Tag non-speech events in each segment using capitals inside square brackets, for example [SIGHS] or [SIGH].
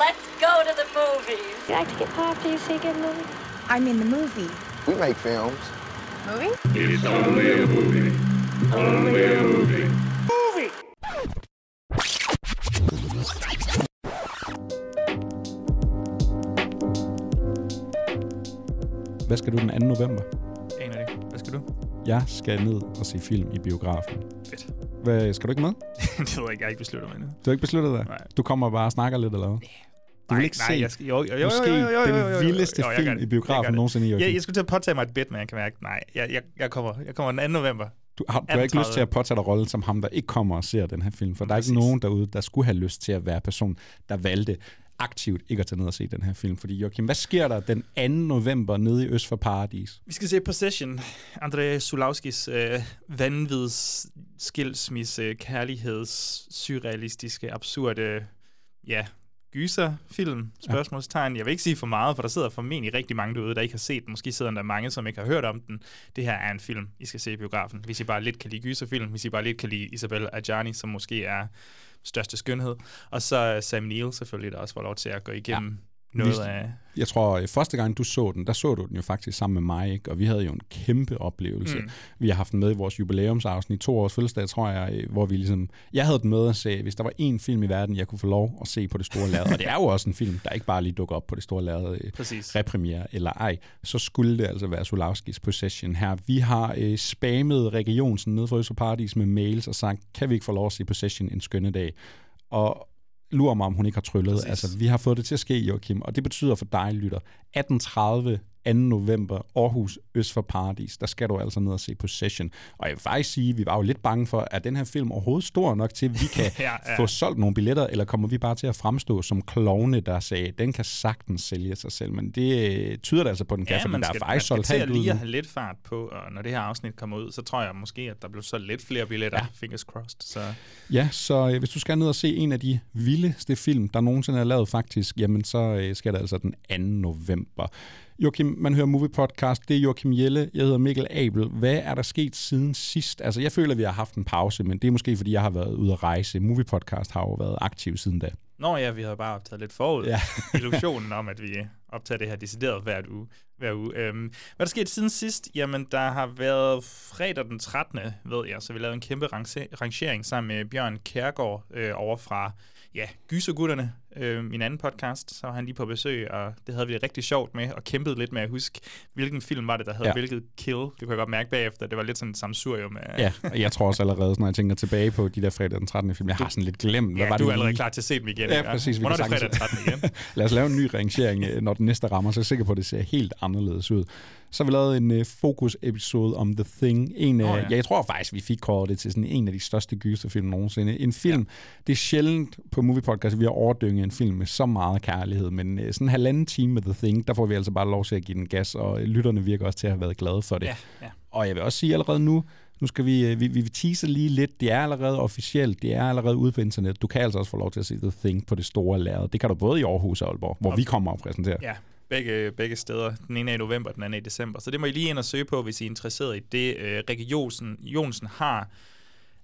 Let's go to the movies. You like to get pop? Do you see a good movie? I mean the movie. We make films. Movie? It's only a movie. Only a movie. Hvad skal du den 2. november? Aner det. Hvad skal du? Jeg skal ned og se film i biografen. Fedt. Hvad, skal du ikke med? [LAUGHS] det ved jeg ikke, jeg har ikke besluttet mig endnu. Du har ikke besluttet dig? Nej. Du kommer bare og snakker lidt, eller hvad? Du vil ikke nej, se jeg skal, jo, jo, jo, jo, måske jo, jo, jo, jo, jo, jo, den vildeste jo, film i biografen nogensinde i år. Jeg, skulle til at påtage mig et bit, men jeg kan mærke, nej, jeg, jeg, jeg, kommer, jeg kommer den 2. november. Du har, du har ikke 18.30. lyst til at påtage dig rollen som ham, der ikke kommer og ser den her film, for der er ikke nogen derude, der skulle have lyst til at være person, der valgte aktivt ikke at tage ned og se den her film. Fordi Joachim, hvad sker der den 2. november nede i Øst for Paradis? Vi skal se Possession. André Sulawskis øh, vanvids, skilsmisse, kærligheds, surrealistiske, absurde, ja, gyserfilm, spørgsmålstegn. Jeg vil ikke sige for meget, for der sidder formentlig rigtig mange derude, der ikke har set den. Måske sidder der mange, som ikke har hørt om den. Det her er en film, I skal se i biografen. Hvis I bare lidt kan lide gyserfilm, hvis I bare lidt kan lide Isabel Adjani, som måske er største skønhed. Og så Sam Neill selvfølgelig, der også får lov til at gå igennem ja. Noget Vi- af... Jeg tror, øh, første gang du så den, der så du den jo faktisk sammen med mig, ikke? og vi havde jo en kæmpe oplevelse. Mm. Vi har haft den med i vores jubilæumsafsnit, to års fødselsdag, tror jeg, øh, hvor vi ligesom... Jeg havde den med og sagde, hvis der var én film i verden, jeg kunne få lov at se på det store lærred, [LAUGHS] og det er jo også en film, der ikke bare lige dukker op på det store lærred, øh, repremiere eller ej, så skulle det altså være Sulawskis Possession her. Vi har øh, spammet regionsen nede fra Øst Paradis med mails og sagt, kan vi ikke få lov at se Possession en skønne dag? Og lurer mig, om hun ikke har tryllet. Præcis. Altså, vi har fået det til at ske, Joachim, og det betyder for dig, lytter, 18.30 2. november, Aarhus Øst for Paradis, der skal du altså ned og se Possession. Og jeg vil faktisk sige, vi var jo lidt bange for, at den her film overhovedet stor nok til, at vi [LAUGHS] kan Ja, ja, ja. ja. få solgt nogle billetter, eller kommer vi bare til at fremstå som klovne, der sagde, den kan sagtens sælge sig selv, men det øh, tyder det altså på, den kan, for man der er skal, faktisk man solgt skal halvt at ud lige at have lidt fart på, og når det her afsnit kommer ud, så tror jeg måske, at der bliver så lidt flere billetter, ja. fingers crossed. Så Ja, så øh, hvis du skal ned og se en af de vildeste film, der nogensinde er lavet faktisk, jamen så øh, skal det altså den 2. november. Joachim, man hører Movie Podcast, det er Joachim Jelle, jeg hedder Mikkel Abel. Hvad er der sket siden sidst? Altså, jeg føler, at vi har haft en pause, men det er måske, fordi jeg har været ude at rejse. Movie Podcast har jo været aktiv siden da. Nå ja, vi havde bare optaget lidt forud. Ja. [LAUGHS] Illusionen om, at vi optager det her decideret hver uge. Hver uge. Øhm, hvad der skete siden sidst? Jamen, der har været fredag den 13. ved jeg, så vi lavede en kæmpe range- rangering sammen med Bjørn Kærgaard øh, over fra ja, Gysergutterne, øh, min anden podcast. Så var han lige på besøg, og det havde vi det rigtig sjovt med, og kæmpede lidt med at huske, hvilken film var det, der havde ja. Hvilket kill. Det kunne jeg godt mærke bagefter. Det var lidt sådan et samsurium. af- Ja, og jeg tror også allerede, når jeg tænker tilbage på de der fredag den 13. film, jeg har sådan lidt glemt, hvad Ja, var du det er allerede lige? klar til at se dem igen. Ja, ikke? præcis, vi Hvornår er det fredag den sagtens- 13. igen? [LAUGHS] Lad os lave en ny rangering, øh, når den næste rammer, så er jeg sikker på, at det ser helt anderledes ud. Så vi lavet en uh, fokus-episode om The Thing. En, af, oh, ja. ja. jeg tror faktisk, vi fik kåret det til sådan en af de største gyserfilm nogensinde. En film, ja. det er sjældent på Movie Podcast, vi har overdynget en film med så meget kærlighed, men uh, sådan en halvanden time med The Thing, der får vi altså bare lov til at give den gas, og øh, lytterne virker også til at have været glade for det. Ja, ja. Og jeg vil også sige allerede nu, nu skal vi, øh, vi, vi, teaser lige lidt. Det er allerede officielt, det er allerede ude på internet. Du kan altså også få lov til at se The Thing på det store lærred. Det kan du både i Aarhus og Aalborg, hvor vi kommer og præsenterer. Ja, begge, begge steder. Den ene er i november, den anden er i december. Så det må I lige ind og søge på, hvis I er interesseret i det. Øh, Rikke Jonsen, Jonsen har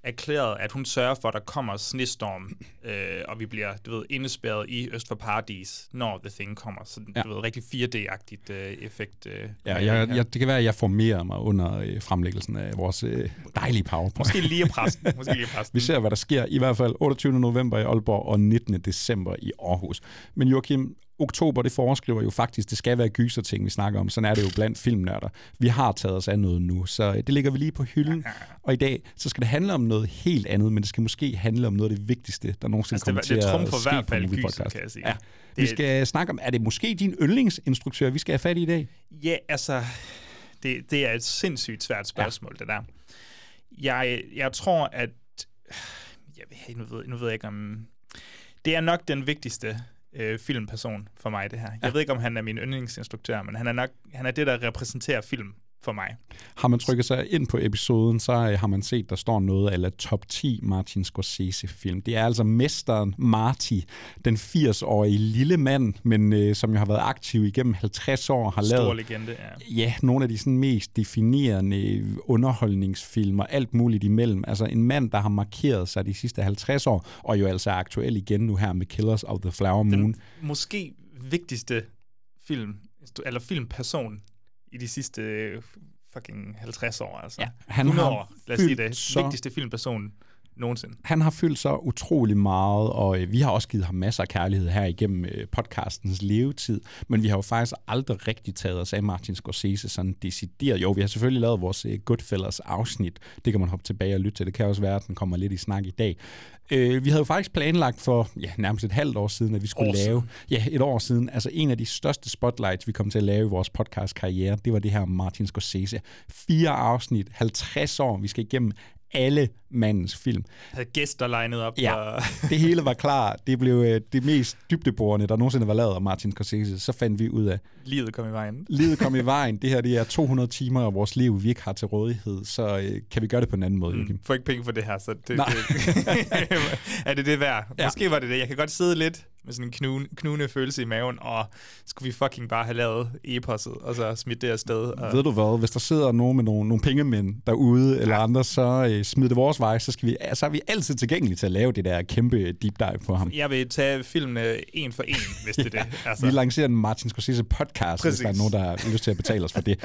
erklæret, at hun sørger for, at der kommer snestorm, [LAUGHS] øh, og vi bliver, du ved, indespærret i Øst for Paradis, når The Thing kommer. Så ja. Du ved, rigtig 4D-agtigt øh, effekt. Øh, Ja, jeg, jeg, det kan være, at jeg formerer mig under øh, fremlæggelsen af vores øh, dejlige PowerPoint. Måske lige præsten. [LAUGHS] Måske lige præsten. Vi ser, hvad der sker i hvert fald 28. november i Aalborg og 19. december i Aarhus. Men Joachim, oktober, det foreskriver jo faktisk, det skal være gyser ting, vi snakker om. Sådan er det jo blandt filmnørder. Vi har taget os af noget nu, så øh, det ligger vi lige på hylden. Og i dag, så skal det handle om noget helt andet, men det skal måske handle om noget af det vigtigste, der nogensinde Altså, kommer det, til det at ske hvert på fald Movie gyser, kan jeg sige. Ja. Vi Det- skal snakke om, er det måske din yndlingsinstruktør, vi skal have fat i i dag? Ja, altså, det, det er et sindssygt svært spørgsmål, ja. det der. Jeg, jeg tror, at... Jeg ved, nu, ved, nu ved jeg ikke, om... Det er nok den vigtigste øh, filmperson for mig, det her. Jeg ved ikke, om han er min yndlingsinstruktør, men han er nok han er det, der repræsenterer film for mig. Har man trykket sig ind på episoden, så øh, har man set, der står noget eller top 10 Martin Scorsese-film. Det er altså mesteren Marty, den 80-årige lille mand, men øh, som jo har været aktiv igennem 50 år, har Stor lavet legende, ja. ja, nogle af de sådan mest definerende underholdningsfilm og alt muligt imellem. Altså en mand, der har markeret sig de sidste 50 år, og jo altså er aktuel igen nu her med Killers of the Flower Moon. Den måske vigtigste film, eller filmperson i de sidste øh, fucking 50 år, altså. Ja, han 100 har år, lad os sige det. så- Vigtigste filmperson nogensinde. han har fyldt så utrolig meget, og øh, vi har også givet ham masser af kærlighed her igennem øh, podcastens levetid, men vi har jo faktisk aldrig rigtig taget os af Martin Scorsese sådan decideret. Jo, vi har selvfølgelig lavet vores øh, Goodfellas afsnit. Det kan man hoppe tilbage og lytte til. Det kan også være, at den kommer lidt i snak i dag. Øh, vi havde jo faktisk planlagt for ja, nærmest et halvt år siden, at vi skulle År lave... Ja, et år siden. Altså en af de største spotlights, vi kom til at lave i vores podcast-karriere, det var det her Martin Scorsese. Fire afsnit, 50 år. Vi skal igennem alle mandens film. Jeg havde gæster legnet op. Ja, Og, [LAUGHS] det hele var klar. Det blev øh, det mest dybdeborende, der nogensinde var lavet af Martin Scorsese. Så fandt vi ud af, livet kom i vejen. livet kom i [LAUGHS] vejen. Det her det er 200 timer af vores liv, vi ikke har til rådighed. Så øh, kan vi gøre det på en anden måde? Mm, får ikke penge for det her, så det, Nej. det, [LAUGHS] er det det værd? Ja. Måske var det det. Jeg kan godt sidde lidt med sådan en knun, knugende følelse i maven, og skulle vi fucking bare have lavet e-postet, og så smidt det afsted. Og, Ved du hvad, hvis der sidder nogen med nogle, nogle pengemænd derude eller andre, så øh, smid det vores vej, så, skal vi, så er vi altid tilgængelige til at lave det der kæmpe deep dive på ham. jeg vil tage filmene en for en, hvis det er [LAUGHS] det. Altså, Vi lancerer en Martin Scorsese podcast, Præcis. hvis der er nogen, der har lyst til at betale os for det.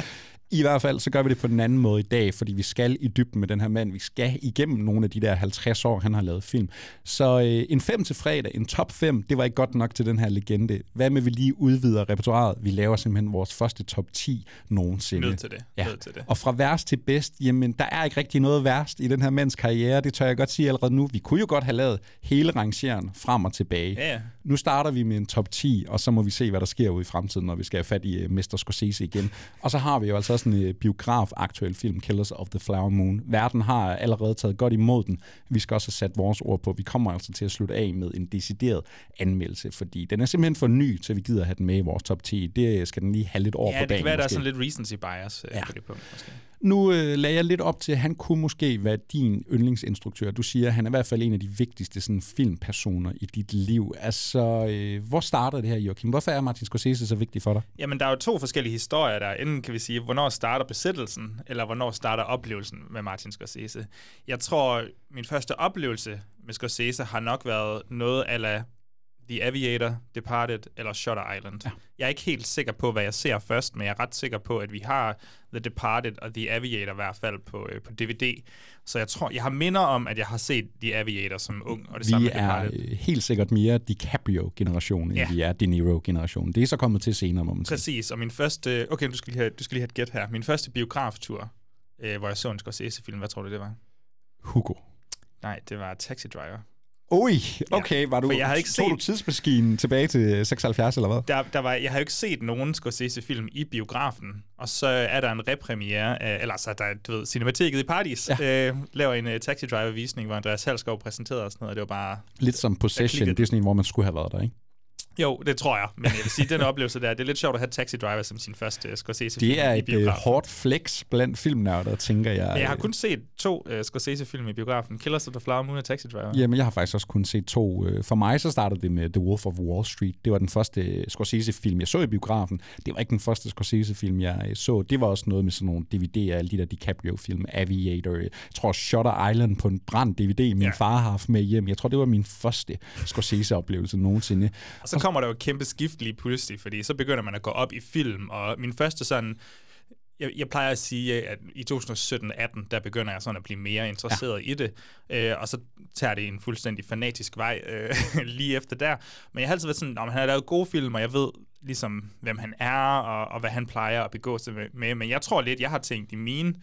I hvert fald, så gør vi det på den anden måde i dag, fordi vi skal i dybden med den her mand. Vi skal igennem nogle af de der 50 år, han har lavet film. Så øh, en 5 til fredag, en top 5, det var ikke godt nok til den her legende. Hvad med, vi lige udvider repertoireet? Vi laver simpelthen vores første top 10 nogensinde. nødt til det. Ja. Nødt til det. Og fra værst til bedst, jamen der er ikke rigtig noget værst i den her mands karriere, det tør jeg godt sige allerede nu. Vi kunne jo godt have lavet hele rangeren frem og tilbage. Ja. Nu starter vi med en top 10, og så må vi se, hvad der sker ude i fremtiden, når vi skal have fat i uh, Mr. Scorsese igen. Og så har vi jo altså også en uh, biograf-aktuel film, Killers of the Flower Moon. Verden har allerede taget godt imod den. Vi skal også have sat vores ord på. Vi kommer altså til at slutte af med en decideret anmeldelse, fordi den er simpelthen for ny, til vi gider have den med i vores top 10. Det skal den lige have lidt over Ja, på det dagen. kan være, der er måske. sådan lidt recency bias øh, Ja. på det punkt. Måske. Nu øh, lagde jeg lidt op til, at han kunne måske være din yndlingsinstruktør. Du siger, at han er i hvert fald en af de vigtigste sådan, filmpersoner i dit liv. Altså, øh, hvor starter det her, Joachim? Hvorfor er Martin Scorsese så vigtig for dig? Jamen, der er jo to forskellige historier der. Enten kan vi sige, hvornår starter besættelsen, eller hvornår starter oplevelsen med Martin Scorsese. Jeg tror, min første oplevelse med Scorsese har nok været noget ala The Aviator, Departed eller Shutter Island. Ja. Jeg er ikke helt sikker på, hvad jeg ser først, men jeg er ret sikker på, at vi har The Departed og The Aviator i hvert fald på, øh, på DVD. Så jeg tror, jeg har minder om, at jeg har set The Aviator som ung, og det samme Vi med er Departed. øh, helt sikkert mere DiCaprio-generationen, ja. Ja. end vi er De Niro-generationen. Det er så kommet til senere, må man sige. Præcis, og min første... Okay, du skal lige have, du skal lige have et gæt her. Min første biograftur, øh, hvor jeg så en Scorsese-film, hvad tror du, det var? Hugo. Nej, det var Taxi Driver. Ui, okay. Var du, For jeg havde ikke tog set- du tidsmaskinen tilbage til 76, eller hvad? Der, der var, jeg har jo ikke set nogen Scorsese-film i biografen, og så er der en repremiere, af, eller så er der, du ved, Cinemateket i Paradis, ja. øh, laver en uh, Taxi Driver-visning, hvor Andreas Halskov præsenterede og sådan noget, og det var bare... Lidt som Possession. Det er sådan en, hvor man skulle have været der, ikke? Jo, det tror jeg, men jeg vil sige, den oplevelse der, det er lidt sjovt at have Taxi Driver som sin første Scorsese-film Det er et øh, hårdt flex blandt filmnørder, tænker jeg. Men jeg har kun set to uh, Scorsese-film i biografen, Killers of the Flower Moon og Taxi Driver. Jamen, jeg har faktisk også kun set to. Øh, For mig så startede det med The Wolf of Wall Street. Det var den første Scorsese-film, jeg så i biografen. Det var ikke den første Scorsese-film, jeg øh, så. Det var også noget med sådan nogle DVD'er, alle de der DiCaprio-film, Aviator. Jeg tror, Shutter Island på en brand DVD, min Ja. far har haft med hjem. Jeg tror, det var min første Scorsese-oplevelse nogensinde. Og så kommer der jo et kæmpe skift lige pludselig, fordi så begynder man at gå op i film, og min første sådan... Jeg, jeg plejer at sige, at i 2017-18, der begynder jeg sådan at blive mere interesseret ja. i det, øh, og så tager det en fuldstændig fanatisk vej øh, [LAUGHS] lige efter der. Men jeg har altid været sådan, om han har lavet gode film, og jeg ved ligesom, hvem han er, og, og hvad han plejer at begå sig med- med. Men jeg tror lidt, jeg har tænkt i mine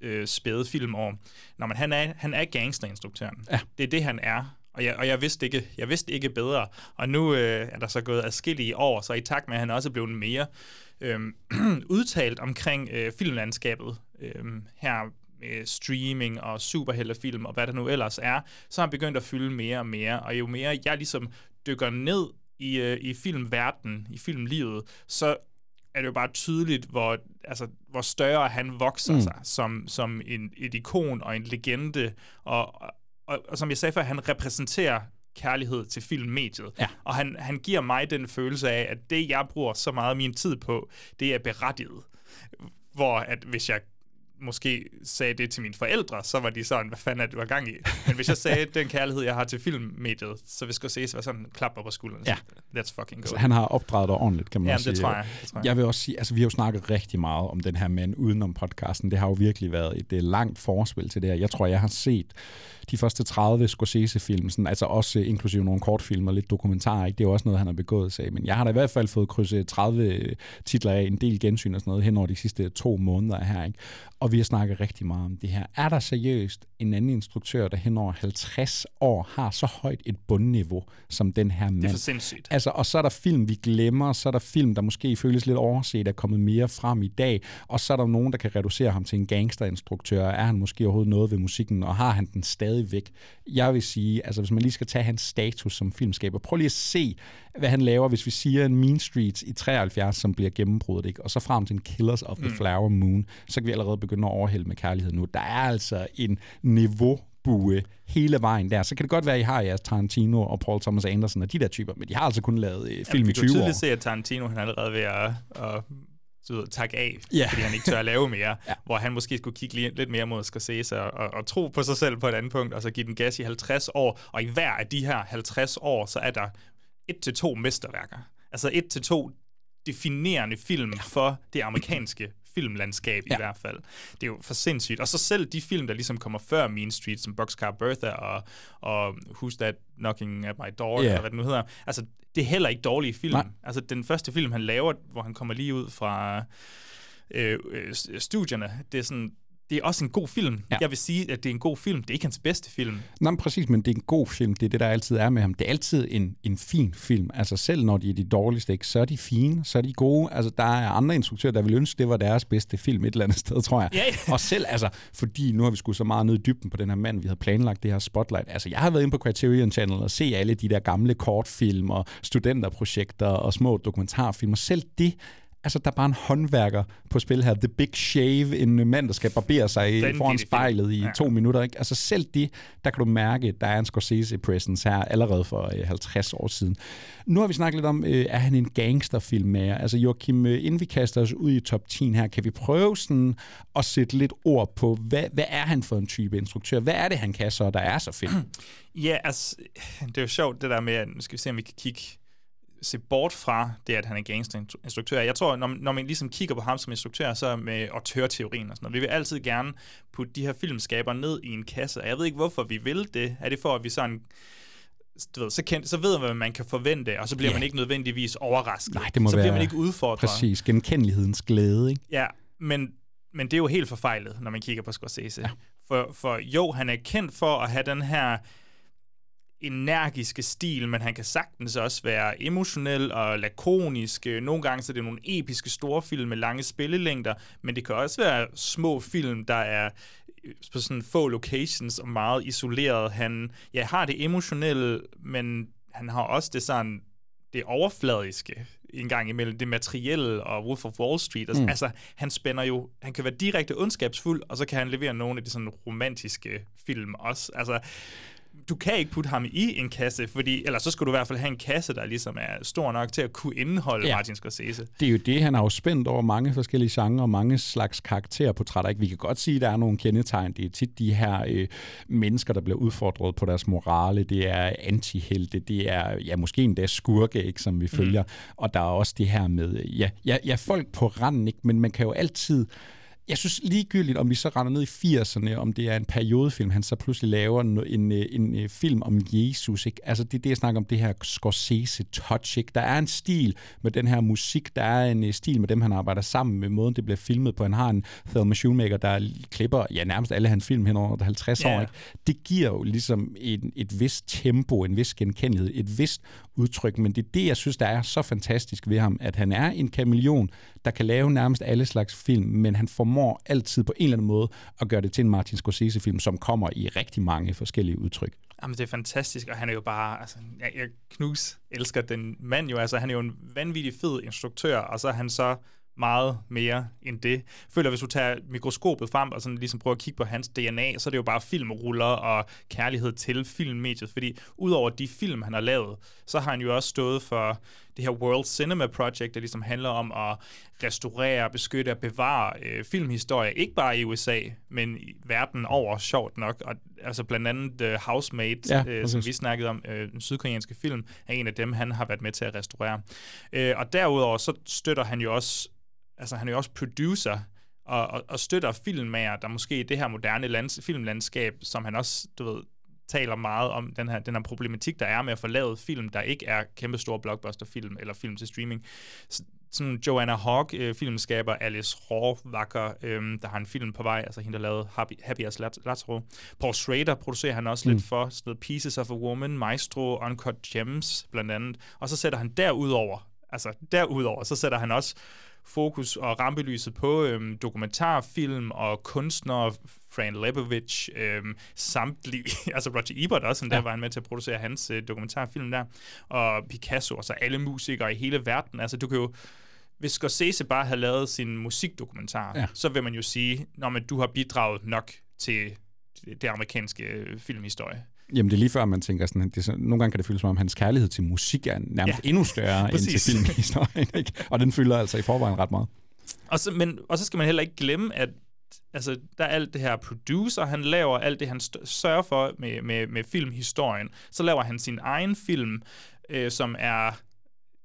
øh, spæde filmår, når man, han, er, han er gangsterinstruktøren. Ja. Det er det, han er. Og jeg, og jeg vidste ikke, jeg vidste ikke bedre. Og nu øh, er der så gået adskillige år, så i takt med, at han også er blevet mere øh, [CLEARS THROAT] udtalt omkring øh, filmlandskabet øh, her streaming og superheltefilm og hvad der nu ellers er, så har han begyndt at fylde mere og mere. Og jo mere jeg ligesom dykker ned i, øh, i filmverdenen, i filmlivet, så er det jo bare tydeligt, hvor, altså, hvor større han vokser mm. sig som, som en, et ikon og en legende. Og, og, og, som jeg sagde før, han repræsenterer kærlighed til filmmediet. Ja. Og han, han giver mig den følelse af, at det, jeg bruger så meget af min tid på, det er berettiget. Hvor at hvis jeg måske sagde det til mine forældre, så var de sådan, hvad fanden er det, du har gang i? Men hvis jeg sagde [LAUGHS] den kærlighed, jeg har til filmmediet, så vil Scorsese være sådan klap op på skulderen. Ja. Let's fucking go. Så han har opdraget dig ordentligt, kan man Ja, også det sige. tror jeg. Det tror jeg. Jeg vil også sige, altså vi har jo snakket rigtig meget om den her mand udenom podcasten. Det har jo virkelig været et, et langt forspil til det her. Jeg tror, jeg har set de første 30 Scorsese-film, sådan, altså også øh, inklusive nogle kortfilm og lidt dokumentarer. Ikke? Det er jo også noget, han har begået sig. Men jeg har da i hvert fald fået krydset 30 titler af, en del gensyn og sådan noget, hen over de sidste to måneder her. Ikke? Og vi har snakket rigtig meget om det her. Er der seriøst en anden instruktør, der hen over 50 år har så højt et bundniveau som den her mand? Det er for sindssygt. Altså, og så er der film, vi glemmer, så er der film, der måske føles lidt overset, er kommet mere frem i dag, og så er der nogen, der kan reducere ham til en gangsterinstruktør. Er han måske overhovedet noget ved musikken, og har han den stadigvæk? Jeg vil sige, altså hvis man lige skal tage hans status som filmskaber, prøv lige at se, hvad han laver, hvis vi siger en Mean Streets i 73, som bliver gennembruddet, ikke? og så frem til en Killers of the Mm. Flower Moon, så kan vi allerede begynde at overhælde med kærlighed nu. Der er altså en niveau bue hele vejen der. Så kan det godt være, at I har jeres Tarantino og Paul Thomas Anderson og de der typer, men de har altså kun lavet øh, film vi i kan 20 år. tydeligt se, at Tarantino han er allerede ved at, at så ved, takke af, Ja. fordi han ikke tør at lave mere. [LAUGHS] Ja. Hvor han måske skulle kigge li- lidt mere mod Scorsese og, og, og tro på sig selv på et andet punkt, og så give den gas i 50 år. Og i hver af de her 50 år, så er der et til to mesterværker. Altså et til to definerende film for det amerikanske [CLEARS THROAT] filmlandskab ja. Ja. i hvert fald. Det er jo for sindssygt. Og så selv de film, der ligesom kommer før Mean Street, som Boxcar Bertha og, og Who's That Knocking at My Door, Ja. eller hvad det nu hedder. Altså, det er heller ikke dårlige film. Nej. Altså, den første film, han laver, hvor han kommer lige ud fra øh, øh, studierne, det er sådan, det er også en god film. Ja. Jeg vil sige, at det er en god film. Det er ikke hans bedste film. Nå, men præcis, men det er en god film. Det er det, der altid er med ham. Det er altid en, en fin film. Altså selv når de er de dårligste, ikke, så er de fine, så er de gode. Altså der er andre instruktører, der vil ønske, det var deres bedste film et eller andet [LAUGHS] sted, tror jeg. Ja, ja. Og selv, altså, fordi nu har vi sgu så meget ned i dybden på den her mand, vi havde planlagt det her spotlight. Altså jeg har været inde på Criterion Channel og se alle de der gamle kortfilm og studenterprojekter og små dokumentarfilm. Og selv det Altså, der er bare en håndværker på spil her. The Big Shave, en mand, der skal barbere sig Vanvittig foran spejlet i Ja. to minutter. Ikke? Altså, selv det, der kan du mærke, at der er en Scorsese-presence her allerede for øh, 50 år siden. Nu har vi snakket lidt om, øh, er han en gangsterfilmmager? Altså, Joachim, øh, inden vi kaster os ud i top 10 her, kan vi prøve sådan at sætte lidt ord på, hvad, hvad er han for en type instruktør? Hvad er det, han kan så, der er så fedt? [CLEARS THROAT] Ja, altså, det er jo sjovt det der med, at nu skal vi se, om vi kan kigge se bort fra det, at han er gangsterinstruktør. Jeg tror, når, når man ligesom kigger på ham som instruktør, så med autørteorien og sådan noget, vi vil altid gerne putte de her filmskaber ned i en kasse. Og jeg ved ikke, hvorfor vi vil det. Er det for, at vi sådan du ved, så, kend, så ved man, hvad man kan forvente, og så bliver yeah. man ikke nødvendigvis overrasket. Nej, det må så bliver være- man ikke udfordret. Præcis, genkendelighedens glæde, ikke? Ja, men, men det er jo helt forfejlet, når man kigger på Scorsese. Ja. For, for jo, han er kendt for at have den her energiske stil, men han kan sagtens også være emotionel og lakonisk. Nogle gange så er det nogle episke store film med lange spillelængder, men det kan også være små film, der er øh, på sådan få locations og meget isoleret. Han ja, har det emotionelle, men han har også det sådan det overfladiske en gang imellem, det materielle og Wolf of Wall Street. Altså, mm. altså, han spænder jo, han kan være direkte ondskabsfuld, og så kan han levere nogle af de sådan romantiske film også. Altså, du kan ikke putte ham i en kasse, fordi, eller så skulle du i hvert fald have en kasse, der ligesom er stor nok til at kunne indeholde Ja. Martin Scorsese. Det er jo det, han har jo spændt over mange forskellige genrer og mange slags karakterportrætter. Ikke? Vi kan godt sige, at der er nogle kendetegn. Det er tit de her øh, mennesker, der bliver udfordret på deres morale. Det er antihelte. Det er ja, måske endda skurke, ikke, som vi følger. Mm. Og der er også det her med, ja, ja, ja, folk på randen, ikke? men man kan jo altid... Jeg synes ligegyldigt, om vi så render ned i 80'erne, om det er en periodefilm, han så pludselig laver en, en, en, film om Jesus. Ikke? Altså det er det, jeg snakker om, det her Scorsese-touch. Ikke? Der er en stil med den her musik, der er en øh, stil med dem, han arbejder sammen med, måden det bliver filmet på. Han har en Thelma Shoemaker, der klipper ja, nærmest alle hans film hen over 50 Ja. år. Ikke? Det giver jo ligesom en, et vist tempo, en vis genkendelighed, et vist udtryk, men det er det, jeg synes, der er så fantastisk ved ham, at han er en kameleon, der kan lave nærmest alle slags film, men han formår altid på en eller anden måde at gøre det til en Martin Scorsese-film, som kommer i rigtig mange forskellige udtryk. Jamen, det er fantastisk, og han er jo bare, altså, jeg, jeg knus elsker den mand jo, altså, han er jo en vanvittig fed instruktør, og så er han så meget mere end det. Jeg føler, hvis du tager mikroskopet frem og sådan ligesom prøver at kigge på hans DNA, så er det jo bare filmruller og kærlighed til filmmediet, fordi udover de film, han har lavet, så har han jo også stået for det her World Cinema Project, der ligesom handler om at restaurere, beskytte og bevare øh, filmhistorie, ikke bare i USA, men i verden over, sjovt nok. Og, altså blandt andet uh, Housemaid, Ja, øh, som vi snakkede om, øh, den sydkoreanske film, er en af dem, han har været med til at restaurere. Øh, og derudover så støtter han jo også, altså han er jo også producer, og, og, og støtter filmmager, der måske i det her moderne lands, filmlandskab, som han også, du ved, taler meget om den her, den her problematik, der er med at få lavet film, der ikke er kæmpe store blockbuster-film eller film til streaming. S- sådan Joanna Hawk, øh, filmskaber Alice Rohrwacker, øh, der har en film på vej, altså hende, der lavede Happy, Happy as Lazaro. Paul Schrader producerer han også mm. lidt for, sådan noget Pieces of a Woman, Maestro, Uncut Gems, blandt andet. Og så sætter han derudover, altså derudover, så sætter han også fokus og rampelyset på øhm, dokumentarfilm og kunstnere, Fran Lebowitz, øhm, samtlige, [LAUGHS] altså Roger Ebert også, der Ja. var han med til at producere hans øh, dokumentarfilm der, og Picasso, og så alle musikere i hele verden. Altså du kan jo, hvis Scorsese bare havde lavet sin musikdokumentar, Ja. ja. så vil man jo sige, når man du har bidraget nok til det amerikanske øh, filmhistorie. Jamen, det er lige før, man tænker sådan, det er sådan nogle gange kan det føles som om, hans kærlighed til musik er nærmest Ja, endnu større end til filmhistorien, [LAUGHS] ikke? Og den fylder altså i forvejen ret meget. Og så, men, og så skal man heller ikke glemme, at altså, der er alt det her producer, han laver alt det, han sørger for med, med, med filmhistorien. Så laver han sin egen film, øh, som er,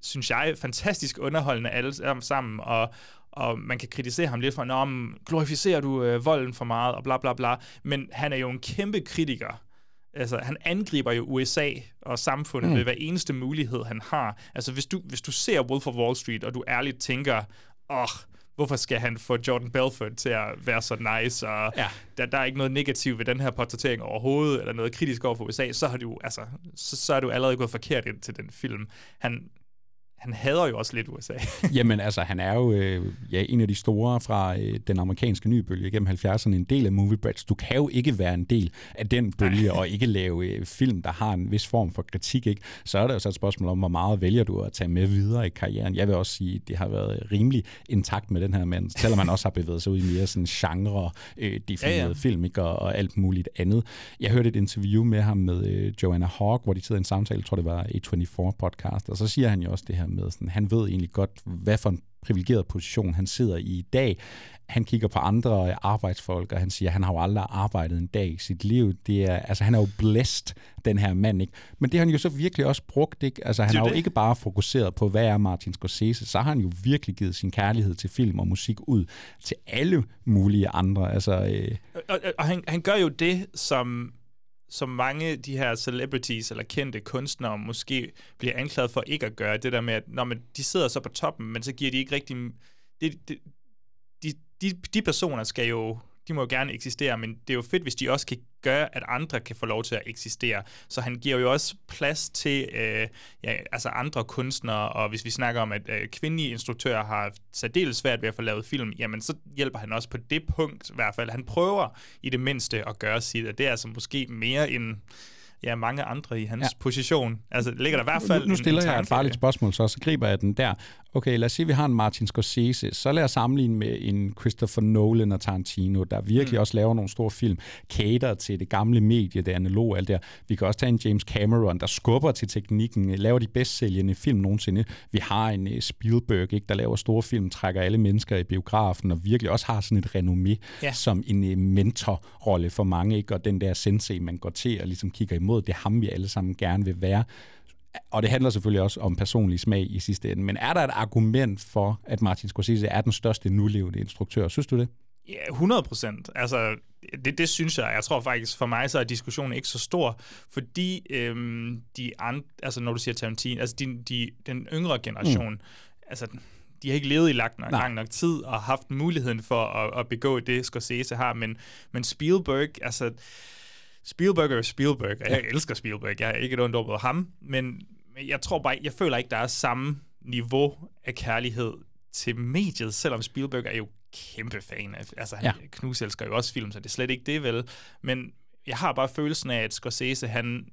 synes jeg, fantastisk underholdende alle sammen, og, og man kan kritisere ham lidt for, men glorificerer du øh, volden for meget, og bla bla bla. Men han er jo en kæmpe kritiker. Altså, han angriber jo USA og samfundet mm. ved hver eneste mulighed, han har. Altså, hvis du, hvis du ser Wolf of Wall Street, og du ærligt tænker, åh, hvorfor skal han få Jordan Belfort til at være så nice, og Ja. der, der er ikke noget negativt ved den her portrættering overhovedet, eller noget kritisk over for USA, så har du, altså, så, så er du allerede gået forkert ind til den film. Han, han hader jo også lidt USA. [LAUGHS] Jamen altså, han er jo øh, ja, en af de store fra øh, den amerikanske nye bølge gennem 70'erne, en del af Movie Brats. Du kan jo ikke være en del af den bølge, og ikke lave øh, film, der har en vis form for kritik. Ikke? Så er der jo så et spørgsmål om, hvor meget vælger du at tage med videre i karrieren. Jeg vil også sige, at det har været rimelig intakt med den her mand, selvom man også har bevæget sig ud i mere sådan genre, øh, definerede Ja, ja. film ikke? Og, og alt muligt andet. Jeg hørte et interview med ham med øh, Joanna Hawk, hvor de sidder i en samtale, jeg tror det var A24 podcast, og så siger han jo også det her med, sådan, han ved egentlig godt, hvad for en privilegeret position han sidder i i dag. Han kigger på andre arbejdsfolk, og han siger, at han har jo aldrig arbejdet en dag i sit liv. Det er, altså, han er jo blæst, den her mand. Ikke? Men det har han jo så virkelig også brugt. Ikke? Altså, han Det har jo ikke bare fokuseret på, hvad er Martin Scorsese, så har han jo virkelig givet sin kærlighed til film og musik ud til alle mulige andre. Altså, øh, og, og, og han, han gør jo det, som, som mange af de her celebrities eller kendte kunstnere måske bliver anklaget for ikke at gøre. Det der med, at når man, de sidder så på toppen, men så giver de ikke rigtig... Det, det, de, de, de personer skal jo de må jo gerne eksistere, men det er jo fedt, hvis de også kan gøre, at andre kan få lov til at eksistere. Så han giver jo også plads til øh, ja, altså andre kunstnere, og hvis vi snakker om, at øh, kvindelige instruktører har særdeles svært ved at få lavet film, jamen så hjælper han også på det punkt i hvert fald. Han prøver i det mindste at gøre sit, og det er altså måske mere end ja, mange andre i hans Ja. position. Altså, det ligger der i hvert fald nu, nu en- stiller en jeg et farligt spørgsmål, så, så griber jeg den der. Okay, lad os sige, at vi har en Martin Scorsese. Så lad os sammenligne med en Christopher Nolan og Tarantino, der virkelig mm. også laver nogle store film, cater til det gamle medie, det analoge alt der. Vi kan også tage en James Cameron, der skubber til teknikken, laver de bedst sælgende film nogensinde. Vi har en uh, Spielberg, ikke, der laver store film, trækker alle mennesker i biografen, og virkelig også har sådan et renommé Ja. som en uh, mentorrolle for mange, ikke? og den der sensei, man går til og ligesom kigger imod, det er ham, vi alle sammen gerne vil være. Og det handler selvfølgelig også om personlig smag i sidste ende. Men er der et argument for, at Martin Scorsese er den største nulevende instruktør? Synes du det? Ja, 100 procent. Altså, det, det synes jeg. Jeg tror faktisk, for mig så er diskussionen ikke så stor, fordi øhm, de andre, altså når du siger Tarantino, altså de, de, den yngre generation, mm. altså de har ikke levet i lang nok, lang nok tid og haft muligheden for at, at begå det, Scorsese har, men, men Spielberg, altså Spielberg er Spielberg, og jeg elsker Spielberg, jeg er ikke et ondt over ham, men jeg tror bare, jeg føler ikke, der er samme niveau af kærlighed til mediet, selvom Spielberg er jo kæmpe fan af, altså han Ja. knuselsker jo også film, så det er slet ikke det vel, men jeg har bare følelsen af, at Scorsese, han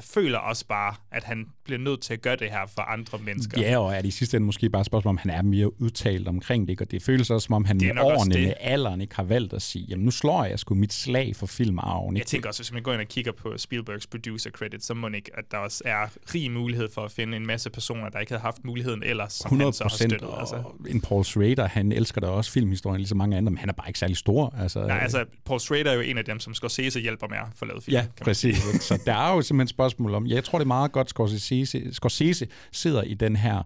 føler også bare, at han bliver nødt til at gøre det her for andre mennesker. Ja, og er det i sidste ende måske bare et spørgsmål, om han er mere udtalt omkring det, og det føles også, som om han med årene, med alderen, ikke har valgt at sige, jamen nu slår jeg sgu mit slag for filmarven. Jeg tænker også, hvis man går ind og kigger på Spielbergs producer credit, så må ikke, at der også er rig mulighed for at finde en masse personer, der ikke havde haft muligheden ellers, som 100 han så har støttet. Altså. en Paul Schrader, han elsker da også filmhistorien, ligesom mange andre, men han er bare ikke særlig stor. Altså, Nej, altså, Paul Schrader er jo en af dem, som Scorsese hjælper med at få lavet film. Ja, præcis. Så der er jo simpelthen spørgsmål om, ja, jeg tror, det er meget godt, Scorsese, Scorsese sidder i den her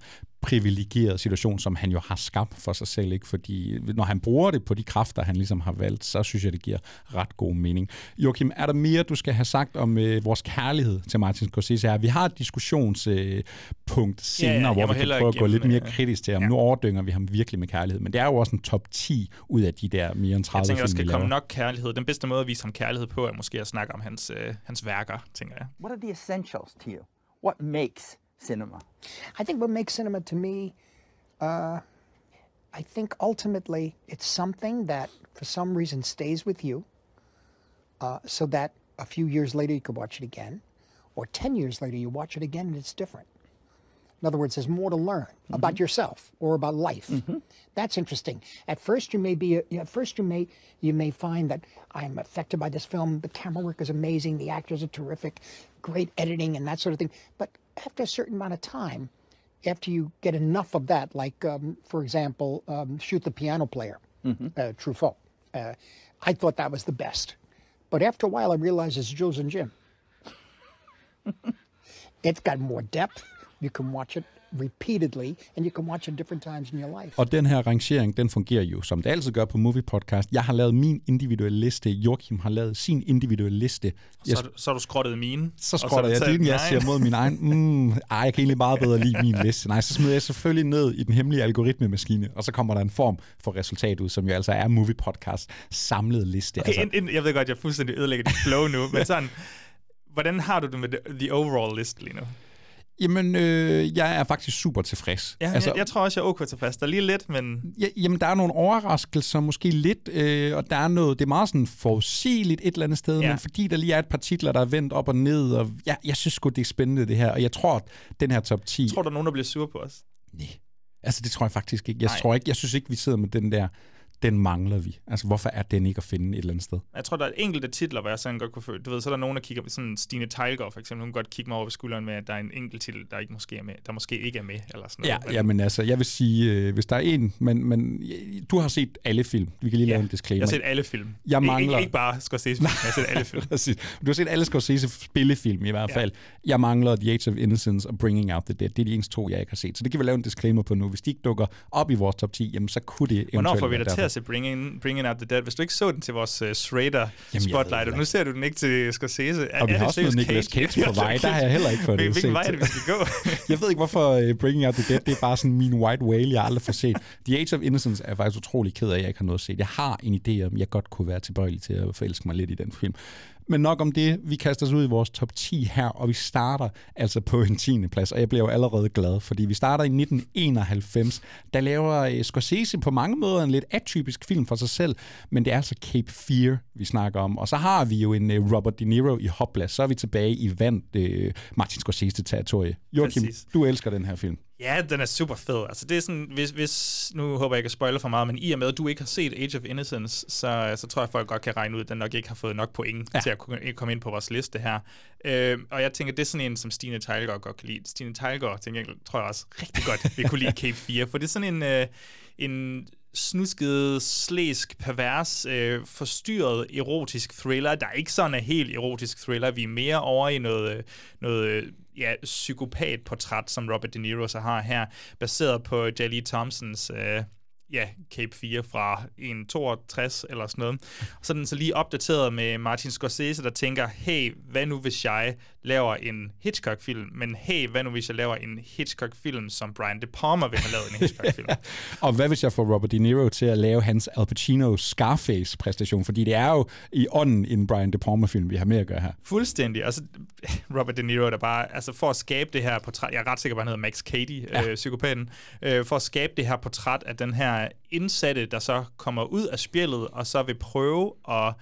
privilegerede situation, som han jo har skabt for sig selv, ikke? fordi når han bruger det på de kræfter, han ligesom har valgt, så synes jeg, det giver ret god mening. Joachim, er der mere, du skal have sagt om øh, vores kærlighed til Martin Scorsese her? Vi har et diskussionspunkt senere, Ja, ja, hvor vi kan prøve at gå lidt mere øh, kritisk til ham. ja. Nu overdynger vi ham virkelig med kærlighed, men det er jo også en top 10 ud af de der mere end 30 Jeg tænker, der skal komme nok kærlighed. Den bedste måde at vise ham kærlighed på, er måske at snakke om hans, øh, hans værker, tænker jeg. What are the essentials to you? What makes cinema? I think what makes cinema to me, uh, I think ultimately it's something that for some reason stays with you, uh, so that a few years later you could watch it again, or 10 years later you watch it again and it's different. In other words, there's more to learn about yourself or about life. That's interesting. At first, you may be. At first, you may you may find that I'm affected by this film. The camera work is amazing. The actors are terrific. Great editing and that sort of thing. But after a certain amount of time, after you get enough of that, like um, for example, um, shoot the piano player, uh, Truffaut. Uh, I thought that was the best, but after a while, I realized it's Jules and Jim. [LAUGHS] it's got more depth. You can watch it repeatedly, and you can watch it different times in your life. Og den her rangering, den fungerer jo, som det altid gør på Movie Podcast. Jeg har lavet min individuelle liste, Joachim har lavet sin individuelle liste. Jeg, Så, har du- så har du skrottet mine. så skrotter du jeg din, jeg siger mod min egen. [LAUGHS] Mm, ej, jeg kan egentlig meget bedre lide min liste. Nej, så smider jeg selvfølgelig ned i den hemmelige algoritmemaskine, og så kommer der en form for resultat ud, som jo altså er Movie Podcast samlet liste. Okay, altså, ind, ind, jeg ved godt, jeg fuldstændig ødelægger dit flow nu, men [LAUGHS] sådan, hvordan har du det med the overall list lige nu? Jamen, øh, jeg er faktisk super tilfreds. Ja, altså, jeg, jeg tror også, jeg er okay tilfreds. Der er lige lidt, men Ja, jamen, der er nogle overraskelser, måske lidt, øh, og der er noget, det er meget sådan forudsigeligt et eller andet sted, Ja. men fordi der lige er et par titler, der er vendt op og ned, og ja, jeg synes sgu, det er spændende det her, og jeg tror, at den her top 10... tror du, der er nogen, der bliver sur på os? Nej. Altså, det tror jeg faktisk ikke. Jeg Nej. tror ikke, jeg synes ikke, vi sidder med den der, den mangler vi. Altså, hvorfor er den ikke at finde et eller andet sted? Jeg tror, der er enkelte titler, hvor jeg sådan godt kunne føle. Du ved, så er der nogen, der kigger med sådan Stine Teilgaard for eksempel. Hun kan godt kigge mig over på skulderen med, at der er en enkelt titel, der ikke måske er med, der måske ikke er med, eller sådan Ja, noget. ja, men altså, jeg vil sige, øh, hvis der er en, men, men du har set alle film. Vi kan lige lave en disclaimer. Jeg har set alle film. Jeg mangler- Ikke, ikke bare Scorsese jeg har set alle film. [LAUGHS] Du har set alle Scorsese spillefilm i hvert Ja. fald. Jeg mangler The Age of Innocence og Bringing Out the Dead. Det er de eneste to, jeg ikke har set. Så det kan vi lave en disclaimer på nu. Hvis de ikke dukker op i vores top 10, jamen så kunne det Hvornår eventuelt får vi dig til at se Bringing, Bringing Out the Dead? Hvis du ikke så den til vores uh, Schrader jeg ved Spotlight, og nu ser du den ikke til Scorsese. Er, Og vi har også noget Nicolas Cage på vej. Der har jeg heller ikke fået [LAUGHS] det Hvilken vej er det, vi skal gå? [LAUGHS] Jeg ved ikke, hvorfor uh, Bringing Out the Dead, det er bare sådan min white whale, jeg aldrig får set. The Age of Innocence er jeg faktisk utrolig ked af, at jeg ikke har noget at se. Jeg har en idé om, jeg godt kunne være tilbøjelig til at forelske mig lidt i den film. Men nok om det. Vi kaster os ud i vores top 10 her, og vi starter altså på en 10. plads, og jeg bliver jo allerede glad, fordi vi starter i 1991. Der laver øh, Scorsese på mange måder en lidt atypisk film for sig selv, men det er altså Cape Fear, vi snakker om. Og så har vi jo en øh, Robert De Niro i Hopla, så er vi tilbage i vand øh, Martin Scorsese-territorie. Joachim, Præcis. du elsker den her film. Ja, den er super fed. Altså, det er sådan, hvis, hvis, nu håber jeg ikke at spoile for meget, men i og med, at du ikke har set Age of Innocence, så, så tror jeg, at folk godt kan regne ud, at den nok ikke har fået nok point ja. til at kunne komme ind på vores liste her. Øh, og jeg tænker, det er sådan en, som Stine Teilgaard godt kan lide. Stine Teilgaard, tænker jeg, tror jeg også rigtig godt vil kunne lide Cape 4, for det er sådan en, øh, en snusket, slæsk, pervers, øh, forstyrret erotisk thriller, der ikke sådan er helt erotisk thriller. Vi er mere over i noget, øh, noget øh, ja, psykopatportræt, som Robert De Niro så har her, baseret på J. Lee Thompsons øh, ja, Cape 4 fra 1.62 eller sådan noget. Så er den så lige opdateret med Martin Scorsese, der tænker, hey, hvad nu hvis jeg laver en Hitchcock-film, men hey, hvad nu hvis jeg laver en Hitchcock-film, som Brian De Palma vil have lavet en Hitchcock-film. [LAUGHS] Og hvad hvis jeg får Robert De Niro til at lave hans Al Pacino Scarface-præstation? Fordi det er jo i ånden en Brian De Palma-film, vi har med at gøre her. Fuldstændig. Altså, [LAUGHS] Robert De Niro, der bare, altså for at skabe det her portræt, jeg er ret sikker på, han hedder Max Cady, ja. øh, psykopaten, øh, for at skabe det her portræt af den her her indsatte, der så kommer ud af spjældet, og så vil prøve at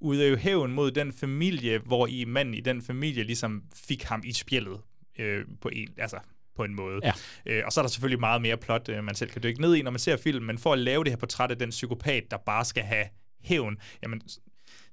udøve hævn mod den familie, hvor i manden i den familie ligesom fik ham i spjældet øh, på en, altså på en måde. Ja. Øh, og så er der selvfølgelig meget mere plot, øh, man selv kan dykke ned i, når man ser filmen, men for at lave det her portræt af den psykopat, der bare skal have hævn, jamen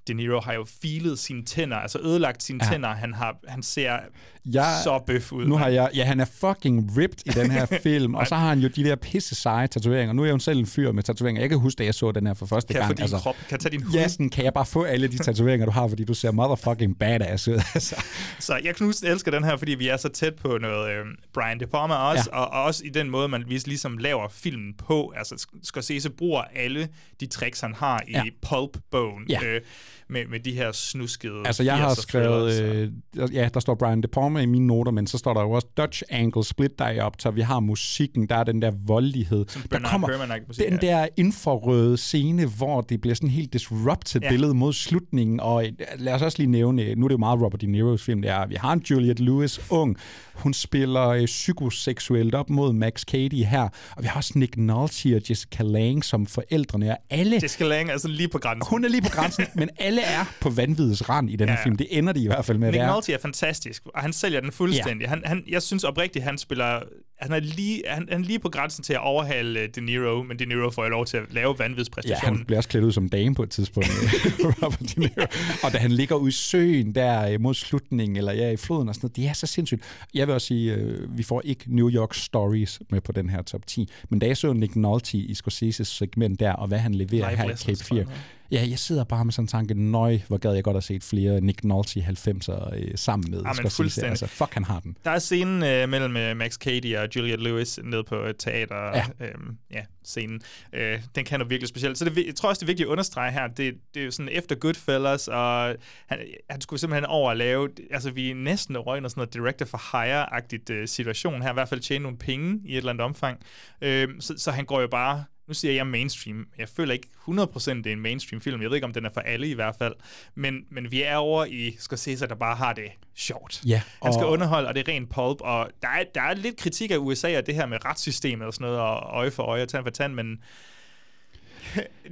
De Niro har jo filet sine tænder, altså ødelagt sine ja. tænder. Han, har, han ser Jeg- så bøf ud. Nu har jeg, ja, han er fucking ripped i den her [LAUGHS] film, og så har han jo de der pisse seje tatoveringer. Nu er jeg jo selv en fyr med tatoveringer. Jeg kan huske, da jeg så den her for første Kan gang. altså, din krop? Kan tage din hud? Ja, sådan, kan jeg bare få alle de tatoveringer, du har, fordi du ser motherfucking badass ud. [LAUGHS] Altså. Så jeg knust elsker den her, fordi vi er så tæt på noget øh, Brian De Palma også, ja. og, og også i den måde, man ligesom laver filmen på. Altså Sk- Scorsese bruger alle de tricks, han har i Ja. ja. Pulp-bogen, Ja. øh, med, med de her snuskede Altså, jeg har 80'er skrevet, thrillers, øh, ja, der står Brian De Palma i mine noter, men så står der jo også Dutch Angle Split Diopter. Vi har musikken, der er den der voldelighed. Der Bernard kommer musik, den ja. der infrarøde scene, hvor det bliver sådan helt disrupted Ja. billede mod slutningen. Og øh, lad os også lige nævne, nu er det jo meget Robert De Niro's film, det er, vi har en Juliette Lewis, ung. Hun spiller øh, psykoseksuelt op mod Max Cady her. Og vi har også Nick Nolte og Jessica Lange som forældrene. Og alle Jessica Lange er sådan lige på grænsen. hun er lige på grænsen, [LAUGHS] men alle er på vanvidets rand i den her Ja, ja. film. Det ender de i hvert fald med at Nick være. Nolte er fantastisk, og han sælger den fuldstændig. Ja. Han, han, jeg synes oprigtigt, han spiller... Han er, lige, han, han er lige på grænsen til at overhale øh, De Niro, men De Niro får jo lov til at lave Ja, vanvidspræstationen. han bliver også klædt ud som dame på et tidspunkt. [LAUGHS] øh, Robert De Niro. og da han ligger ude i søen der øh, mod slutningen, eller ja, i floden og sådan noget, det er så sindssygt. Jeg vil også sige, vi får ikke New York Stories med på den her top 10, men da jeg så Nick Nolte i Scorsese's segment der, og hvad han leverer Live her i Cape 4, tror jeg, ja, jeg sidder bare med sådan en tanke, nøj, hvor gad jeg godt have set flere Nick Nolte 90'er øh, sammen med men Scorsese. fuldstændig. Altså, fuck, han har den. Der er scenen øh, mellem øh, Max Cady og Juliette Lewis nede på et teater. Ja. Ja. Øhm, ja, scenen. Øh, den kan jo virkelig specielt. Så det, jeg tror også, det er vigtigt at understrege her, det, det er jo sådan efter Goodfellas, og han, han skulle simpelthen over at lave, altså vi er næsten røg noget sådan noget director for hire-agtigt øh, situation her, i hvert fald tjene nogle penge i et eller andet omfang. Øh, så, så han går jo bare nu siger jeg mainstream. Jeg føler ikke 100% det er en mainstream film. Jeg ved ikke, om den er for alle i hvert fald. Men, men vi er over i Scorsese, der bare har det sjovt. Ja, Han skal og- underholde, og det er rent pulp, og der er, der er lidt kritik af USA og det her med retssystemet og sådan noget, og øje for øje og tand for tand, men [LAUGHS]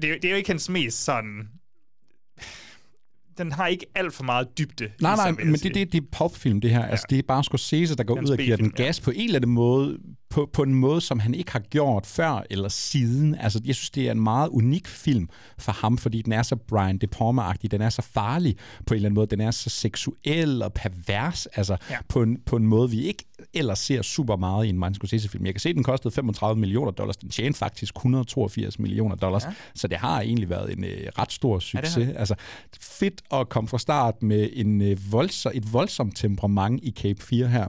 det, er det er jo ikke hans mest sådan... Den har ikke alt for meget dybde. Nej, sig, nej, men det, det, det er pulpfilm, det her. Ja. Altså, det er bare Scorsese, der går Hans ud og giver den B-film, ja. gas på en eller anden måde, på, på en måde, som han ikke har gjort før eller siden. Altså, jeg synes, det er en meget unik film for ham, fordi den er så Brian De Palma-agtig, den er så farlig på en eller anden måde, den er så seksuel og pervers, altså Ja. på, en, på en måde, vi ikke ellers ser super meget i en Martin Scorsese-film. Jeg kan se, at den kostede 35 millioner dollars, den tjente faktisk 182 millioner dollars, ja. så det har egentlig været en øh, ret stor succes. har det. altså, fedt at komme fra start med en, øh, voldsom, et voldsomt temperament i Cape 4 her.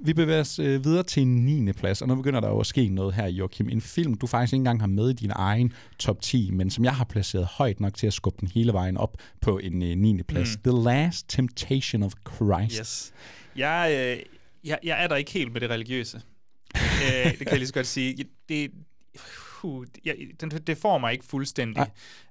Vi bevæger os øh, videre til en 9. plads, og nu begynder der jo at ske noget her, Joachim. En film, du faktisk ikke engang har med i din egen top 10, men som jeg har placeret højt nok til at skubbe den hele vejen op på en øh, 9. plads. Mm. The Last Temptation of Christ. Yes. Jeg, øh, jeg, jeg er der ikke helt med det religiøse. øh, det kan jeg lige så godt sige. Det, uh, jeg, den, det får mig ikke fuldstændig.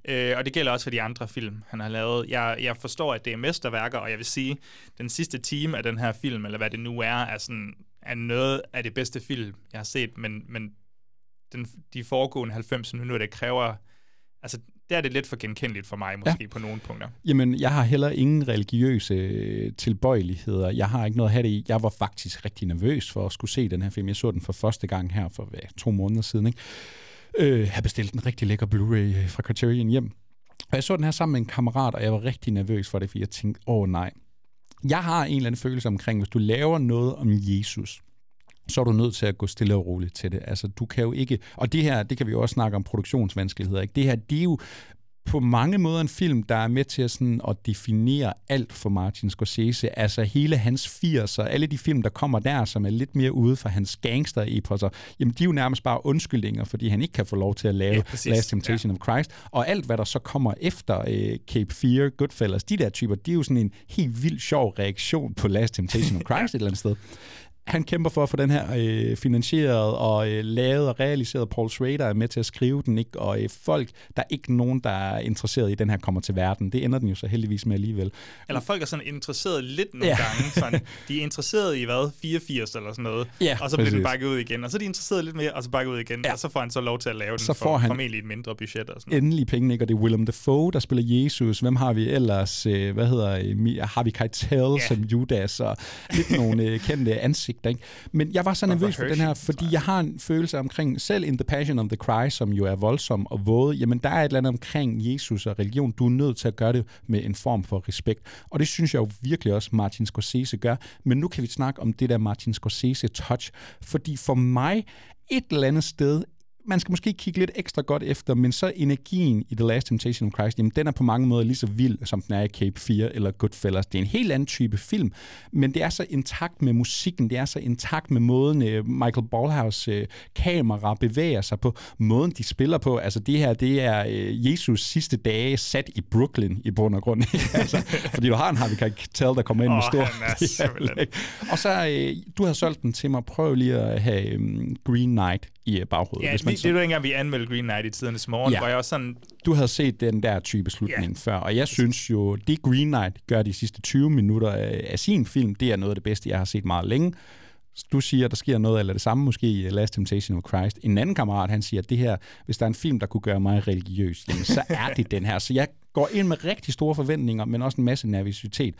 Øh, og det gælder også for de andre film, han har lavet. Jeg, jeg forstår, at det er mesterværker, og jeg vil sige, den sidste time af den her film, eller hvad det nu er, er, sådan, er noget af det bedste film, jeg har set, men, men den, de foregående 90 minutter, det kræver... Altså, der er det lidt for genkendeligt for mig, måske, ja. på nogle punkter. Jamen, jeg har heller ingen religiøse øh, tilbøjeligheder. Jeg har ikke noget at have det i. Jeg var faktisk rigtig nervøs for at skulle se den her film. Jeg så den for første gang her for hvad, to måneder siden. Ikke? Øh, jeg har bestilt en rigtig lækker Blu-ray øh, fra Criterion hjem. Og jeg så den her sammen med en kammerat, og jeg var rigtig nervøs for det, fordi jeg tænkte, åh oh, nej. Jeg har en eller anden følelse omkring, hvis du laver noget om Jesus, så er du nødt til at gå stille og roligt til det. Altså, du kan jo ikke... Og det her, det kan vi jo også snakke om produktionsvanskeligheder, ikke? Det her, det er jo på mange måder en film, der er med til at, sådan, at definere alt for Martin Scorsese. Altså hele hans 80'er, alle de film, der kommer der, som er lidt mere ude for hans gangster-eposser, jamen de er jo nærmest bare undskyldninger, fordi han ikke kan få lov til at lave Ja, præcis. Last Temptation ja. of Christ. Og alt, hvad der så kommer efter øh, Cape Fear, Goodfellas, de der typer, de er jo sådan en helt vild sjov reaktion på Last Temptation of Christ et eller andet sted. Han kæmper for at få den her øh, finansieret og øh, lavet og realiseret. Paul Schrader er med til at skrive den, ikke? og øh, folk, der er ikke nogen, der er interesseret i den her, kommer til verden. Det ender den jo så heldigvis med alligevel. Eller folk er sådan interesseret lidt nogle Ja. gange. Sådan, [LAUGHS] de er interesseret i hvad? 84 eller sådan noget. Ja, og så bliver den præcis. bakket ud igen. Og så er de interesseret lidt mere, og så bakket ud igen. Ja. Og så får han så lov til at lave den Så for får han- formentlig et mindre budget og sådan noget. endelig penge, ikke? og det er Willem Dafoe, der spiller Jesus. Hvem har vi ellers? Øh, Hvad hedder øh, Harvey Keitel Ja. som Judas, og lidt nogle øh, kendte ansigter. Ikke? Men jeg var så nervøs for den her, fordi jeg. jeg har en følelse omkring, selv in The Passion of the Christ, som jo er voldsom og våde, jamen der er et eller andet omkring Jesus og religion. Du er nødt til at gøre det med en form for respekt. Og det synes jeg jo virkelig også, Martin Scorsese gør. Men nu kan vi snakke om det der Martin Scorsese-touch, fordi for mig et eller andet sted man skal måske kigge lidt ekstra godt efter, men så energien i The Last Temptation of Christ, jamen den er på mange måder lige så vild, som den er i Cape 4 eller Goodfellas. Det er en helt anden type film, men det er så intakt med musikken, det er så intakt med måden øh, Michael Ballhaus øh, kamera bevæger sig på, måden de spiller på. Altså det her, det er øh, Jesus sidste dage sat i Brooklyn i bund og grund. [LAUGHS] altså, fordi du har en Harvey Keitel, der kommer ind med Åh, stor... [LAUGHS] og så, øh, du har solgt den til mig. Prøv lige at have øh, Green Knight i øh, baghovedet. Ja, hvis man det er jo dengang, vi anmeldte Green Knight i tidernes morgen, Ja. ja. hvor jeg også sådan, du havde set den der type slutning yeah. før, og jeg synes jo, det Green Knight gør de sidste 20 minutter af, sin film, det er noget af det bedste, jeg har set meget længe. Du siger, der sker noget eller det samme måske i Last Temptation of Christ. En anden kammerat, han siger, at det her, hvis der er en film, der kunne gøre mig religiøs, jamen, så er det den her. Så jeg går ind med rigtig store forventninger, men også en masse nervøsitet.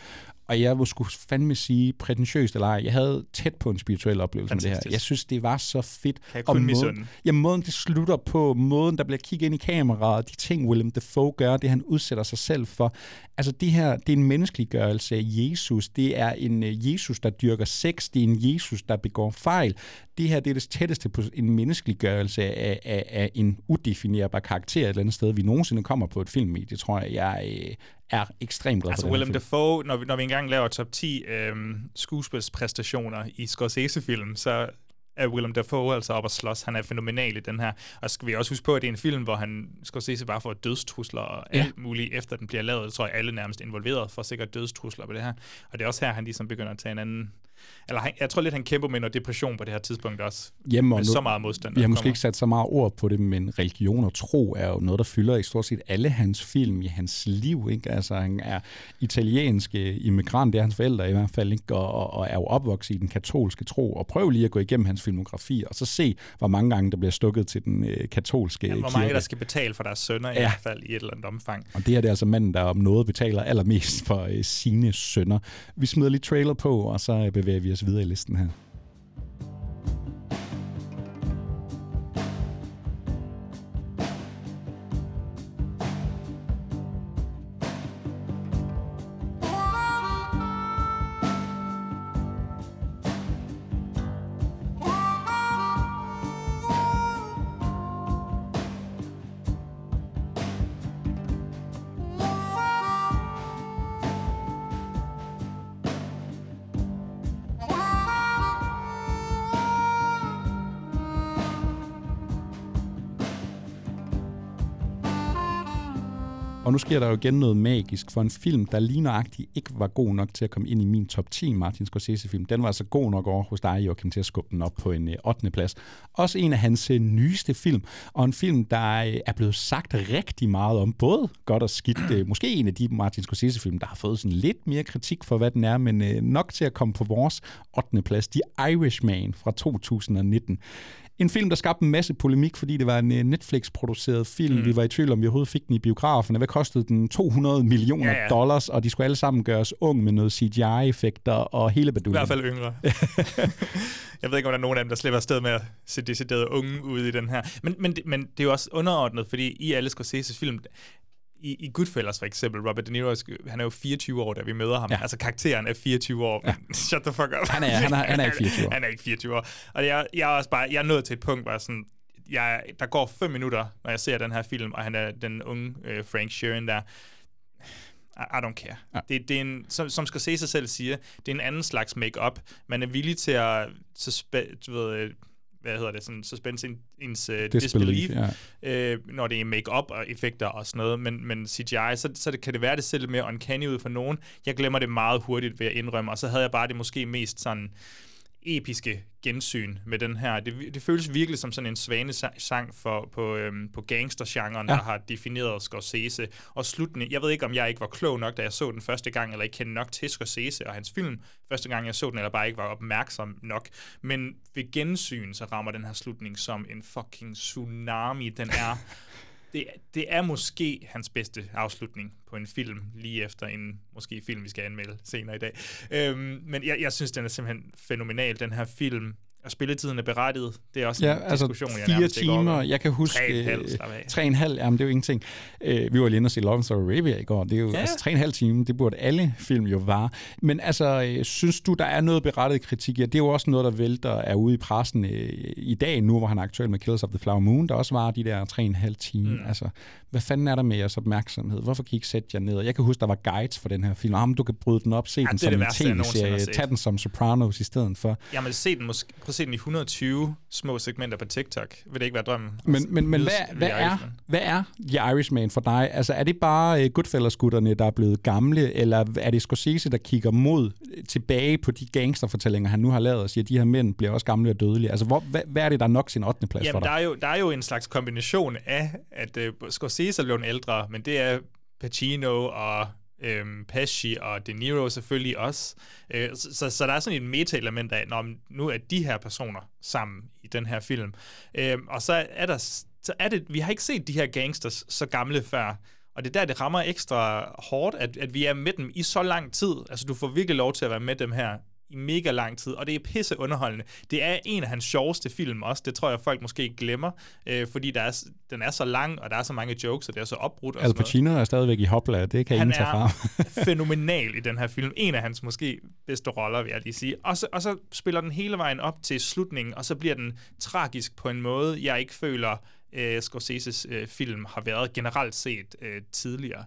Og jeg vil skulle fandme sige, prætentiøst eller ej, jeg havde tæt på en spirituel oplevelse med det her. Fantastisk. Jeg synes, det var så fedt. Kan jeg Og kun måden- misunde. Ja, måden det slutter på, måden der bliver kigget ind i kameraet, de ting Willem Dafoe gør, det han udsætter sig selv for. Altså det her, det er en menneskeliggørelse af Jesus. Det er en øh, Jesus, der dyrker sex. Det er en Jesus, der begår fejl. Det her, det er det tætteste på en menneskeliggørelse af, af, af en udefinerbar karakter et eller andet sted, vi nogensinde kommer på et filmmedie, tror jeg, jeg øh, er ekstremt glad Altså for her Willem. Dafoe, når vi, når vi engang laver top 10 øhm, skuespilspræstationer i Scorsese-film, så er Willem Dafoe altså op og slås. Han er fænomenal i den her. Og skal vi også huske på, at det er en film, hvor han Scorsese bare får dødstrusler og Ja. alt muligt, efter den bliver lavet. Jeg tror, jeg alle nærmest involveret for sikkert dødstrusler på det her. Og det er også her, han ligesom begynder at tage en anden... Eller han, jeg tror lidt, han kæmper med noget depression på det her tidspunkt også. Og med nu- så meget modstand. Vi har måske ikke sat så meget ord på det, men religion og tro er jo noget, der fylder i stort set alle hans film i hans liv. Ikke? Altså, han er italiensk øh, immigrant, det er hans forældre i hvert fald, ikke? Og, og, og er jo opvokset i den katolske tro. Og prøv lige at gå igennem hans filmografi, og så se, hvor mange gange der bliver stukket til den øh, katolske Ja, hvor kirke. mange, der skal betale for deres sønner, ja. i hvert fald i et eller andet omfang. Og det her det er altså manden, der om noget betaler allermest for øh, sine sønner. Vi smider lige trailer på, og så øh, Øh, bevæger vi os videre i listen her. Sker der jo igen noget magisk for en film, der lige nøjagtigt ikke var god nok til at komme ind i min top 10 Martin Scorsese-film. Den var altså god nok over hos dig, Joachim, til at skubbe den op på en øh, 8. plads. Også en af hans øh, nyeste film, og en film, der øh, er blevet sagt rigtig meget om, både godt og skidt. Øh, måske en af de Martin Scorsese-film, der har fået sådan lidt mere kritik for, hvad den er, men øh, nok til at komme på vores 8. plads. The Irishman fra 2019. En film, der skabte en masse polemik, fordi det var en øh, Netflix-produceret film. Mm. Vi var i tvivl om, vi overhovedet fik den i biograferne. Hvad kostede den? 200 millioner Ja, ja, dollars, og de skulle alle sammen gøres ung med noget CGI-effekter og hele I baduljen. hvert fald yngre. [LAUGHS] jeg ved ikke, om der er nogen af dem, der slipper afsted med at se decideret unge ud i den her. Men, men, men det er jo også underordnet, fordi i alle Scorsese's film, i, i Goodfellas for eksempel, Robert De Niro, han er jo 24 år, da vi møder ham. Ja. Altså karakteren er 24 år. Ja. [LAUGHS] Shut the fuck up. Han er- han er- han er ikke 24 år. han er ikke 24 år. Og jeg, jeg er også bare, jeg er nået til et punkt, hvor jeg sådan, jeg, der går fem minutter, når jeg ser den her film, og han er den unge øh, Frank Sheeran der. I, don't care. Ja. Det, det er en, som, som skal se sig selv siger, det er en anden slags make-up. Man er villig til at suspe, du ved, øh, hvad hedder det, sådan suspend sin, ens uh, disbelief, Disbelief, disbelief øh, når det er make-up og effekter og sådan noget, men, men CGI, så, så det, kan det være, det ser lidt mere uncanny ud for nogen. Jeg glemmer det meget hurtigt ved at indrømme, og så havde jeg bare det måske mest sådan episke gensyn med den her. Det, det føles virkelig som sådan en svanesang for, på, øhm, på gangstergenren, ja. der har defineret Scorsese. Og slutningen, jeg ved ikke, om jeg ikke var klog nok, da jeg så den første gang, eller ikke kendte nok til Scorsese og hans film, første gang jeg så den, eller bare ikke var opmærksom nok. Men ved gensyn, så rammer den her slutning som en fucking tsunami. Den er [LAUGHS] det, det er måske hans bedste afslutning på en film, lige efter en måske film, vi skal anmelde senere i dag. Øhm, men jeg, jeg synes, den er simpelthen fænomenal, den her film. Og spilletiden er berettiget. Det er også ja, en altså diskussion, jeg fire timer. Jeg kan huske... Tre og en halv, slap af. Tre og en halv, jamen det er jo ingenting. Øh, vi var lige inde og se Lawrence of Arabia i går. Det er jo Ja. altså, tre og en halv time. Det burde alle film jo vare. Men altså, øh, synes du, der er noget berettiget kritik? Ja, det er jo også noget, der vælter er ude i pressen øh, i dag, nu hvor han er aktuel med Killers of the Flower Moon, der også var de der tre og en halv time. Mm. Altså, hvad fanden er der med jeres opmærksomhed? Hvorfor kan I ikke sætte jer ned? Jeg kan huske, der var guides for den her film. Om du kan bryde den op, se Ja, den det som det en tv-serie, tag den som Sopranos i stedet for. Jamen, se den måske, se den i 120 små segmenter på TikTok. Vil det ikke være drømmen? Men, men, men Lydes- hvad, hvad, er, hvad er The Irishman for dig? Altså, er det bare uh, Goodfellas-gutterne, der er blevet gamle, eller er det Scorsese, der kigger mod øh, tilbage på de gangsterfortællinger, han nu har lavet, og siger, at de her mænd bliver også gamle og dødelige? Altså, hvor, hvad, hvad er det, der er nok sin 8. plads for Jamen, dig? der er, jo, der er jo en slags kombination af, at uh, Scorsese er blevet ældre, men det er Pacino og øhm, Pesci og De Niro selvfølgelig også. Øh, så, så, så der er sådan et meta-element af, når nu er de her personer sammen i den her film. Øh, og så er der, så er det, vi har ikke set de her gangsters så gamle før, og det er der, det rammer ekstra hårdt, at, at vi er med dem i så lang tid. Altså, du får virkelig lov til at være med dem her i mega lang tid, og det er pisse underholdende. Det er en af hans sjoveste film også, det tror jeg, folk måske ikke glemmer, øh, fordi der er, den er så lang, og der er så mange jokes, og det er så opbrudt. Og Al. Pacino er stadigvæk i hopla, det kan Han ingen tage fra. er [LAUGHS] fænomenal i den her film. En af hans måske bedste roller, vil jeg lige sige. Og så, og så spiller den hele vejen op til slutningen, og så bliver den tragisk på en måde, jeg ikke føler, øh, Scorseses øh, film har været generelt set øh, tidligere.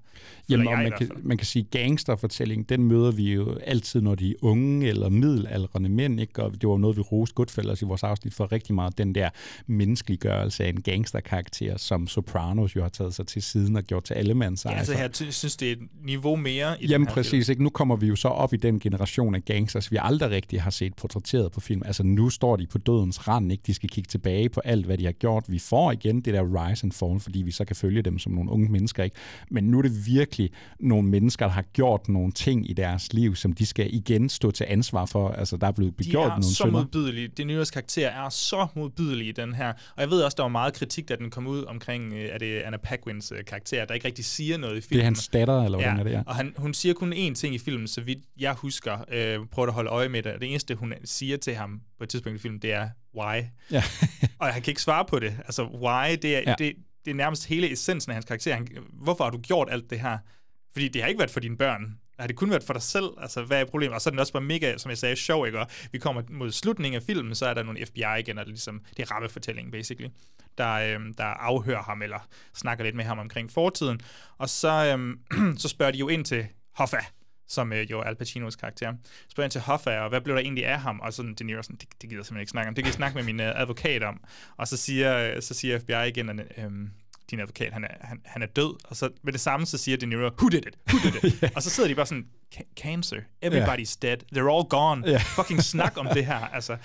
Jamen, og man, kan, man kan sige, gangsterfortælling, den møder vi jo altid, når de er unge eller middelaldrende mænd, ikke? og det var noget, vi roste Goodfellas i vores afsnit for rigtig meget, den der menneskeliggørelse af en gangsterkarakter, som Sopranos jo har taget sig til siden og gjort til allemands Ja, altså jeg synes, det er et niveau mere i Jamen præcis, ikke? nu kommer vi jo så op i den generation af gangsters, vi aldrig rigtig har set portrætteret på film. Altså nu står de på dødens rand, ikke? de skal kigge tilbage på alt, hvad de har gjort. Vi får igen det der rise and fall, fordi vi så kan følge dem som nogle unge mennesker. Ikke? Men nu er det virkelig nogle mennesker, der har gjort nogle ting i deres liv, som de skal igen stå til ansvar for. Altså der er blevet De begjort er nogle så synder. modbydelige. De nyers karakter er så modbydelig i den her. Og jeg ved også, der var meget kritik, da den kom ud omkring, øh, er det Anna Paquins øh, karakter, der ikke rigtig siger noget i filmen. Det er hans datter, eller hvordan ja, er det? Ja. og han, hun siger kun én ting i filmen, så vidt jeg husker. Øh, prøv at holde øje med det. Det eneste, hun siger til ham på et tidspunkt i filmen, det er, why? Ja. [LAUGHS] og han kan ikke svare på det. Altså, why? Det er, Ja. det, det er nærmest hele essensen af hans karakter. Han, hvorfor har du gjort alt det her? Fordi det har ikke været for dine børn. Har det kun været for dig selv? Altså, hvad er problemet? Og så er den også bare mega, som jeg sagde, sjov, ikke? Og vi kommer mod slutningen af filmen, så er der nogle FBI igen, og det er ligesom, det er rammefortællingen, basically, der, øhm, der afhører ham, eller snakker lidt med ham omkring fortiden. Og så, øhm, [CLEARS THROAT] så spørger de jo ind til Hoffa, som øh, jo er Al Pacinos karakter. Spørger ind til Hoffa, og hvad blev der egentlig af ham? Og sådan, De Niro sådan, det, det gider jeg simpelthen ikke snakke om. Det kan jeg snakke med min øh, advokat om. Og så siger, øh, så siger FBI igen, at øhm, din advokat, han er, han, han er død. Og så med det samme, så siger De Niro, who did it? Who did it? [LAUGHS] Og så sidder de bare sådan, "Ca- cancer. Everybody's dead. They're all gone. Ja. [LAUGHS] Fucking snak om det her. [LAUGHS] Altså,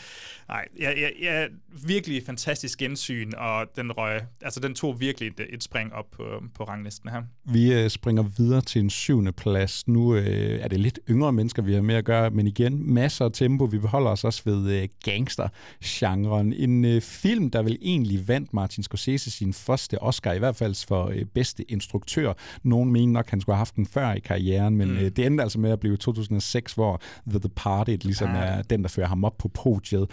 nej, jeg, jeg, jeg, virkelig fantastisk gensyn, og den røg, altså den tog virkelig et, et spring op på, på ranglisten her. Vi øh, springer videre til en syvende plads. Nu øh, er det lidt yngre mennesker, vi har med at gøre, men igen, masser af tempo. Vi beholder os også ved øh, gangster-genren. En øh, film, der vel egentlig vandt Martin Scorsese sin første Oscar, i hvert fald for øh, bedste instruktør. Nogen mener nok, han skulle have haft den før i karrieren, men mm. øh, det endte altså med at blive 2006, hvor The Departed ligesom er den, der fører ham op på podiet.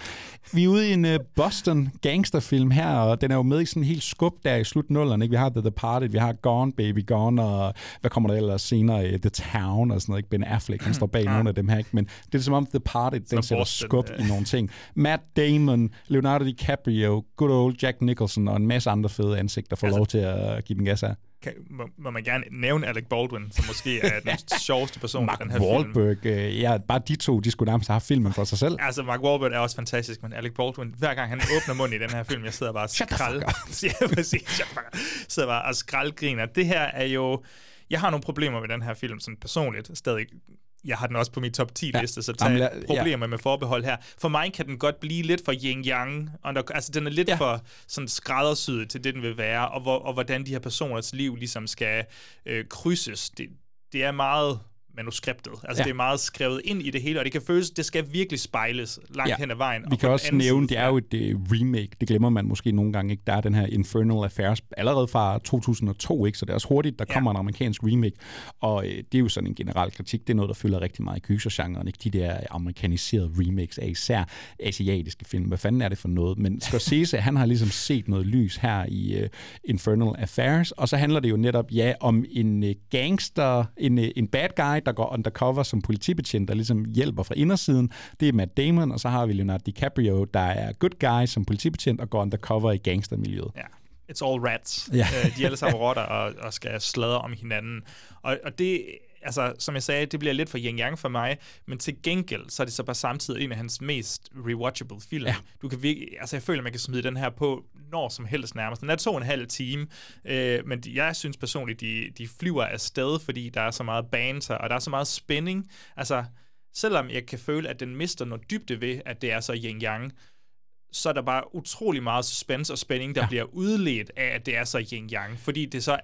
Vi er ude i en øh, Boston gangsterfilm her, og den er jo med i sådan en helt skub der i slut nullerne. Ikke? Vi har The Departed, vi har Gone Baby Gone, og hvad kommer der ellers senere? øh, The Town og sådan noget. Ikke? Ben Affleck, han står bag [CLEARS THROAT] nogle af dem her. Ikke? Men det er som om The Departed, den noget sætter Boston, skub øh. i nogle ting. Matt Damon, Leonardo DiCaprio, good old Jack Nicholson og en masse andre fede ansigter får Altså- lov til at give den gas af. Kan, må, må man gerne nævne Alec Baldwin, som måske er den [LAUGHS] sjoveste person i den her film. Wahlberg, øh, ja, bare de to, de skulle nærmest have haft filmen for sig selv. Altså, Mark Wahlberg er også fantastisk, men Alec Baldwin, hver gang han åbner munden i den her film, jeg sidder bare og skrald... [LAUGHS] ja, præcis. Sidder bare og skraldgriner. Det her er jo... Jeg har nogle problemer med den her film, sådan personligt, stadig jeg har den også på min top 10 liste, Ja. så Jamen, tag lad- problemer med forbehold her. For mig kan den godt blive lidt for yin-yang. under- Altså, den er lidt ja. for sådan skræddersyet til det, den vil være, og, hvor, og hvordan de her personers liv ligesom skal øh, krydses. Det, det er meget manuskriptet. Altså, Ja. det er meget skrevet ind i det hele, og det kan føles, det skal virkelig spejles langt Ja. hen ad vejen. Vi Og kan også nævne, side- det er jo et uh, remake. Det glemmer man måske nogle gange ikke. Der er den her Infernal Affairs allerede fra 2002, ikke? så det er også hurtigt, der Ja. kommer en amerikansk remake. Og uh, det er jo sådan en generel kritik. Det er noget, der fylder rigtig meget i gysergenren. Ikke? De der amerikaniserede remakes af især asiatiske film. Hvad fanden er det for noget? Men Scorsese, han har ligesom set noget lys her i uh, Infernal Affairs, og så handler det jo netop, ja, om en uh, gangster, en, uh, en bad guy, der går undercover som politibetjent, der ligesom hjælper fra indersiden. Det er Matt Damon, og så har vi Leonardo DiCaprio, der er good guy som politibetjent og går undercover i gangstermiljøet. Ja. It's all rats. Ja. Ja. de er alle sammen rotter og, og skal sladre om hinanden. Og, og det, altså, som jeg sagde, det bliver lidt for yin-yang for mig, men til gengæld, så er det så bare samtidig en af hans mest rewatchable film. Ja. Du kan virkelig, altså jeg føler, man kan smide den her på når som helst nærmest. Den er to og en halv time, øh, men de- jeg synes personligt, de, de flyver afsted, fordi der er så meget banter, og der er så meget spænding. Altså, selvom jeg kan føle, at den mister noget dybde ved, at det er så yin-yang, så er der bare utrolig meget suspense og spænding, der ja. bliver udledt af, at det er så yin-yang. Fordi det så,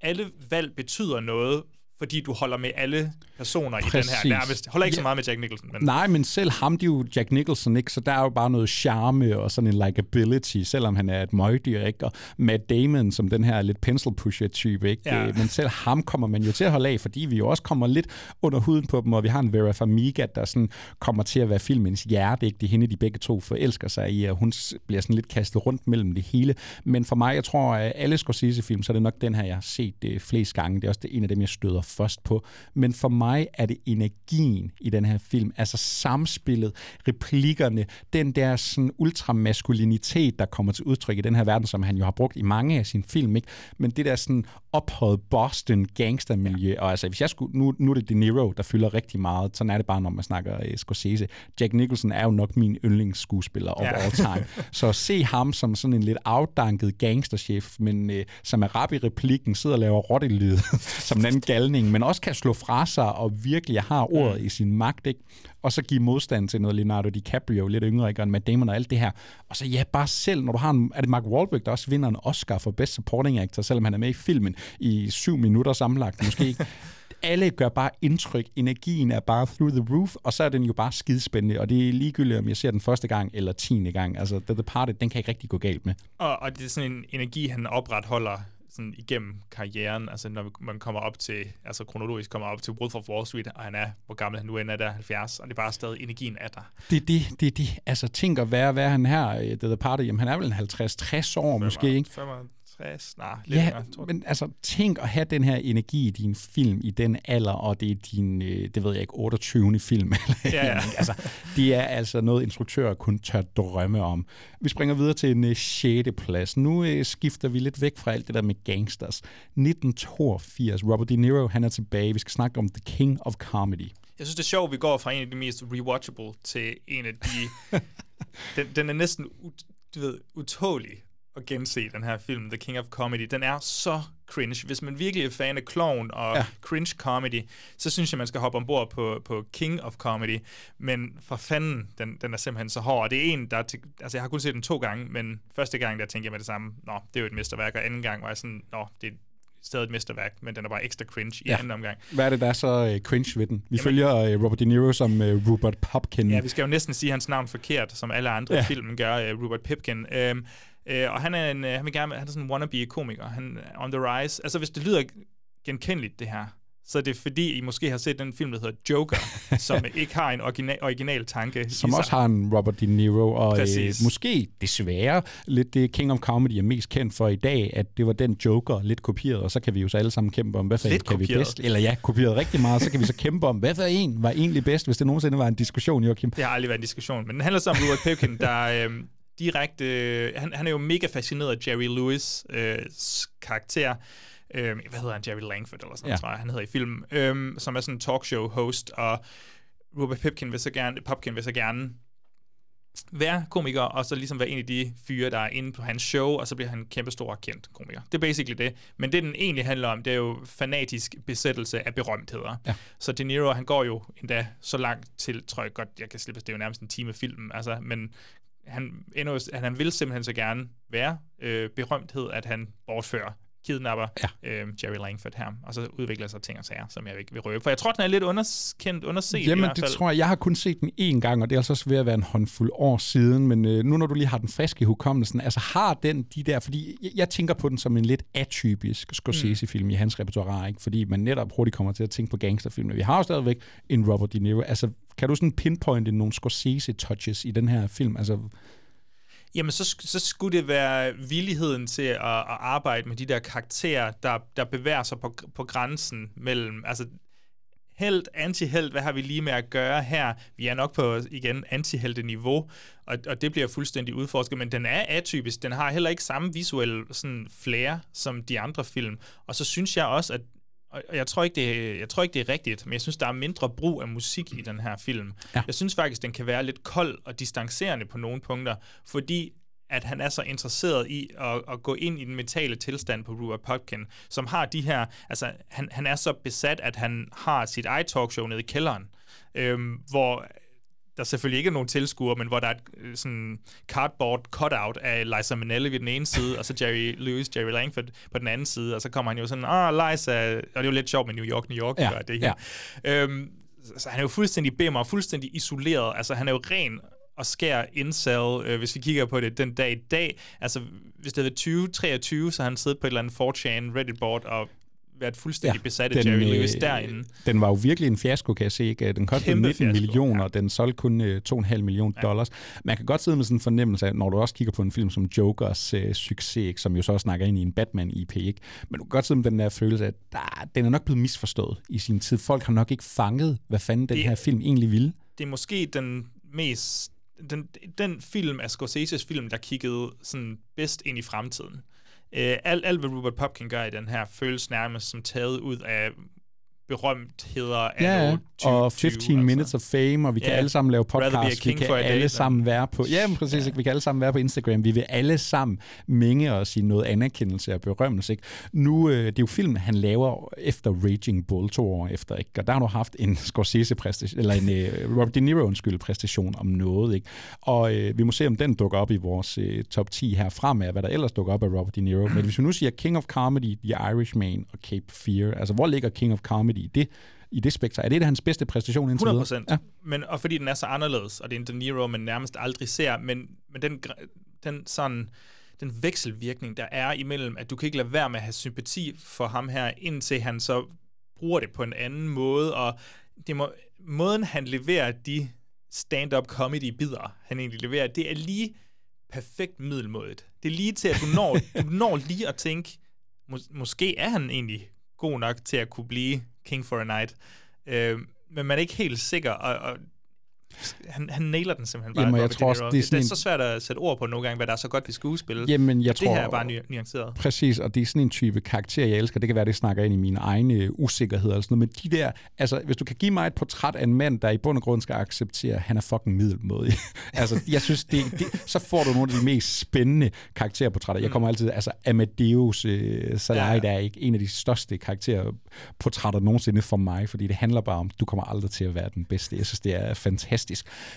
alle valg betyder noget, fordi du holder med alle personer i den Præcis. her nærmest. Holder ikke Ja. så meget med Jack Nicholson, men Nej, men selv ham, det er jo Jack Nicholson, ikke? Så der er jo bare noget charme og sådan en likability, selvom han er et møgdyr, ikke? Og Matt Damon som den her lidt pencil pusher type, ikke? Ja. Øh, Men selv ham kommer man jo til at holde af, fordi vi jo også kommer lidt under huden på dem, og vi har en Vera Farmiga, der sådan kommer til at være filmens hjerte, ikke? Det er hende, de begge to forelsker sig i, og hun bliver sådan lidt kastet rundt mellem det hele. Men for mig, jeg tror, at alle Scorsese-film, så er det nok den her, jeg har set det flest gange. Det er også en af dem, jeg støder først på. Men for mig er det energien i den her film, altså samspillet, replikkerne, den der sådan ultramaskulinitet, der kommer til udtryk i den her verden, som han jo har brugt i mange af sine film, ikke? men det der sådan ophøjet Boston gangstermiljø, og altså hvis jeg skulle, nu, nu er det De Niro, der fylder rigtig meget, sådan er det bare, når man snakker uh, Scorsese. Jack Nicholson er jo nok min yndlingsskuespiller of Ja. all time. [LAUGHS] Så at se ham som sådan en lidt afdanket gangsterchef, men øh, som er rap i replikken, sidder og laver rottelyd [LAUGHS] som en anden galning, men også kan slå fra sig og virkelig har ordet Mm. i sin magt, ikke? Og så give modstand til noget Leonardo DiCaprio, lidt yngre, ikke? Og Matt Damon og alt det her. Og så ja, bare selv, når du har en, er det Mark Wahlberg, der også vinder en Oscar for Best Supporting Actor, selvom han er med i filmen i syv minutter sammenlagt, måske ikke. [LAUGHS] alle gør bare indtryk. Energien er bare through the roof, og så er den jo bare skidespændende, og det er ligegyldigt, om jeg ser den første gang eller tiende gang. Altså, The Departed, den kan ikke rigtig gå galt med. Og, og det er sådan en energi, han opretholder sådan igennem karrieren, altså når man kommer op til, altså kronologisk kommer op til Wolf of Wall Street, og han er, hvor gammel han nu end er der, 70, og det er bare stadig energien af der. Det er det, det er det. Altså, tænk at være, hvad er han her, øh, The Departed, jamen han er vel en 50-60 år måske, ikke? 65, nej, lidt Ja, længere, tror jeg. men altså, tænk at have den her energi i din film i den alder, og det er din, øh, det ved jeg ikke, 28. film. [LAUGHS] Eller Ja, ja. Altså, det er altså noget, instruktører kun tør drømme om. Vi springer videre til en øh, 6. plads. Nu øh, skifter vi lidt væk fra alt det der med gangsters. 1982, Robert De Niro, han er tilbage. Vi skal snakke om The King of Comedy. Jeg synes, det er sjovt, at vi går fra en af de mest rewatchable til en af de... [LAUGHS] den, den er næsten du ved, utålig at gense den her film, The King of Comedy. Den er så cringe. Hvis man virkelig er fan af clown og Ja. cringe comedy, så synes jeg, man skal hoppe ombord på, på King of Comedy. Men for fanden, den, den er simpelthen så hård. Og det er en, der... er Til, altså, jeg har kun set den to gange, men første gang, der tænkte jeg med det samme, nå, det er jo et mesterværk, og anden gang var jeg sådan, nå, det er stadig et mesterværk, men den er bare ekstra cringe i Ja. anden omgang. Hvad er det, der er så øh, cringe ved den? Vi Jamen, følger øh, Robert De Niro som øh, Rupert Pupkin. Ja, vi skal jo næsten sige hans navn forkert, som alle andre Ja. filmen gør, uh, Robert Pipkin. Øhm, øh, og han er, en, øh, han, vil gerne, han er sådan en wannabe-komiker. Han er on the rise. Altså, hvis det lyder genkendeligt, det her, så er det fordi, I måske har set den film, der hedder Joker, [LAUGHS] som ikke har en original, original tanke som også har en Robert De Niro, og øh, måske desværre lidt det King of Comedy er mest kendt for i dag, at det var den Joker lidt kopieret, og så kan vi jo så alle sammen kæmpe om, hvad for en Lidt kan vi kopieret. bedst, eller ja, kopieret rigtig meget, så kan vi så kæmpe om, hvad for en var egentlig bedst, hvis det nogensinde var en diskussion, Joachim. Det har aldrig været en diskussion, men den handler så om Robert Pipkin, der øhm, direkte... Øh, han, han er jo mega fascineret af Jerry Lewis' øh, karakter. Øhm, hvad hedder han? Jerry Langford eller sådan Ja. noget, tror jeg, han hedder i filmen. Øhm, som er sådan en talkshow-host, og Robert Pipkin vil så gerne, Pupkin vil så gerne være komiker, og så ligesom være en af de fyre, der er inde på hans show, og så bliver han en kæmpe stor kendt komiker. Det er basically det. Men det, den egentlig handler om, det er jo fanatisk besættelse af berømtheder. Ja. Så De Niro, han går jo endda så langt til, tror jeg godt, jeg kan slippe, det er jo nærmest en time film, altså, men han, endnu, han, han vil simpelthen så gerne være øh, berømthed, at han bortfører kidnapper ja. øh, Jerry Langford her, og så udvikler sig ting og sager, som jeg ikke vil røbe. For jeg tror, den er lidt underkendt, underset i Jamen, hvert det fald. tror jeg. Jeg har kun set den én gang, og det er altså også ved at være en håndfuld år siden. Men øh, nu når du lige har den friske i hukommelsen, altså har den de der... Fordi jeg, jeg tænker på den som en lidt atypisk Scorsese-film mm. i hans repertoire, ikke? Fordi man netop hurtigt kommer til at tænke på gangsterfilm. Vi har jo stadigvæk en Robert De Niro. Altså, kan du sådan pinpointe nogle Scorsese-touches i den her film? Altså, Jamen, så, så skulle det være villigheden til at, at arbejde med de der karakterer, der, der bevæger sig på, på grænsen mellem, altså, held, antiheld, hvad har vi lige med at gøre her? Vi er nok på, igen, antihelte-niveau, og, og det bliver fuldstændig udforsket, men den er atypisk. Den har heller ikke samme visuelle sådan, flair som de andre film. Og så synes jeg også, at og jeg tror, ikke, det, jeg tror ikke, det er rigtigt, men jeg synes, der er mindre brug af musik i den her film. Ja. Jeg synes faktisk, den kan være lidt kold og distancerende på nogle punkter, fordi at han er så interesseret i at, at gå ind i den mentale tilstand på Rupert Pupkin, som har de her, altså han, han er så besat, at han har sit eget talkshow nede i kælderen, øhm, hvor der selvfølgelig ikke er nogen tilskuere, men hvor der er et øh, sådan cardboard cutout af Liza Minnelli ved den ene side, og så Jerry Lewis, Jerry Langford på den anden side, og så kommer han jo sådan, ah, Liza, og det er jo lidt sjovt med New York, New York, Ja, gør det her. Ja. Øhm, så han er jo fuldstændig bimmer, fuldstændig isoleret, altså han er jo ren og skær incel, øh, hvis vi kigger på det den dag i dag. Altså, hvis det havde været 2023, så har han siddet på et eller andet 4chan Reddit-board og været fuldstændig ja, besat af Jerry Lewis derinde. Den var jo virkelig en fiasko, kan jeg se. Ikke? Den kostede Kæmpe 19 fiasko, millioner, ja. den solgte kun uh, 2,5 millioner ja. dollars. Man kan godt sidde med sådan en fornemmelse af, når du også kigger på en film som Jokers uh, succes, ikke? som jo så snakker ind i en Batman-IP, ikke? men du kan godt sidde med den der følelse af, at der, den er nok blevet misforstået i sin tid. Folk har nok ikke fanget, hvad fanden den Det- her film egentlig ville. det er måske den mest den, den film af Scorseses film, der kiggede sådan bedst ind i fremtiden. Øh, alt, alt, hvad Rupert Pupkin gør i den her, føles nærmest som taget ud af berømtheder af Ja, noget og 2020, 15 Minutes of Fame, og vi kan Ja. alle sammen lave podcasts, vi kan day alle than- sammen være på, ja, men præcis, ikke? vi kan alle sammen være på Instagram, vi vil alle sammen mænge os i noget anerkendelse og berømmelse. Ikke? Nu, øh, det er jo film, han laver efter Raging Bull to år efter, ikke? og der har du haft en Scorsese præstation, eller en øh, Robert De Niro undskyld, præstation om noget, ikke? og øh, vi må se, om den dukker op i vores øh, top 10 her fremad, hvad der ellers dukker op af Robert De Niro, men hvis vi nu siger King of Comedy, The Irishman og Cape Fear, altså hvor ligger King of Comedy i det? i det spektrum. Er det, det hans bedste præstation indtil 100 videre? procent. Ja. Men, og fordi den er så anderledes, og det er en De Niro, man nærmest aldrig ser, men, men den, den sådan den vekselvirkning, der er imellem, at du kan ikke lade være med at have sympati for ham her, indtil han så bruger det på en anden måde, og det må, måden han leverer de stand-up comedy-bidder, han egentlig leverer, det er lige perfekt middelmådet. Det er lige til, at du når, [LAUGHS] du når lige at tænke, mås- måske er han egentlig god nok til at kunne blive King for a Night. Øh, men man er ikke helt sikker, og, og han, han nailer den simpelthen bare. Jamen, jeg tror også, det er det, sådan er en- så svært at sætte ord på nogle gange, hvad der er så godt ved skuespil. Jamen, jeg det tror... her er bare nu- nuanceret. Præcis, og det er sådan en type karakter, jeg elsker. Det kan være, det snakker ind i mine egne usikkerheder og sådan noget. Men de der, altså, hvis du kan give mig et portræt af en mand, der i bund og grund skal acceptere, at han er fucking middelmådig. [LAUGHS] altså, jeg synes, det, det, så får du nogle af de mest spændende karakterportrætter. Jeg kommer altid, altså, Amadeus øh, Salai, ja. der er ikke en af de største karakterportrætter nogensinde for mig, fordi det handler bare om, du kommer aldrig til at være den bedste. Jeg synes, det er fantastisk.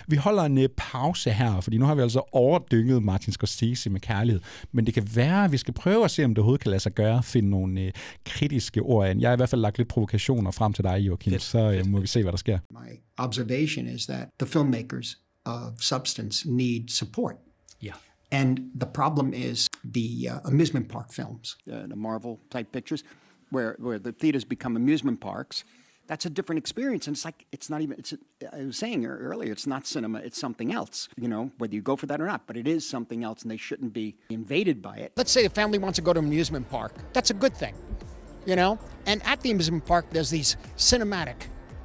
Vi holder en øh, pause her, fordi nu har vi altså overdynget Martin Scorsese med kærlighed, men det kan være, at vi skal prøve at se, om det overhovedet kan lade sig gøre at finde nogle øh, kritiske ord ind. Jeg har i hvert fald lagt lidt provokationer frem til dig, Joachim, Fedt, så øh, må vi se, hvad der sker. My observation is that the filmmakers of substance need support. Yeah. And the problem is the uh, amusement park films, uh, the Marvel type pictures, where, where the theaters become amusement parks. That's a different experience. And it's like, it's not even, it's, I was saying earlier, it's not cinema, it's something else, you know, whether you go for that or not, but it is something else and they shouldn't be invaded by it. Let's say a family wants to go to an amusement park. That's a good thing, you know? And at the amusement park, there's these cinematic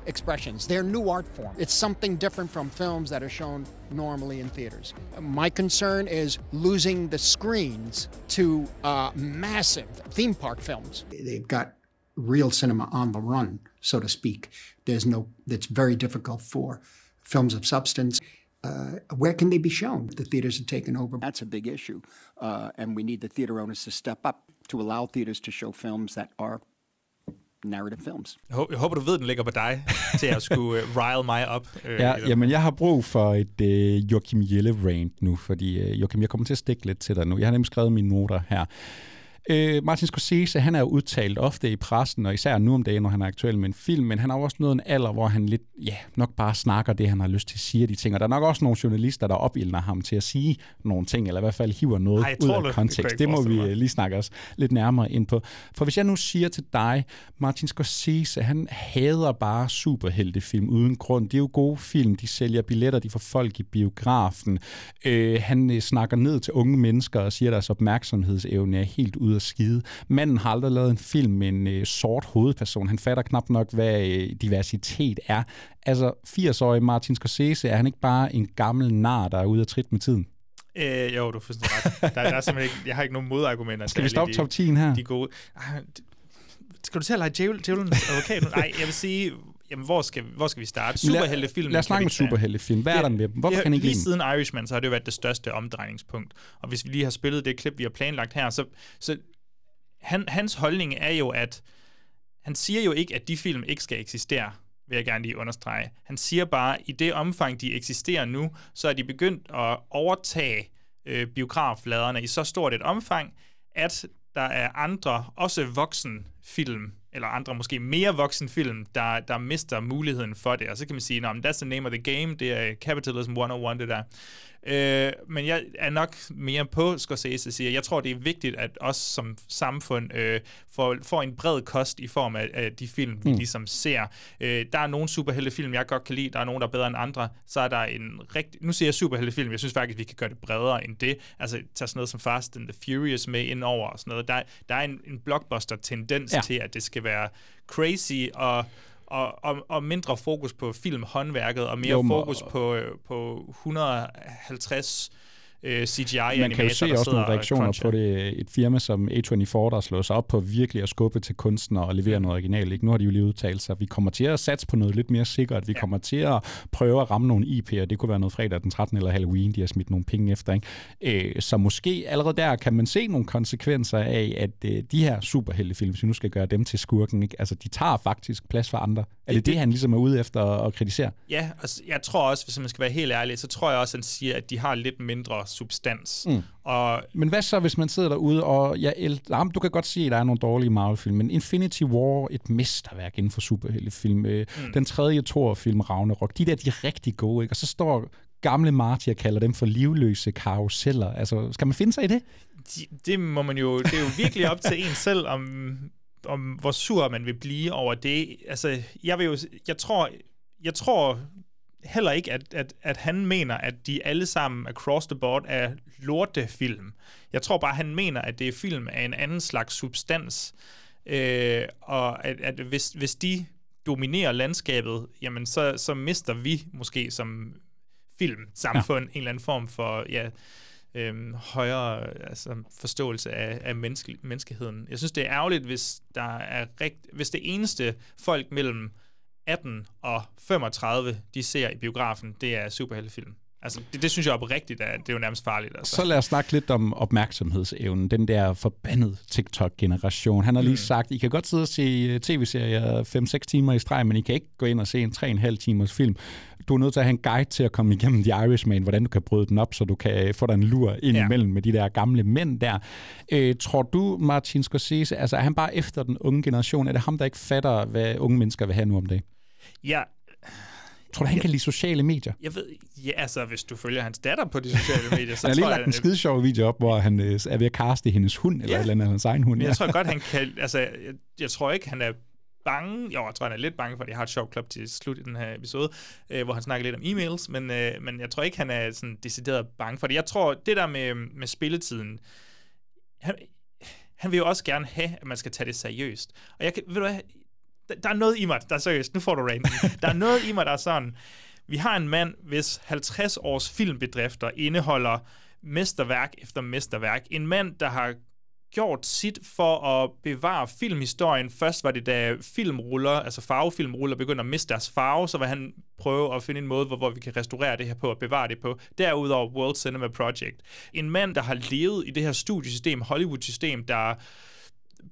expressions. They're new art form. It's something different from films that are shown normally in theaters. My concern is losing the screens to uh, massive theme park films. They've got real cinema on the run, so to speak. There's no, it's very difficult for films of substance. uh, where can they be shown? The theaters are taken over. That's a big issue. Uh, and we need the theater owners to step up to allow theaters to show films that are narrative films. Jeg hå- jeg håber, du ved, den ligger på dig, til at skulle uh, rile mig op. Uh, Ja, jamen jeg har brug for et øh, Joachim Jelle rant nu, fordi øh, Joachim, jeg kommer til at stikke lidt til dig nu. Jeg har nemlig skrevet mine noter her. Øh, Martin Scorsese, han er jo udtalt ofte i pressen, og især nu om dagen, når han er aktuel med en film, men han har jo også nået en alder, hvor han lidt, ja, nok bare snakker det, han har lyst til at sige, de ting. Og der er nok også nogle journalister, der opildner ham til at sige nogle ting, eller i hvert fald hiver noget Ej, ud af det. Kontekst. Det, må vi mig. øh, lige snakke os lidt nærmere ind på. For hvis jeg nu siger til dig, Martin Scorsese, han hader bare superheltefilm uden grund. Det er jo gode film, de sælger billetter, de får folk i biografen. Øh, han øh, snakker ned til unge mennesker og siger, at deres opmærksomhedsevne er helt ude af skide. Manden har aldrig lavet en film med en øh, sort hovedperson. Han fatter knap nok, hvad øh, diversitet er. Altså, 80-årig Martin Scorsese, er han ikke bare en gammel nar, der er ude af trit med tiden? Øh, jo, du er fuldstændig ret. [LAUGHS] Der, der er simpelthen ikke, jeg har ikke nogen modargumenter. Skal vi alle stoppe top 10 her? De gode. Ej, d- skal du til at lege djævel, djævelens advokat? [LAUGHS] Nej, jeg vil sige, jamen, hvor skal, hvor skal vi starte? Men lad- os snakke om superheltefilm. Hvad er der med dem? Hvorfor det, kan ikke Lige siden Irishman, så har det jo været det største omdrejningspunkt. Og hvis vi lige har spillet det klip, vi har planlagt her, så, så han, hans holdning er jo, at han siger jo ikke, at de film ikke skal eksistere, vil jeg gerne lige understrege. Han siger bare, at i det omfang, de eksisterer nu, så er de begyndt at overtage øh, biografladerne i så stort et omfang, at der er andre, også voksenfilm, eller andre måske mere voksenfilm, der, der mister muligheden for det. Og så kan man sige, at that's the name of the game, det er Capitalism 101, det der. Øh, men jeg er nok mere på Scorsese siger, jeg tror, det er vigtigt, at os som samfund øh, får, får en bred kost i form af, af de film, vi Mm. ligesom ser. Øh, der er nogle superheltefilm, jeg godt kan lide, der er nogle, der er bedre end andre. Så er der en rigtig... Nu siger jeg superheltefilm, jeg synes faktisk, vi kan gøre det bredere end det. Altså tage sådan noget som Fast and the Furious med ind over og sådan noget. Der, der er en, en blockbuster-tendens ja. til, at det skal være crazy og og, og, og mindre fokus på filmhåndværket, og mere Jo, fokus på, øh, på 150 øh, CGI-animatorer, Man kan jo se også nogle og reaktioner på det. Et firma som A24, der slår sig op på virkelig at skubbe til kunstnere og levere noget originalt. Ikke? Nu har de jo lige udtalt sig, vi kommer til at satse på noget lidt mere sikkert. Vi ja. kommer til at prøve at ramme nogle IP'er. Det kunne være noget fredag den 13. eller Halloween, de har smidt nogle penge efter. Ikke? Øh, så måske allerede der kan man se nogle konsekvenser af, at øh, de her superheltefilm, hvis vi nu skal gøre dem til skurken, ikke? Altså, de tager faktisk plads for andre. Er det det, han ligesom er ude efter at kritisere? Ja, altså, jeg tror også, hvis man skal være helt ærlig, så tror jeg også, han siger, at de har lidt mindre substans. Mm. Og Men hvad så, hvis man sidder derude, og jeg Jamen, du kan godt sige, at der er nogle dårlige Marvel-film, men Infinity War, et mesterværk inden for superheltefilm. Øh, Mm. Den tredje Thor-film, Ragnarok, de der, de er rigtig gode, ikke? Og så står gamle Marty og kalder dem for livløse karuseller. Altså, skal man finde sig i det? de, det må man jo, det er jo virkelig op til en selv, om, om hvor sur man vil blive over det. Altså, jeg vil jo, jeg tror, jeg tror heller ikke, at, at, at han mener, at de alle sammen across the board er lortefilm. Jeg tror bare, han mener, at det er film af en anden slags substans. Øh, og at, at hvis, hvis de dominerer landskabet, jamen så, så mister vi måske som filmsamfund ja. en eller anden form for ja, øhm, højere altså, forståelse af, af menneske, menneskeheden. Jeg synes, det er ærgerligt, hvis der er rigt, hvis det eneste folk mellem 18 og 35, de ser i biografen, det er superheltefilm. Altså, det, det synes jeg oprigtigt, at det er jo nærmest farligt. Altså. Så lad os snakke lidt om opmærksomhedsevnen. Den der forbandede TikTok-generation. Han har lige Mm. sagt, I kan godt sidde og se øh, tv-serier 5-6 timer i streg, men I kan ikke gå ind og se en 3,5 timers film. Du er nødt til at have en guide til at komme igennem The Irishman, hvordan du kan bryde den op, så du kan øh, få dig en lur ind Ja. imellem med de der gamle mænd der. Øh, tror du, Martin Scorsese, altså er han bare efter den unge generation? Er det ham, der ikke fatter, hvad unge mennesker vil have nu om dagen? Ja, Tror du, han kan lide sociale medier? jeg ved, ja, altså, hvis du følger hans datter på de sociale medier, så [LAUGHS] Han har lige tror lagt jeg, en skide sjov video op, hvor han øh, er ved at kaste hendes hund, eller Ja. et eller andet, hans egen hund. Ja. jeg tror godt, han [LAUGHS] kan... Altså, jeg, jeg tror ikke, han er bange. Jo, jeg tror, han er lidt bange for, at jeg har et sjovt klub til slut i den her episode, øh, hvor han snakker lidt om e-mails, men, øh, men jeg tror ikke, han er sådan decideret bange for det. Jeg tror, det der med, med spilletiden, han, han vil jo også gerne have, at man skal tage det seriøst. Og jeg kan, ved du hvad, der, der er noget i mig, der er seriøst, nu får du ranten. Der er noget i mig, der er sådan, vi har en mand, hvis 50 års filmbedrifter indeholder mesterværk efter mesterværk. En mand, der har gjort sit for at bevare filmhistorien. Først var det, da filmruller, altså farvefilmruller, begyndte at miste deres farve, så var han prøve at finde en måde, hvor, hvor vi kan restaurere det her på og bevare det på. Derudover World Cinema Project. En mand, der har levet i det her studiesystem, Hollywood-system, der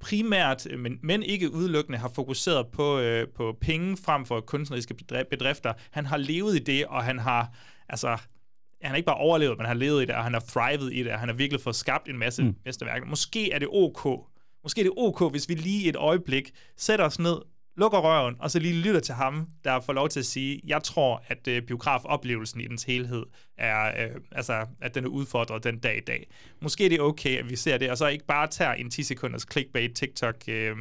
primært, men, men ikke udelukkende, har fokuseret på, øh, på penge frem for kunstneriske bedrifter. Han har levet i det, og han har, altså, han har ikke bare overlevet, men han har levet i det, og han har thrivet i det, og han har virkelig fået skabt en masse mm. mesterværker. Måske er det ok, måske er det ok, hvis vi lige et øjeblik sætter os ned, lukker røven, og så lige lytter til ham, der får lov til at sige, jeg tror, at øh, biografoplevelsen i dens helhed er, øh, altså, at den er udfordret den dag i dag. Måske er det okay, at vi ser det, og så ikke bare tager en 10 sekunders clickbait TikTok øh,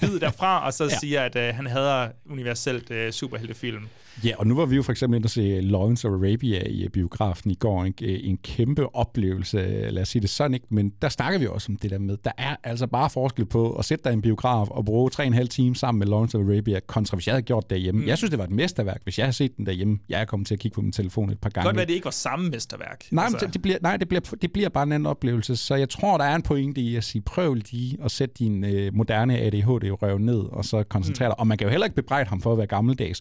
bid derfra, og så [LAUGHS] ja. siger, at øh, han hader universelt øh, superheltefilm. Ja, og nu var vi jo for eksempel inde og se Lawrence of Arabia i biografen i går. En, en kæmpe oplevelse, lad os sige det sådan, ikke? men der snakker vi også om det der med, der er altså bare forskel på at sætte dig i en biograf og bruge tre og en halv time sammen med Lawrence of Arabia, kontra hvis jeg havde gjort det derhjemme. Mm. Jeg synes, det var et mesterværk, hvis jeg havde set den derhjemme. Jeg er kommet til at kigge på min telefon et par gange. Godt være, det ikke var samme mesterværk. Nej, altså. det, det bliver, nej det, bliver, det bliver bare en anden oplevelse. Så jeg tror, der er en pointe i at sige, prøv lige at sætte din øh, moderne ADHD-røv ned, og så koncentrere mm. dig. Og man kan jo heller ikke bebrejde ham for at være gammeldags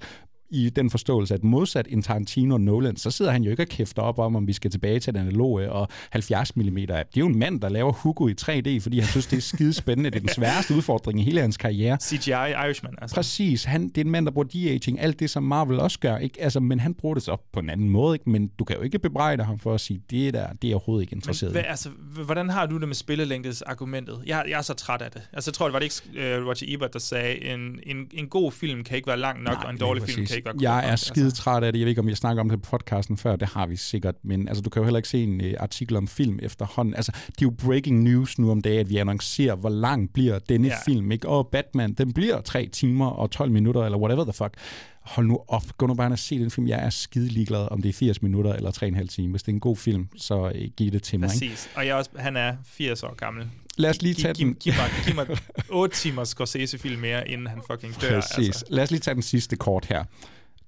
i den forståelse, at modsat en Tarantino og Nolan, så sidder han jo ikke og kæfter op om, om vi skal tilbage til den analoge og 70 mm. Det er jo en mand, der laver Hugo i 3D, fordi han synes, det er skide spændende. Det er den [LAUGHS] sværeste udfordring i hele hans karriere. CGI Irishman, altså. Præcis. Han, det er en mand, der bruger de-aging, alt det, som Marvel også gør. Ikke? Altså, men han bruger det så på en anden måde. Ikke? Men du kan jo ikke bebrejde ham for at sige, det der, det er overhovedet ikke interesseret men, hvad, altså, hvordan har du det med spillelængdes argumentet? Jeg, jeg er så træt af det. Altså, jeg tror, det var det ikke uh, Roger Ebert, der sagde, en, en, en god film kan ikke være lang nok, Nej, og en dårlig film kan ikke være jeg er skide træt af det. Jeg ved ikke, om jeg snakker om det på podcasten før. Det har vi sikkert. Men altså, du kan jo heller ikke se en uh, artikel om film efterhånden. Altså, det er jo breaking news nu om dagen, at vi annoncerer, hvor lang bliver denne ja. film. Ikke? Og Batman, den bliver 3 timer og 12 minutter, eller whatever the fuck. Hold nu op. Gå nu bare og se den film. Jeg er skide ligeglad, om det er 80 minutter eller 3,5 timer. Hvis det er en god film, så uh, giv det til mig. Præcis. Ikke? Og jeg også, han er 80 år gammel. Lad os lige tage giv, den. Giv, giv, mig, giv mig [LAUGHS] 8 timer Scorsese-film mere, inden han fucking dør. Præcis. Altså. Lad os lige tage den sidste kort her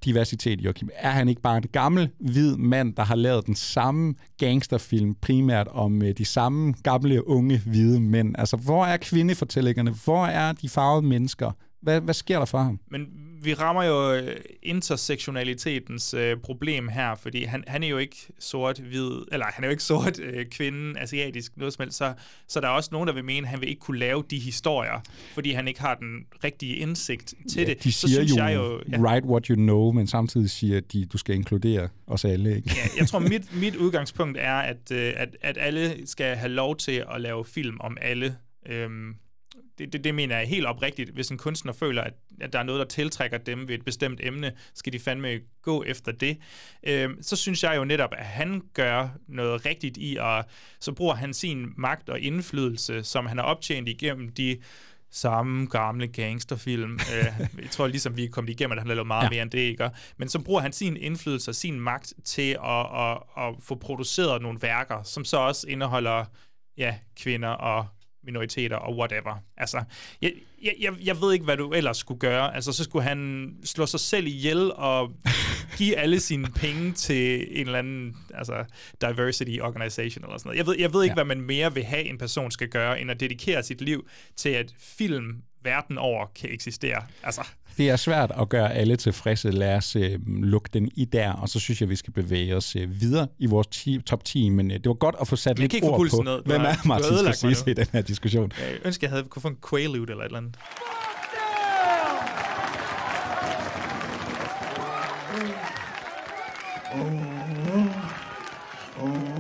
diversitet, Joachim? Er han ikke bare en gammel, hvid mand, der har lavet den samme gangsterfilm, primært om uh, de samme gamle, unge, hvide mænd? Altså, hvor er kvindefortællingerne? Hvor er de farvede mennesker? Hvad, hvad sker der for ham? Men vi rammer jo øh, intersektionalitetens øh, problem her, fordi han, han er jo ikke sort-hvid, eller han er jo ikke sort øh, kvinde, asiatisk, noget som helst, så, så der er også nogen, der vil mene, at han vil ikke kunne lave de historier, fordi han ikke har den rigtige indsigt til ja, det. De siger så synes jo, jeg jo ja. write what you know, men samtidig siger de, du skal inkludere os alle. Ikke? Ja, jeg tror, mit, mit udgangspunkt er, at, øh, at, at alle skal have lov til at lave film om alle. Øhm, det, det, det mener jeg helt oprigtigt. Hvis en kunstner føler, at, at der er noget, der tiltrækker dem ved et bestemt emne, skal de fandme gå efter det. Øhm, så synes jeg jo netop, at han gør noget rigtigt i, og så bruger han sin magt og indflydelse, som han har optjent igennem de samme gamle gangsterfilm. øh, [LAUGHS] jeg tror ligesom, vi er kommet igennem, at han har lavet meget ja. mere end det, ikke? Men så bruger han sin indflydelse og sin magt til at, at, at få produceret nogle værker, som så også indeholder ja, kvinder og minoriteter og whatever. Altså, jeg, jeg, jeg ved ikke, hvad du ellers skulle gøre. Altså, så skulle han slå sig selv ihjel og give alle sine penge til en eller anden altså, diversity organization eller sådan noget. Jeg ved, jeg ved ikke, ja. hvad man mere vil have, en person skal gøre, end at dedikere sit liv til, at film verden over kan eksistere. Altså det er svært at gøre alle tilfredse. Lad os øh, lukke den i der, og så synes jeg, vi skal bevæge os øh, videre i vores ti, top 10. Men øh, det var godt at få sat lidt ord på, ned. hvem er Martin Scorsese i den her diskussion. Jeg ønsker, jeg havde kunne få en Quaalude eller et eller andet. Oh, oh, oh.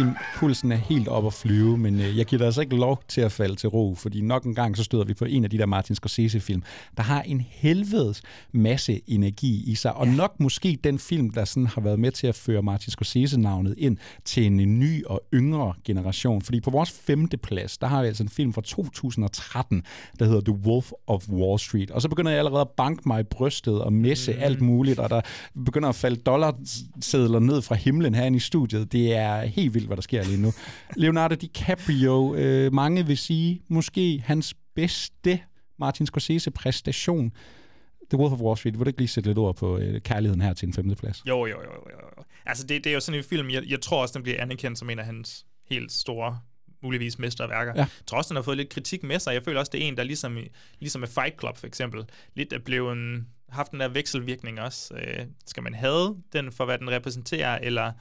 Joachim, pulsen er helt op at flyve, men øh, jeg giver dig altså ikke lov til at falde til ro, fordi nok en gang så støder vi på en af de der Martin Scorsese-film, der har en helvedes masse energi i sig, og ja. nok måske den film, der sådan har været med til at føre Martin Scorsese-navnet ind til en ny og yngre generation. Fordi på vores femte plads, der har vi altså en film fra 2013, der hedder The Wolf of Wall Street. Og så begynder jeg allerede at banke mig i brystet og messe mm. alt muligt, og der begynder at falde dollarsedler ned fra himlen herinde i studiet. Det er helt vildt, hvad der sker lige nu. Leonardo DiCaprio, øh, mange vil sige, måske hans bedste Martin Scorsese-præstation. The Wolf of Wall Street, vil du ikke lige sætte lidt ord på øh, kærligheden her til en femteplads? Jo, jo, jo. jo, jo. Altså, det, det er jo sådan en film, jeg, jeg tror også, den bliver anerkendt som en af hans helt store muligvis mesterværker. Ja. Også, den har fået lidt kritik med sig. Jeg føler også, det er en, der ligesom, ligesom med Fight Club for eksempel, lidt er blevet haft den der vekselvirkning også. Øh, skal man have den for, hvad den repræsenterer, eller...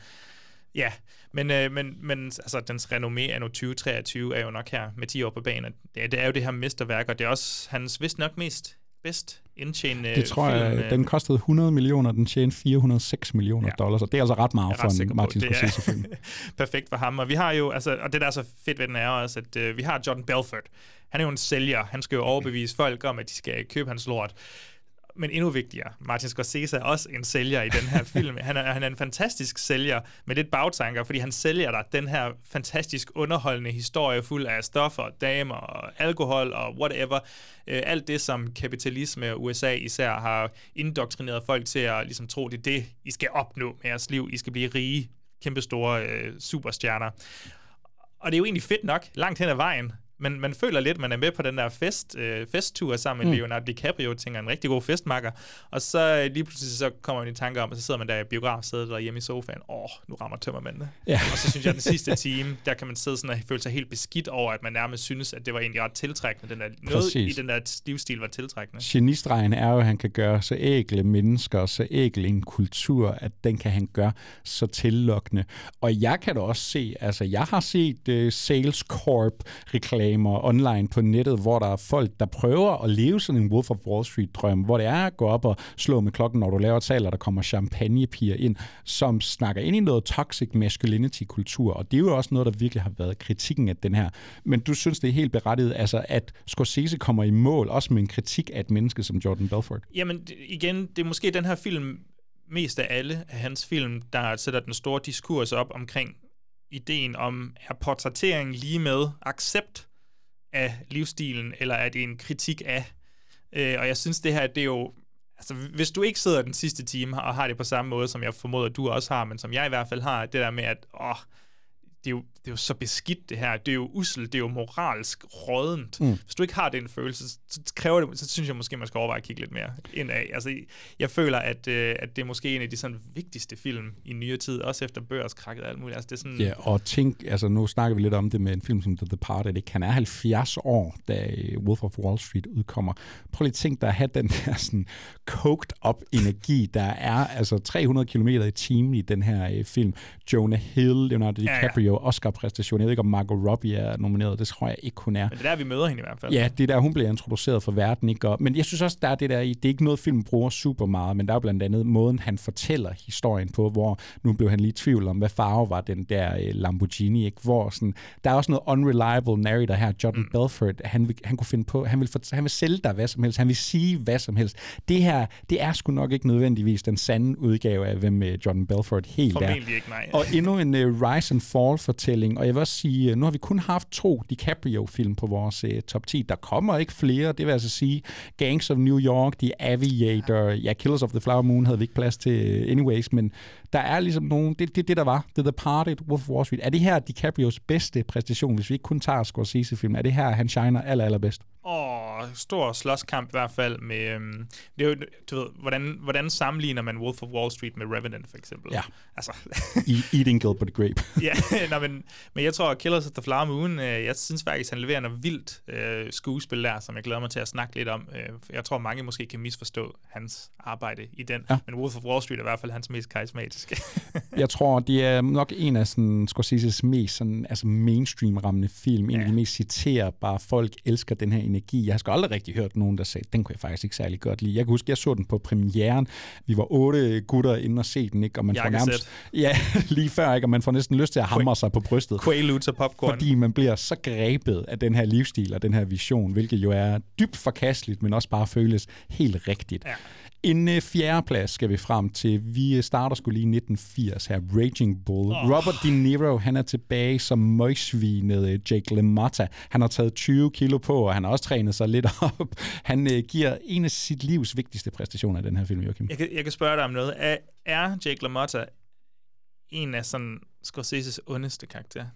Ja, men, øh, men, men altså, dens renommé anno 2023 er jo nok her med 10 år på banen. Det, det er jo det her mesterværk, og det er også hans vist nok mest bedst indtjenende Det tror jeg, film. den kostede 100 millioner, den tjente 406 millioner ja. dollars, og det er altså ret meget for en Martin Scorsese-film. [LAUGHS] Perfekt for ham, og vi har jo, altså, og det der er så fedt ved den er også, at uh, vi har Jordan Belfort. Han er jo en sælger, han skal jo overbevise folk om, at de skal købe hans lort men endnu vigtigere, Martin Scorsese er også en sælger i den her [LAUGHS] film. Han er, han er en fantastisk sælger med lidt bagtanker, fordi han sælger dig den her fantastisk underholdende historie fuld af stoffer, damer og alkohol og whatever. Øh, alt det, som kapitalisme og USA især har indoktrineret folk til at ligesom tro, det er det, I skal opnå med jeres liv. I skal blive rige, kæmpestore øh, superstjerner. Og det er jo egentlig fedt nok, langt hen ad vejen, man, man føler lidt, man er med på den der fest, øh, festtur sammen med mm. Leonardo DiCaprio, tænker en rigtig god festmakker, og så øh, lige pludselig så kommer man i tanker om, og så sidder man der i biografsædet der hjemme i sofaen, åh, oh, nu rammer tømmermændene. Ja. og så synes jeg, at den sidste [LAUGHS] time, der kan man sidde sådan og føle sig helt beskidt over, at man nærmest synes, at det var egentlig ret tiltrækkende. Den der, noget i den der livsstil var tiltrækkende. Genistregen er jo, at han kan gøre så ægle mennesker, så ægle en kultur, at den kan han gøre så tillokkende. Og jeg kan da også se, altså jeg har set uh, Sales Corp reklame reklamer online på nettet, hvor der er folk, der prøver at leve sådan en Wolf of Wall Street-drøm, hvor det er at gå op og slå med klokken, når du laver taler, der kommer champagnepiger ind, som snakker ind i noget toxic masculinity-kultur, og det er jo også noget, der virkelig har været kritikken af den her. Men du synes, det er helt berettiget, altså at Scorsese kommer i mål, også med en kritik af et menneske som Jordan Belfort? Jamen igen, det er måske den her film, mest af alle af hans film, der sætter den store diskurs op omkring ideen om, er portrættering lige med accept af livsstilen, eller er det en kritik af? Øh, og jeg synes, det her, det er jo... Altså, hvis du ikke sidder den sidste time og har det på samme måde, som jeg formoder, du også har, men som jeg i hvert fald har, det der med, at åh, det er, jo, det er jo så beskidt det her. Det er jo usel, det er jo moralsk rådent. Mm. Hvis du ikke har den følelse, så kræver det, så synes jeg måske, man skal overveje at kigge lidt mere ind af. Altså, jeg føler, at, øh, at det er måske en af de sådan vigtigste film i nyere tid, også efter børskrakket og alt muligt. Altså, det er sådan... Ja, og tænk, altså nu snakker vi lidt om det med en film som The Departed. Det kan er 70 år, da Wolf of Wall Street udkommer. Prøv lige at tænke dig at have den [LAUGHS] der sådan coked up energi, der er altså 300 km i timen i den her øh, film. Jonah Hill, Leonardo DiCaprio, ja, ja. Oscar-præstation. Jeg ved ikke, om Margot Robbie er nomineret. Det tror jeg ikke, hun er. Men det er der, vi møder hende i hvert fald. Ja, det er der, hun bliver introduceret for verden. Ikke? Og, men jeg synes også, der er det der i. Det er ikke noget, film bruger super meget, men der er blandt andet måden, han fortæller historien på, hvor nu blev han lige i tvivl om, hvad farve var den der øh, Lamborghini. Ikke? Hvor sådan, der er også noget unreliable narrator her. Jordan mm. Belfort, han, vil, han kunne finde på, han vil, for, han vil sælge dig hvad som helst. Han vil sige hvad som helst. Det her, det er sgu nok ikke nødvendigvis den sande udgave af, hvem uh, Jordan Belfort helt Formentlig er. ikke, nej. Og endnu en uh, Rise and Fall anbefaling, og jeg vil også sige, øh, nu har vi kun haft to DiCaprio-film på vores uh, top 10. Der kommer ikke flere, det vil altså sige Gangs of New York, The Aviator, ja, Killers of the Flower Moon havde vi ikke plads til øh, anyways, men der er ligesom nogen, det er det, det, der var, det The Parted, Wolf of Wall Street. Er det her DiCaprios bedste præstation, hvis vi ikke kun tager Scorsese-film? Er det her, han shiner aller, allerbedst? Åh, stor slåskamp i hvert fald med, øhm, det er jo, du ved, hvordan, hvordan sammenligner man Wolf of Wall Street med Revenant for eksempel? Ja. Altså. Eating Gilbert Grape. [LAUGHS] ja, nej, men, men jeg tror, Killers of the Flower Moon, øh, jeg synes faktisk, han leverer noget vildt øh, skuespil der, som jeg glæder mig til at snakke lidt om. Øh, jeg tror, mange måske kan misforstå hans arbejde i den, ja. men Wolf of Wall Street er i hvert fald hans mest karismatiske. [LAUGHS] jeg tror, det er nok en af sådan, Scorseses mest sådan, altså mainstream-rammende film, en ja. af de mest citerbare. Folk elsker den her energi. Jeg har sgu aldrig rigtig hørt nogen, der sagde, den kunne jeg faktisk ikke særlig godt lide. Jeg kan huske, jeg så den på premieren. Vi var otte gutter inde og se den, ikke? og man får nærmest, [LAUGHS] ja, lige før, ikke? og man får næsten lyst til at hamre sig på brystet. Quaaludes og popcorn. Fordi man bliver så grebet af den her livsstil og den her vision, hvilket jo er dybt forkasteligt, men også bare føles helt rigtigt. Ja. En uh, fjerdeplads skal vi frem til. Vi starter skulle lige i 1980 her. Raging Bull. Oh. Robert De Niro, han er tilbage som møgsvinet uh, Jake LaMotta. Han har taget 20 kilo på, og han har også trænet sig lidt [LAUGHS] op. Han uh, giver en af sit livs vigtigste præstationer i den her film, Joachim. Jeg kan, jeg kan spørge dig om noget. Er, er Jake LaMotta en af sådan Scorsese's ondeste karakterer?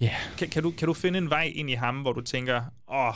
Ja. Yeah. Kan, kan, du, kan du finde en vej ind i ham, hvor du tænker, åh, oh,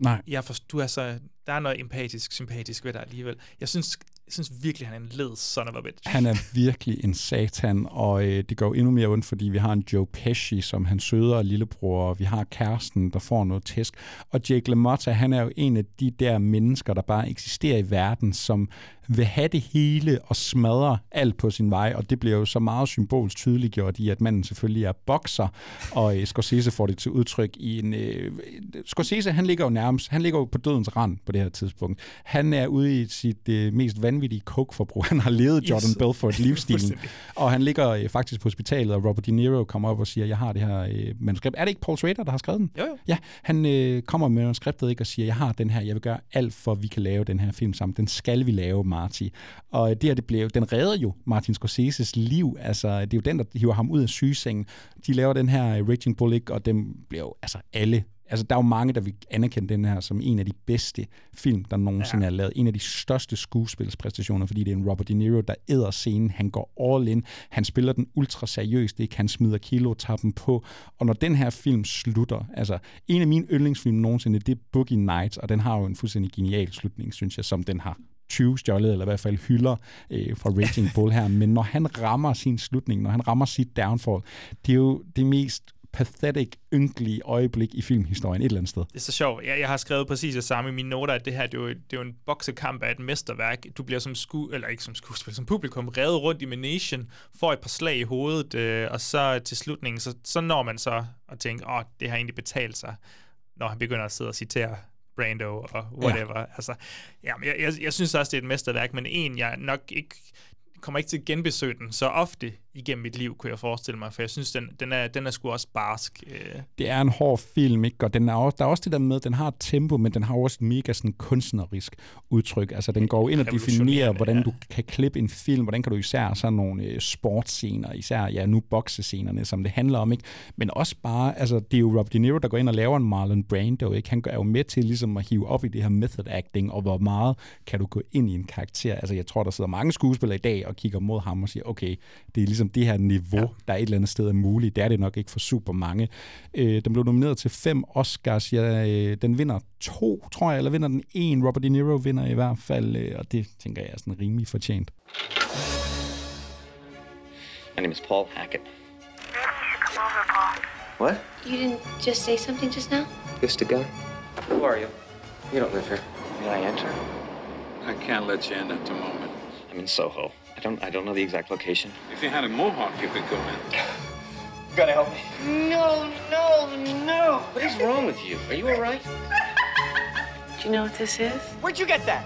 Nej. Jeg for, du er så, der er noget empatisk, sympatisk ved dig alligevel. Jeg synes, jeg synes virkelig, han er en led son of a bitch. Han er virkelig en satan, og øh, det går endnu mere ondt, fordi vi har en Joe Pesci, som han søder og lillebror, og vi har kæresten, der får noget tæsk. Og Jake LaMotta, han er jo en af de der mennesker, der bare eksisterer i verden, som vil have det hele og smadre alt på sin vej, og det bliver jo så meget symbolsk tydeligt gjort i, at manden selvfølgelig er bokser, og øh, Scorsese får det til udtryk i en... Øh, Scorsese, han ligger jo nærmest, han ligger jo på dødens rand på det her tidspunkt. Han er ude i sit øh, mest vanvittige coke-forbrug. Han har levet Jordan yes. Belfort [LAUGHS] livsstilen, og han ligger øh, faktisk på hospitalet, og Robert De Niro kommer op og siger, jeg har det her øh, manuskript. Er det ikke Paul Schrader, der har skrevet den? Jo, jo. Ja, han øh, kommer med manuskriptet ikke, og siger, jeg har den her, jeg vil gøre alt for, at vi kan lave den her film sammen. Den skal vi lave, Marty. Og det her, det blev, den redder jo Martin Scorseses liv. Altså, det er jo den, der hiver ham ud af sygesengen. De laver den her Raging Bull, ikke? og dem bliver jo altså alle Altså, der er jo mange, der vil anerkende den her som en af de bedste film, der nogensinde ja. er lavet. En af de største skuespilspræstationer, fordi det er en Robert De Niro, der æder scenen. Han går all in. Han spiller den ultra seriøst. Ikke? Han smider kilotappen på. Og når den her film slutter, altså en af mine yndlingsfilm nogensinde, det er Boogie Nights, og den har jo en fuldstændig genial slutning, synes jeg, som den har tyvstjålet, eller i hvert fald hylder øh, fra Raging Bull her. Men når han rammer sin slutning, når han rammer sit downfall, det er jo det mest pathetic, ynkelige øjeblik i filmhistorien et eller andet sted. Det er så sjovt. Jeg, jeg har skrevet præcis det samme i mine noter, at det her det er, jo, det er jo en boksekamp af et mesterværk. Du bliver som sku, eller ikke som skuespiller, som publikum revet rundt i menation, får et par slag i hovedet, øh, og så til slutningen, så, så når man så at tænke, åh, det har egentlig betalt sig, når han begynder at sidde og citere Brando og whatever. Ja. Altså, jamen, jeg, jeg, jeg synes også, det er et mesterværk, men en, jeg nok ikke kommer ikke til at genbesøge den så ofte igennem mit liv, kunne jeg forestille mig, for jeg synes, den, den, er, den er sgu også barsk. Øh. Det er en hård film, ikke? Og den er også, der er også det der med, at den har et tempo, men den har også et mega sådan kunstnerisk udtryk. Altså, den går ind og definerer, hvordan ja. du kan klippe en film, hvordan kan du især sådan nogle øh, sportsscener, især ja, nu boksescenerne, som det handler om, ikke? Men også bare, altså, det er jo Rob De Niro, der går ind og laver en Marlon Brando, ikke? Han er jo med til ligesom at hive op i det her method acting, og hvor meget kan du gå ind i en karakter. Altså, jeg tror, der sidder mange skuespillere i dag og kigger mod ham og siger, okay, det er ligesom det her niveau, ja. der et eller andet sted er muligt. Det er det nok ikke for super mange. Øh, den blev nomineret til fem Oscars. Ja, øh, den vinder to, tror jeg, eller vinder den en. Robert De Niro vinder i hvert fald, øh, og det tænker jeg er sådan rimelig fortjent. My name is Paul Hackett. Come over, Paul. What? You didn't just say something just now? Just a guy. Who are you? You don't live here. May I enter? I can't let you in at the moment. I'm in Soho. I don't I don't know the exact location. If you had a mohawk, you could go in. You [SIGHS] gotta help me. No, no, no. What is wrong with you? Are you alright? [LAUGHS] Do you know what this is? Where'd you get that?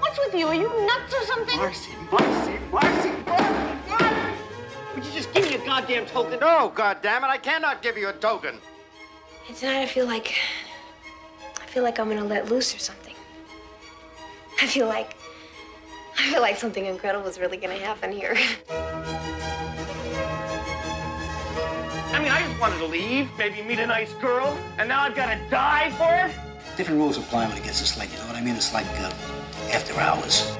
What's with you? Are you nuts or something? Marcy, Marcy, Marcy, Marcy! Would you just give me a goddamn token? No, goddammit, I cannot give you a token. And tonight I feel like I feel like I'm gonna let loose or something. I feel like [LAUGHS] I feel like something incredible is really gonna happen here. [LAUGHS] I mean, I just wanted to leave, maybe meet a nice girl, and now I've got to die for it? Different rules apply when it gets this late, you know what I mean? It's like uh, after hours.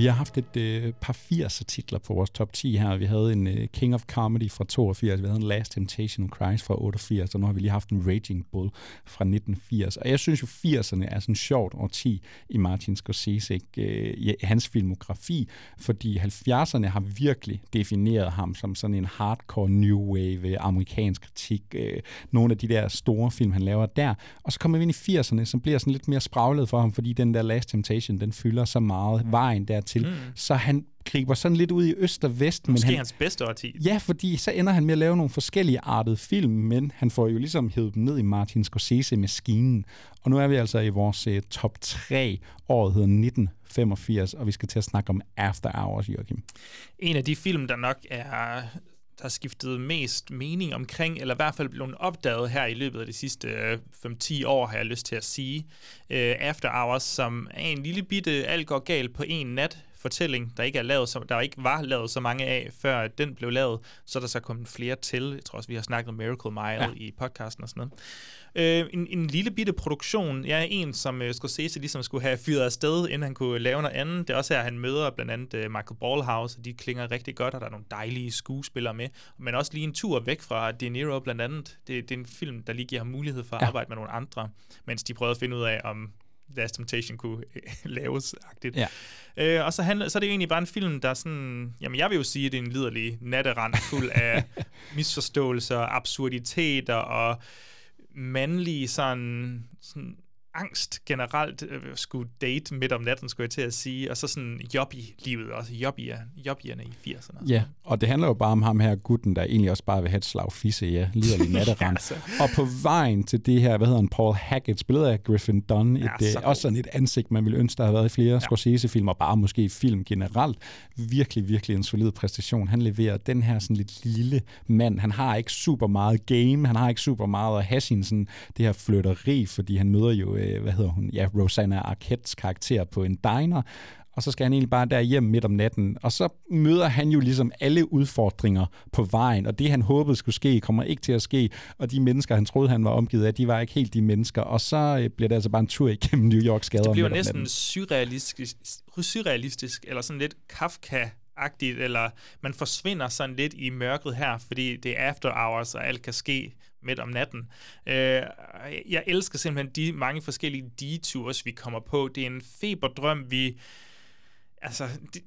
Vi har haft et øh, par 80'er titler på vores top 10 her. Vi havde en øh, King of Comedy fra 82, vi havde en Last Temptation of Christ fra 88, og nu har vi lige haft en Raging Bull fra 1980. Og jeg synes jo, 80'erne er sådan sjovt årti i Martin Scorsese, ikke? Øh, i hans filmografi, fordi 70'erne har virkelig defineret ham som sådan en hardcore new wave, amerikansk kritik, øh, nogle af de der store film, han laver der. Og så kommer vi ind i 80'erne, som bliver sådan lidt mere spraglet for ham, fordi den der Last Temptation, den fylder så meget vejen der til. Mm. Så han griber sådan lidt ud i øst og vest. Måske men han, hans bedste årti. Ja, fordi så ender han med at lave nogle forskellige artede film, men han får jo ligesom hævet dem ned i Martin Scorsese-maskinen. Og nu er vi altså i vores uh, top 3. Året hedder 1985, og vi skal til at snakke om After Hours, Joachim. En af de film, der nok er der har skiftet mest mening omkring, eller i hvert fald blevet opdaget her i løbet af de sidste øh, 5-10 år, har jeg lyst til at sige. Uh, After Hours, som er en lille bitte alt går galt på en nat fortælling, der ikke er lavet, så, der ikke var lavet så mange af, før den blev lavet, så er der så kommet flere til. Jeg tror også, vi har snakket om Miracle Mile ja. i podcasten og sådan noget. Øh, en, en lille bitte produktion. Jeg er en, som uh, Scorsese ligesom skulle have fyret afsted, inden han kunne lave noget andet. Det er også her, han møder blandt andet uh, Michael Ballhouse, og de klinger rigtig godt, og der er nogle dejlige skuespillere med. Men også lige en tur væk fra De Niro blandt andet. Det, det er en film, der lige giver ham mulighed for at ja. arbejde med nogle andre, mens de prøvede at finde ud af, om Last Temptation kunne [LAUGHS] laves agtigt. Ja. Øh, og så, handler, så er det egentlig bare en film, der sådan... Jamen, jeg vil jo sige, at det er en liderlig natterand fuld af [LAUGHS] misforståelser, absurditeter og mandlige sådan, sådan angst generelt øh, skulle date midt om natten, skulle jeg til at sige, og så sådan jobbie-livet også, jobbier, jobbierne i 80'erne. Ja, og det handler jo bare om ham her, gutten, der egentlig også bare vil have et slag fisse, ja, liderlig [LAUGHS] natterand. ja, og på vejen til det her, hvad hedder han, Paul Haggett, spillet af Griffin Dunn, et, ja, så øh, også sådan et ansigt, man ville ønske, der havde været i flere ja. Scorsese-film, og bare måske film generelt. Virkelig, virkelig en solid præstation. Han leverer den her sådan lidt lille mand. Han har ikke super meget game, han har ikke super meget at have sin sådan, det her flytteri, fordi han møder jo hvad hedder hun, ja, Rosanna Arquettes karakter på en diner, og så skal han egentlig bare der hjem midt om natten. Og så møder han jo ligesom alle udfordringer på vejen, og det han håbede skulle ske, kommer ikke til at ske, og de mennesker, han troede, han var omgivet af, de var ikke helt de mennesker, og så bliver det altså bare en tur igennem New Yorks gader. Det bliver næsten surrealistisk, surrealistisk, eller sådan lidt Kafka agtigt eller man forsvinder sådan lidt i mørket her, fordi det er after hours, og alt kan ske midt om natten. Øh, jeg elsker simpelthen de mange forskellige detours, vi kommer på. Det er en feberdrøm, vi... Altså, det,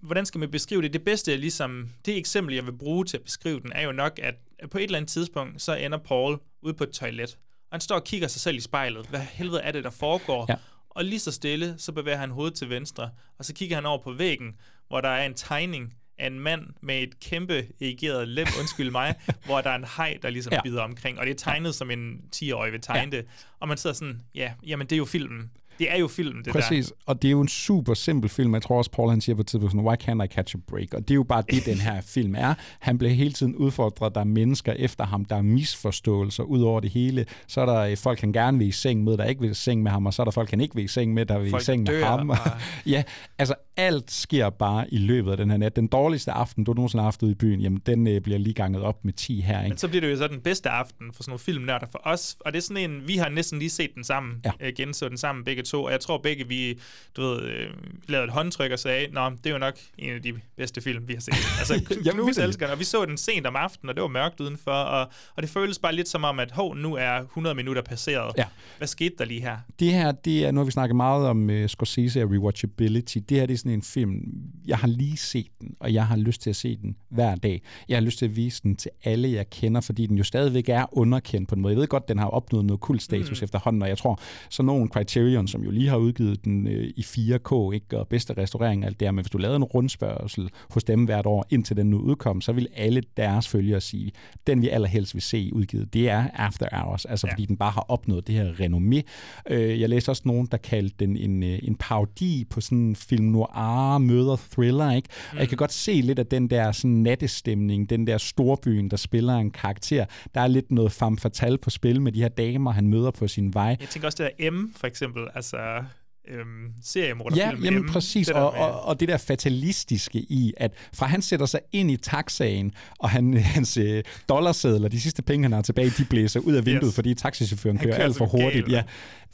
hvordan skal man beskrive det? Det bedste, ligesom, det eksempel, jeg vil bruge til at beskrive den, er jo nok, at på et eller andet tidspunkt, så ender Paul ude på et toilet, og han står og kigger sig selv i spejlet. Hvad helvede er det, der foregår? Ja. Og lige så stille, så bevæger han hovedet til venstre, og så kigger han over på væggen, hvor der er en tegning af en mand med et kæmpe erigeret lem, undskyld mig, [LAUGHS] hvor der er en hej, der ligesom ja. bider omkring, og det er tegnet ja. som en 10-årig vil tegne ja. det, og man sidder sådan, ja, jamen det er jo filmen. Det er jo filmen, det Præcis, der. og det er jo en super simpel film. Jeg tror også, Paul han siger på et tidspunkt sådan, why can't I catch a break? Og det er jo bare det, den her film er. Han bliver hele tiden udfordret. Der er mennesker efter ham. Der er misforståelser ud over det hele. Så er der folk, han gerne vil i seng med, der ikke vil i seng med ham. Og så er der folk, han ikke vil i seng med, der vil folk i seng med ham. [LAUGHS] ja, altså alt sker bare i løbet af den her nat. Den dårligste aften, du nogensinde har haft ude i byen, jamen den øh, bliver lige ganget op med 10 her. Ikke? Men så bliver det jo så den bedste aften for sådan nogle filmnørder for os. Og det er sådan en, vi har næsten lige set den sammen, ja. øh, genså den sammen begge to. Og jeg tror begge, vi du ved, øh, lavede et håndtryk og sagde, nå, det er jo nok en af de bedste film, vi har set. [LAUGHS] Altså, Knus elsker og vi så den sent om aftenen, og det var mørkt udenfor, og, og det føles bare lidt som om, at hov, nu er 100 minutter passeret. Ja. Hvad skete der lige her? Det her, det er, nu har vi snakket meget om uh, Scorsese og rewatchability. Det her, det er sådan en film, jeg har lige set den, og jeg har lyst til at se den hver dag. Jeg har lyst til at vise den til alle, jeg kender, fordi den jo stadigvæk er underkendt på en måde. Jeg ved godt, den har opnået noget kult status mm. efterhånden, og jeg tror, så nogle Criterion, som jo lige har udgivet den øh, i 4K, ikke, og bedste restaurering og alt det her, men hvis du lavede en rundspørgsel hos dem hvert år, indtil den nu udkom, så vil alle deres følgere sige, den vi allerhelst vil se udgivet, det er After Hours, altså ja. fordi den bare har opnået det her renommé. Øh, jeg læste også nogen, der kaldte den en, øh, en parodi på sådan en film noir møder thriller, ikke? Mm. Og jeg kan godt se lidt af den der sådan nattestemning, den der storbyen, der spiller en karakter. Der er lidt noget femme fatale på spil med de her damer, han møder på sin vej. Jeg tænker også, det der M, for eksempel, altså øhm, seriemorderfilm. Ja, jamen M, præcis, og, med... og, og det der fatalistiske i, at fra han sætter sig ind i taxaen, og han, [LAUGHS] hans øh, dollarsedler, de sidste penge, han har tilbage, de blæser ud af vinduet, yes. fordi taxichaufføren kører, kører alt for hurtigt. Ja.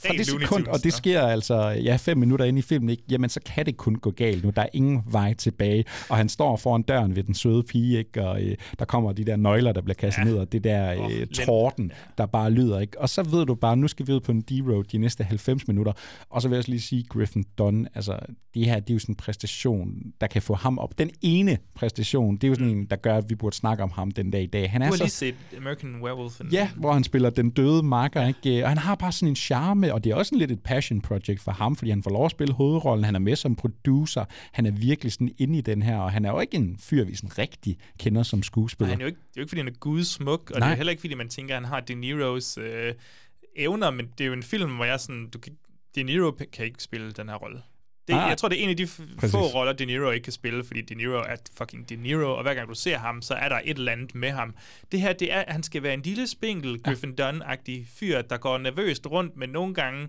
Fra det sekund, og det sker altså ja, fem minutter ind i filmen, ikke? jamen så kan det kun gå galt nu. Der er ingen vej tilbage, og han står foran døren ved den søde pige, ikke? og øh, der kommer de der nøgler, der bliver kastet ja. ned, og det der øh, oh, torden, der bare lyder. Ikke? Og så ved du bare, nu skal vi ud på en D-road de næste 90 minutter, og så vil jeg lige lige sige, Griffin Dunn, altså det her, det er jo sådan en præstation, der kan få ham op. Den ene præstation, det er jo sådan en, der gør, at vi burde snakke om ham den dag i dag. Han Du er har så lige set American Werewolf. Ja, hvor han spiller den døde makker, ikke? Og han har bare sådan en charme, og det er også en lidt et passion project for ham, fordi han får lov at spille hovedrollen, han er med som producer, han er virkelig sådan inde i den her, og han er jo ikke en fyr, vi sådan rigtig kender som skuespiller. Nej, han er jo ikke, det er jo ikke, fordi han er gudsmuk, og Nej. det er heller ikke, fordi man tænker, at han har De Niro's øh, evner, men det er jo en film, hvor jeg sådan, du kan, De Niro kan ikke spille den her rolle. Det, Nej. jeg tror, det er en af de Præcis. få roller, De Niro ikke kan spille, fordi De Niro er fucking De Niro, og hver gang du ser ham, så er der et eller andet med ham. Det her, det er, han skal være en lille spinkel, Griffin Dunn-agtig fyr, der går nervøst rundt, men nogle gange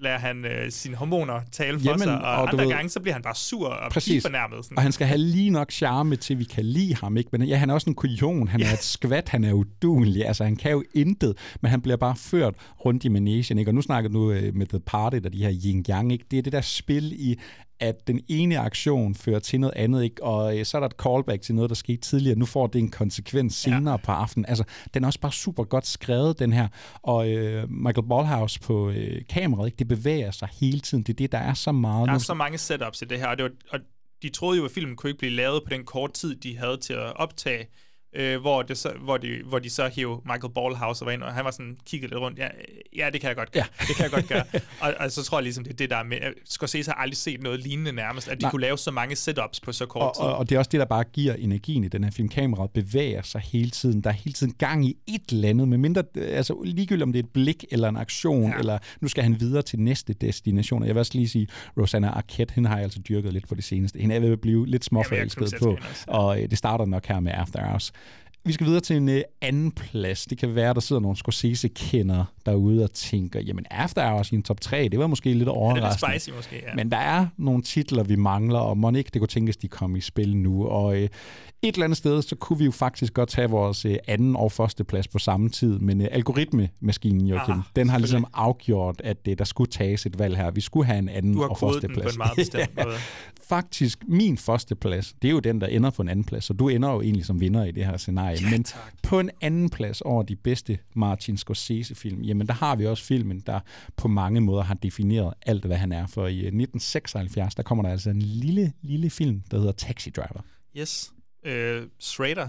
lader han øh, sine hormoner tale for Jamen, sig, og, og andre ved- gange, så bliver han bare sur og Præcis. fornærmet. Sådan. Og han skal have lige nok charme til, vi kan lide ham. Ikke? Men ja, han er også en kujon, han er et skvat, han er udulig. Altså, han kan jo intet, men han bliver bare ført rundt i managen. Ikke? Og nu snakker du øh, med The Party, der de her yin-yang. Ikke? Det er det der spil i, at den ene aktion fører til noget andet, ikke? og øh, så er der et callback til noget, der skete tidligere. Nu får det en konsekvens senere ja. på aftenen. Altså, den er også bare super godt skrevet, den her. Og øh, Michael Ballhaus på øh, kameraet, ikke? det bevæger sig hele tiden. Det er det, der er så meget. Der Nu- er så mange setups i det her, og, det var, og de troede jo, at filmen kunne ikke blive lavet på den kort tid, de havde til at optage, øh, hvor, det så, hvor, de, hvor de så hævde Michael Ballhaus og var ind, og han var sådan, kiggede lidt rundt, ja, ja det kan jeg godt gøre, ja. det kan jeg godt gøre. [LAUGHS] og, og, så tror jeg ligesom, det er det, der er med, Scorsese har aldrig set noget lignende nærmest, at de Nej. kunne lave så mange setups på så kort og, tid. og, og det er også det, der bare giver energien i den her film. Kameraet bevæger sig hele tiden. Der er hele tiden gang i et eller andet, med mindre, altså ligegyldigt om det er et blik eller en aktion, ja. eller nu skal han videre til næste destination. Og jeg vil også lige sige, Rosanna Arquette, hende har jeg altså dyrket lidt på det seneste. Hende er ved at blive lidt småforelsket på, og øh, det starter nok her med After Hours. Vi skal videre til en øh, anden plads. Det kan være, der sidder nogle Scorsese-kender derude og tænker, jamen After Hours i en top 3, det var måske lidt Ja, det er overraskende. spicy måske, ja. Men der er nogle titler, vi mangler, og må ikke det kunne tænkes, de kommer i spil nu. Og øh, et eller andet sted, så kunne vi jo faktisk godt tage vores øh, anden og første plads på samme tid. Men øh, algoritmemaskinen, Joachim, Ah, den har ligesom afgjort, at øh, der skulle tages et valg her. Vi skulle have en anden Du har og første den på plads. en meget [LAUGHS] bestemt måde. Faktisk, min første plads, det er jo den, der ender på en anden plads, så du ender jo egentlig som vinder i det her scenarie. Ja, Men på en anden plads over de bedste Martin Scorsese-film, jamen der har vi også filmen, der på mange måder har defineret alt, hvad han er. For i øh, 1976, der kommer der altså en lille, lille film, der hedder Taxi Driver. Yes. Øh, Schrader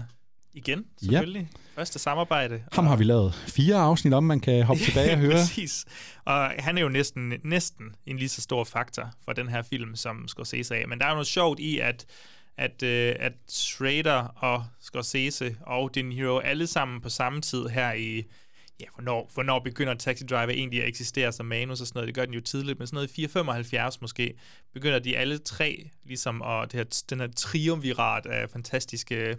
igen, selvfølgelig. Ja. Første samarbejde. Ham har vi lavet fire afsnit om, man kan hoppe [LAUGHS] tilbage og høre. Præcis. Og han er jo næsten, næsten en lige så stor faktor for den her film, som Scorsese er. Men der er jo noget sjovt i, at, at, øh, at Schrader og Scorsese og De Niro alle sammen på samme tid her i... Ja, hvornår, hvornår begynder Taxi Driver egentlig at eksistere som manus og sådan noget? Det gør den jo tidligt, men sådan noget i 475 måske, begynder de alle tre ligesom og det her, den her triumvirat af fantastiske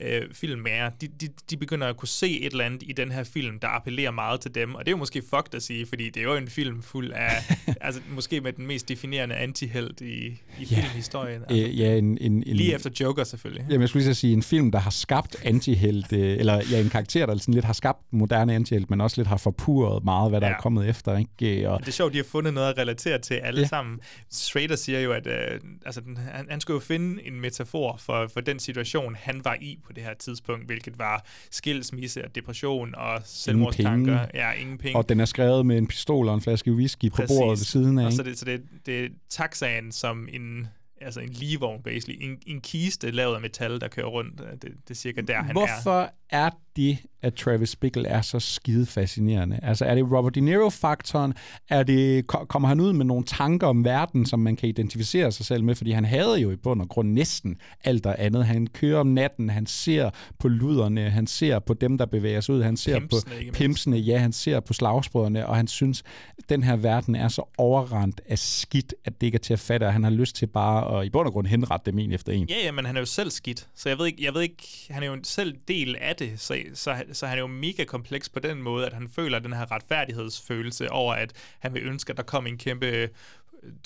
øh, filmmager, de, de, de begynder at kunne se et eller andet i den her film, der appellerer meget til dem. Og det er jo måske fucked at sige, fordi det er jo en film fuld af, [LAUGHS] altså måske med den mest definerende antihelt i, i Ja. filmhistorien. Altså, Øh, ja, en, en, en, lige efter Joker selvfølgelig. Jamen, jeg skulle lige sige, en film, der har skabt antihelt, øh, eller ja, en karakter, der sådan lidt har skabt moderne antihelt, men også lidt har forpurret meget, hvad der Ja. er kommet efter. Ikke? Og, Det er sjovt, de har fundet noget at relatere til alle Ja. sammen. Schrader siger jo, at øh, altså, han, han skulle jo finde en metafor for, for den situation, han var i på det her tidspunkt, hvilket var skilsmisse og depression og selvmordstanker. Ja, ingen penge. Og den er skrevet med en pistol og en flaske whisky på bordet ved siden af. Og så det, så det, det er taxaen som en, altså en ligevogn, basically. En, en kiste lavet af metal, der kører rundt. Det, det er cirka der, han er. Hvorfor er det, at Travis Bickle er så skide fascinerende? Altså, er det Robert De Niro-faktoren? Er det, ko- kommer han ud med nogle tanker om verden, som man kan identificere sig selv med? Fordi han havde jo i bund og grund næsten alt og andet. Han kører om natten, han ser på luderne, han ser på dem, der bevæger sig ud, han ser Pimpsene, på pimsene, ja, han ser på slagsbrødrene, og han synes, at den her verden er så overrendt af skidt, at det ikke er til at fatte, og han har lyst til bare at i bund og grund henrette dem en efter en. Ja, ja, men han er jo selv skidt, så jeg ved ikke, jeg ved ikke han er jo selv del af det, så, så, så han er jo mega kompleks på den måde, at han føler den her retfærdighedsfølelse over, at han vil ønske, at der kom en kæmpe,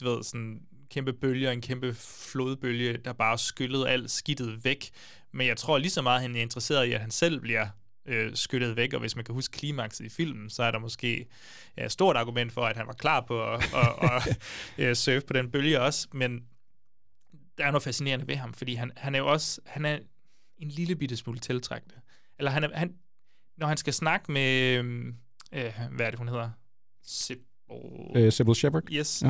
du ved, sådan kæmpe bølge, en kæmpe flodbølge, der bare skyllede alt skidtet væk. Men jeg tror lige så meget, han er interesseret i, at han selv bliver øh, skyllet væk, og hvis man kan huske klimakset i filmen, så er der måske ja, et stort argument for, at han var klar på at, at, at, [LAUGHS] at surfe på den bølge også, men der er noget fascinerende ved ham, fordi han, han er jo også, han er en lille bitte smule tiltrækkende. Eller han han, når han skal snakke med, øhm, øh, hvad er det, hun hedder? Oh. Øh, Sybil Shepherd? Yes. Ja.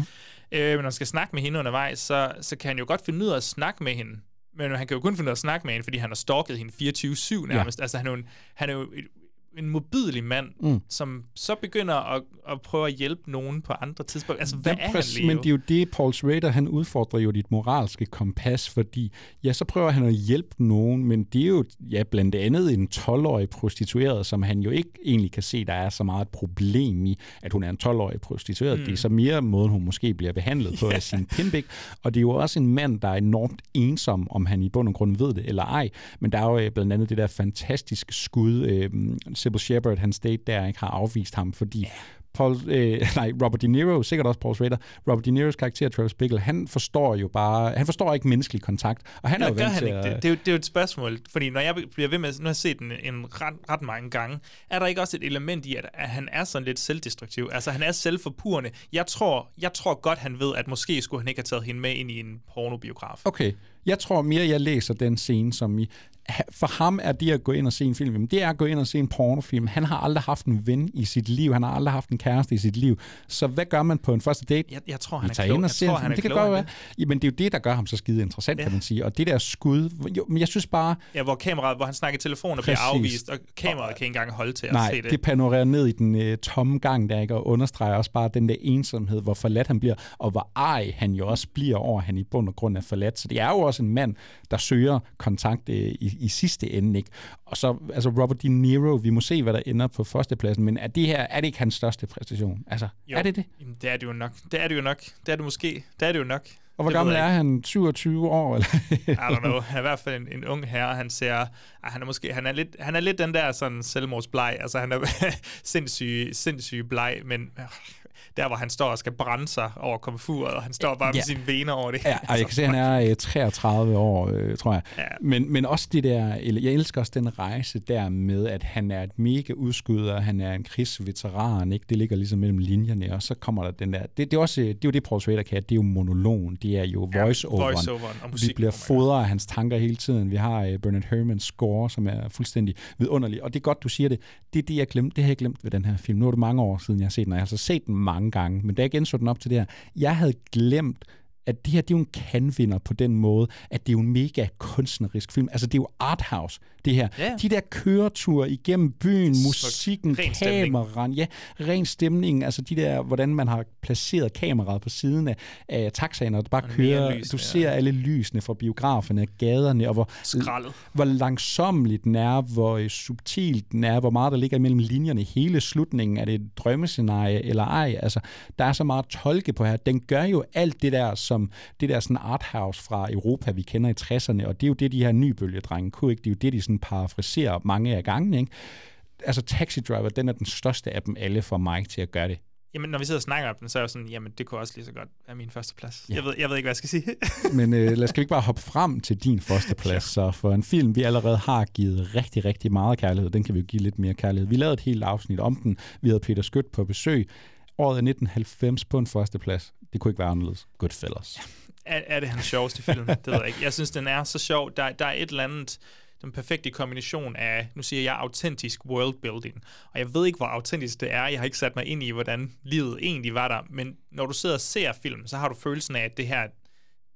Øh, men når han skal snakke med hende undervejs, så, så kan han jo godt finde ud af at snakke med hende. Men han kan jo kun finde ud af at snakke med hende, fordi han har stalket hende 24-7 nærmest. Ja. Altså, han er jo en, han er jo et, en modbydelig mand, Mm. mm. som så begynder at, at prøve at hjælpe nogen på andre tidspunkter. Altså, hvad Ja, er han præcis, lige? Men det er jo det, Paul Schrader, han udfordrer jo dit moralske kompas, fordi ja, så prøver han at hjælpe nogen, men det er jo ja, blandt andet en 12-årig prostitueret, som han jo ikke egentlig kan se, der er så meget et problem i, at hun er en 12-årig prostitueret. Mm. Mm. Det er så mere måden, hun måske bliver behandlet på af [LAUGHS] sin pimbik, og det er jo også en mand, der er enormt ensom, om han i bund og grund ved det eller ej, men der er jo øh, blandt andet det der fantastiske skud, øh, Sybil Shepard, hans date der, ikke har afvist ham, fordi yeah. Paul, øh, [LAUGHS] nej, Robert De Niro, sikkert også Paul Schrader, Robert De Niros karakter, Travis Bickle, han forstår jo bare, han forstår ikke menneskelig kontakt, og han er Nå, jo gør vant til ikke at, det? Det er, jo, det er jo et spørgsmål, fordi når jeg bliver ved med, nu har jeg set den en ret, ret mange gange, er der ikke også et element i, at, at han er sådan lidt selvdestruktiv? Altså, han er selvforpurende. Jeg tror, jeg tror godt, han ved, at måske skulle han ikke have taget hende med ind i en pornobiograf. Okay, jeg tror mere, jeg læser den scene som i, for ham er det at gå ind og se en film, jamen, det er at gå ind og se en pornofilm. Han har aldrig haft en ven i sit liv, han har aldrig haft en kæreste i sit liv. Så hvad gør man på en første date? Jeg, jeg tror, han Vi er tager klog. ind og Jeg ser tror, han er Det kan godt være. Jamen, det er jo det, der gør ham så skide interessant, ja. kan man sige. Og det der skud, jo, men jeg synes bare... Ja, hvor kameraet, hvor han snakker i telefon og bliver afvist, og kameraet kan ikke engang holde til at Nej, se det. det panorerer ned i den øh, tomme gang der, ikke? og understreger også bare den der ensomhed, hvor forladt han bliver, og hvor ej han jo også bliver over, at han i bund og grund er forladt. Så det er jo også en mand, der søger kontakt øh, i, i sidste ende. Ikke? Og så, altså Robert De Niro, vi må se, hvad der ender på førstepladsen, men er det her, er det ikke hans største præstation? Altså, Jo, er det det? Jamen, det er det jo nok. Det er det jo nok. Det er det måske. Det er det jo nok. Og hvor Det gammel er han? 27 år? Eller? I don't know. Han er i hvert fald en, en ung herre. Han ser, ah, han er måske, han er lidt, han er lidt den der sådan selvmordsbleg. Altså han er [LAUGHS] sindssyg, sindssyg bleg, men øh, der hvor han står og skal brænde sig over komfuret, og han står bare Ja. med sine vener over det. Ja, og jeg kan se, at han er [LAUGHS] øh, 33 år, øh, tror jeg. Ja. Men, men også det der, eller jeg elsker også den rejse der med, at han er et mega udskud, og han er en krigsveteran, ikke? Det ligger ligesom mellem linjerne, og så kommer der den der, det, det er også, det er jo det, Paul Schrader kan, det er jo monologen, det er jo Ja, voice-overen. voice-overen og Vi musikken, bliver fodret af hans tanker hele tiden. Vi har uh, Bernard Herrmanns score, som er fuldstændig vidunderlig, og det er godt, du siger det. Det er det, jeg glemte, det har jeg glemt ved den her film. Nu er det mange år siden, jeg har set den, og jeg har altså set den mange gange, men da jeg genså den op til det her, jeg havde glemt, at det her, det er jo en kanvinder på den måde, at det er jo en mega kunstnerisk film. Altså, det er jo arthouse, det her. Ja. De der køreture igennem byen, musikken, Ren kameraen, ja, ren stemning, altså de der, hvordan man har placeret kameraet på siden af, af taxaen, og det bare Og kører, neonlysene, du ser alle lysene fra biograferne, gaderne, og hvor, Skraldet. hvor langsomligt den er, hvor øh, subtilt den er, hvor meget der ligger imellem linjerne, hele slutningen, er det et drømmescenarie eller ej, altså, der er så meget at tolke på her. Den gør jo alt det der, som det der sådan arthouse fra Europa, vi kender i 60'erne, og det er jo det, de her nybølgedrenge kunne, ikke? Det er jo det, de sådan parafraserer mange af gangene, ikke? Altså, Taxi Driver, den er den største af dem alle for mig til at gøre det. Jamen, når vi sidder og snakker om den, så er jeg jo sådan, jamen, det kunne også lige så godt være min første plads. Ja. Jeg, ved, jeg ved ikke, hvad jeg skal sige. [LAUGHS] Men øh, lad os vi ikke bare hoppe frem til din første plads, så for en film, vi allerede har givet rigtig, rigtig meget kærlighed, den kan vi jo give lidt mere kærlighed. Vi lavede et helt afsnit om den. Vi havde Peter Skødt på besøg. Året er 1990 på en første plads. Det kunne ikke være anderledes. Goodfellas. er, er det hans sjoveste film? Det ved jeg ikke. Jeg synes, den er så sjov. Der, der er et eller andet, den perfekte kombination af, nu siger jeg, autentisk worldbuilding. Og jeg ved ikke, hvor autentisk det er. Jeg har ikke sat mig ind i, hvordan livet egentlig var der. Men når du sidder og ser film, så har du følelsen af, at det her,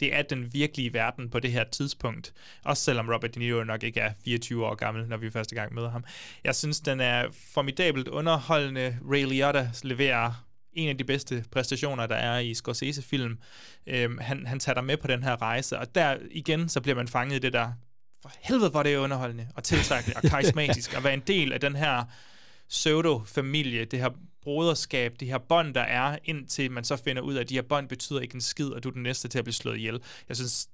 det er den virkelige verden på det her tidspunkt. Også selvom Robert De Niro nok ikke er 24 år gammel, når vi første gang møder ham. Jeg synes, den er formidabelt underholdende. Ray Liotta leverer en af de bedste præstationer, der er i Scorsese-film. Øhm, han, han tager dig med på den her rejse, og der igen, så bliver man fanget i det der, for helvede, var det underholdende, og tiltrækkende, og karismatisk, at være en del af den her pseudo-familie, det her broderskab, det her bånd, der er, indtil man så finder ud af, at de her bånd betyder ikke en skid, og du er den næste til at blive slået ihjel. Jeg synes,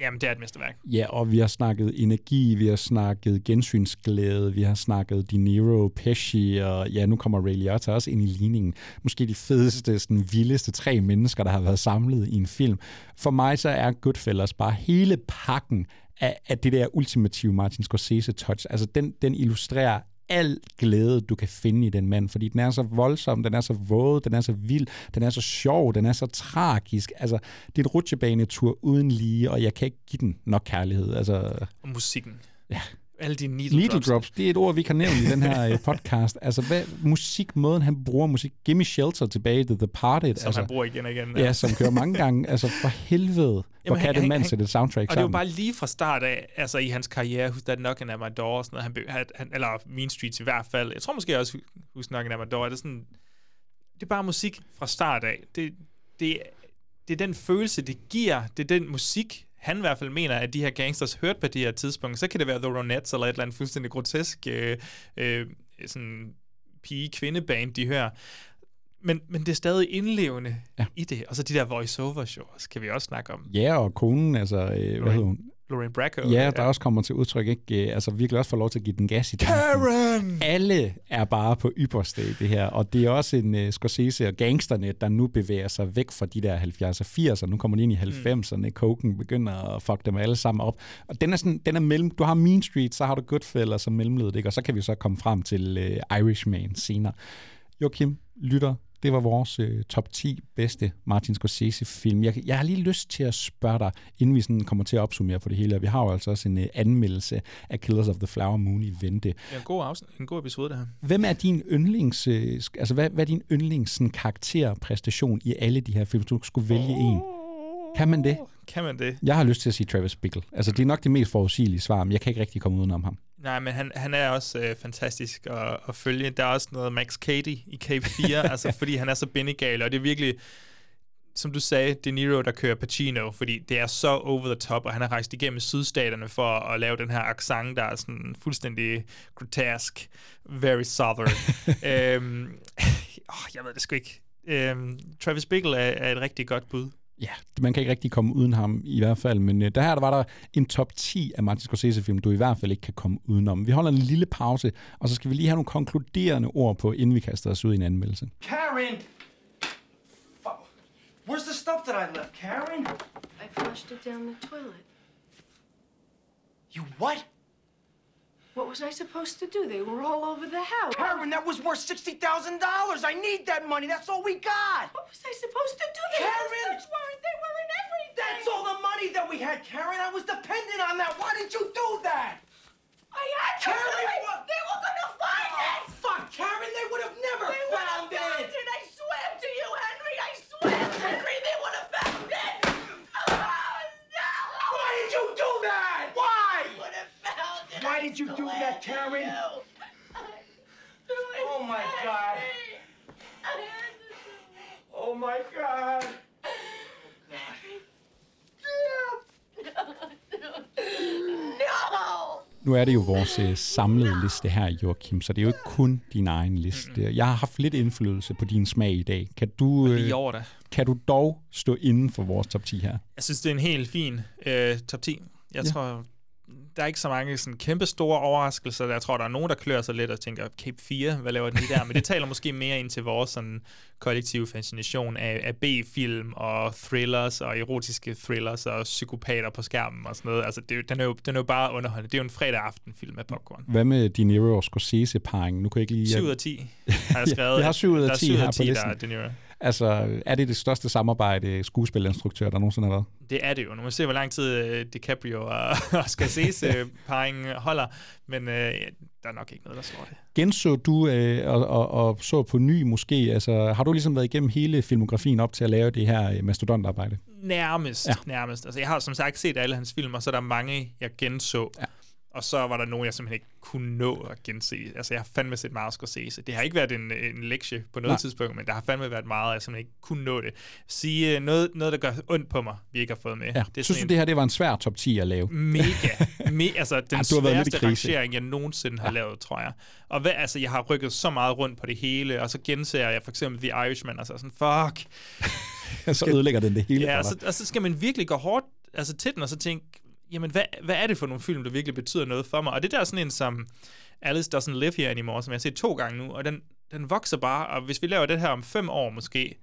jamen, det er et mesterværk. Ja, og vi har snakket energi, vi har snakket gensynsglæde, vi har snakket De Niro, Pesci, og ja, nu kommer Ray Liotta også ind i ligningen. Måske de fedeste, sådan vildeste tre mennesker, der har været samlet i en film. For mig så er Goodfellas bare hele pakken af, af det der ultimative Martin Scorsese-touch. Altså, den, den illustrerer al glæde, du kan finde i den mand, fordi den er så voldsom, den er så våd, den er så vild, den er så sjov, den er så tragisk. Altså, det er et rutsjebanetur uden lige, og jeg kan ikke give den nok kærlighed. Altså, Og musikken. Ja. Alle de needle, Needle drops. drops, det er et ord, vi kan nævne i den her øh, podcast. Altså, hvad, musik, måden han bruger musik. Gimme Shelter tilbage til The Parted. Som altså, han bruger igen og igen. Ja, som kører mange gange. Altså, for helvede. Hvor Jamen, kan han- det mand sætte et soundtrack Og det var sammen? bare lige fra start af, altså i hans karriere, Who's That Knockin' at My Door, og sådan noget, han, han, eller Mean Streets i hvert fald. Jeg tror måske også Who's Knockin' at My Door, er det sådan, det er bare musik fra start af. Det, det, det er den følelse, det giver, det er den musik, han i hvert fald mener, at de her gangsters hørte på det her tidspunkt. Så kan det være The Ronettes eller et eller andet fuldstændig grotesk øh, øh, sådan pige-kvindeband, de hører. Men, men det er stadig indlevende ja. i det. Og så de der voice-over shows, kan vi også snakke om. Ja, og konen, altså, øh, hvad hedder hun? Lorraine Bracco. Ja, der også kommer til udtryk, ikke? Øh, Altså virkelig også får lov til at give den gas i den. Karen! Alle er bare på ypperste i det her, og det er også en uh, Scorsese og gangsterne, der nu bevæger sig væk fra de der 70'er og 80'er. Nu kommer de ind i 90'erne, mm. Coken begynder at fuck dem alle sammen op. Og den er sådan, den er mellem, du har Mean Street, så har du Goodfellas som mellemledet, ikke? Og så kan vi så komme frem til uh, Irishman senere. Joachim, lytter, det var vores øh, top 10 bedste Martin Scorsese-film. Jeg, jeg har lige lyst til at spørge dig, inden vi sådan kommer til at opsummere på det hele, og vi har jo altså også en øh, anmeldelse af Killers of the Flower Moon i vente. Er en god, afsnit, en god episode, det her. Hvem er din yndlings, øh, altså hvad, hvad er din yndlings sådan, karakterpræstation i alle de her film, du skulle vælge en? Kan man det? Kan man det? Jeg har lyst til at sige Travis Bickle. Altså, det er nok det mest forudsigelige svar, men jeg kan ikke rigtig komme udenom ham. Nej, men han, han er også øh, fantastisk at, at følge. Der er også noget Max Cady i Cape [LAUGHS] 4, altså fordi han er så bindegal, og det er virkelig, som du sagde, De Niro, der kører Pacino, fordi det er så over the top, og han har rejst igennem sydstaterne for at lave den her accent, der er sådan fuldstændig grotesk, very southern. [LAUGHS] øhm, åh, jeg ved det sgu ikke. Øhm, Travis Bickle er, er et rigtig godt bud. Ja, man kan ikke rigtig komme uden ham i hvert fald, men øh, der her der var der en top 10 af Martin Scorsese-film, du i hvert fald ikke kan komme udenom. Vi holder en lille pause, og så skal vi lige have nogle konkluderende ord på, inden vi kaster os ud i en anmeldelse. Karen! Fuck. Where's the stuff that I left, Karen? I flushed it down the toilet. You what? What was I supposed to do? They were all over the house. Karen, that was worth $60,000. I need that money. That's all we got. What was I supposed to do? The Karen! weren't. They were in everything. That's all the money that we had, Karen. I was dependent on that. Why did you do that? I had to Karen, do what? They were gonna find Oh, it. fuck, Karen. They would have never They found have found it. it. I swear to you, Henry. I swear, Henry, they would have found it. Oh, no. Why did you do that? Why did you do that, Karen? you. Oh, my God. Oh, my God. No. Nu er det jo vores øh, samlede liste her, Joachim, så det er jo ikke kun din egen liste. Jeg har haft lidt indflydelse på din smag i dag. Kan du, øh, kan du dog stå inden for vores top 10 her? Jeg synes, det er en helt fin øh, top 10. Jeg ja. tror, der er ikke så mange sådan, kæmpe store overraskelser. Jeg tror, der er nogen, der klør sig lidt og tænker, Cape 4, hvad laver den lige der? Men det taler måske mere ind til vores sådan, kollektive fascination af, af B-film og thrillers og erotiske thrillers og psykopater på skærmen og sådan noget. Altså, det, er den, er jo, den er jo bare underholdende. Det er jo en fredag aftenfilm med popcorn. Hvad med De Niro og Scorsese-parringen? Nu kan jeg ikke lige... 7 ud af 10 har jeg [LAUGHS] skrevet. jeg har 7 ud Der af er 10 syv ud af her 10, på der listen. er De Niro. Altså, er det det største samarbejde skuespillerinstruktør, der nogensinde har været? Det er det jo. Nu må vi se, hvor lang tid øh, DiCaprio og, [LAUGHS] og Scorsese-parringen [LAUGHS] holder. Men øh, der er nok ikke noget, der slår det. Genså du øh, og, og, og så på ny måske? Altså, har du ligesom været igennem hele filmografien op til at lave det her øh, mastodontarbejde? Nærmest, Ja. ja. nærmest. Altså, jeg har som sagt set alle hans film, og så er der mange, jeg genså. Ja. Og så var der nogle, jeg simpelthen ikke kunne nå at gense. Altså, jeg har fandme set meget Scorsese. Det har ikke været en, en lektie på noget Nej. Tidspunkt, men der har fandme været meget, jeg simpelthen ikke kunne nå det. Sige øh, noget, noget der gør ondt på mig, vi ikke har fået med. Ja. Det Synes du, det her det var en svær top 10 at lave? Mega. Me, altså, [LAUGHS] den Ja, du har været sværeste rangering, jeg nogensinde har lavet, tror jeg. Og hvad, altså, jeg har rykket så meget rundt på det hele, og så genser jeg for eksempel The Irishman, og så jeg sådan, fuck. [LAUGHS] så ødelægger den det hele Ja, for og dig. så, og så skal man virkelig gå hårdt altså, til den, og så tænke, jamen, hvad, hvad er det for nogle film, der virkelig betyder noget for mig? Og det der er sådan en som Alice Doesn't Live Here Anymore, som jeg har set to gange nu, og den, den vokser bare, og hvis vi laver det her om fem år måske,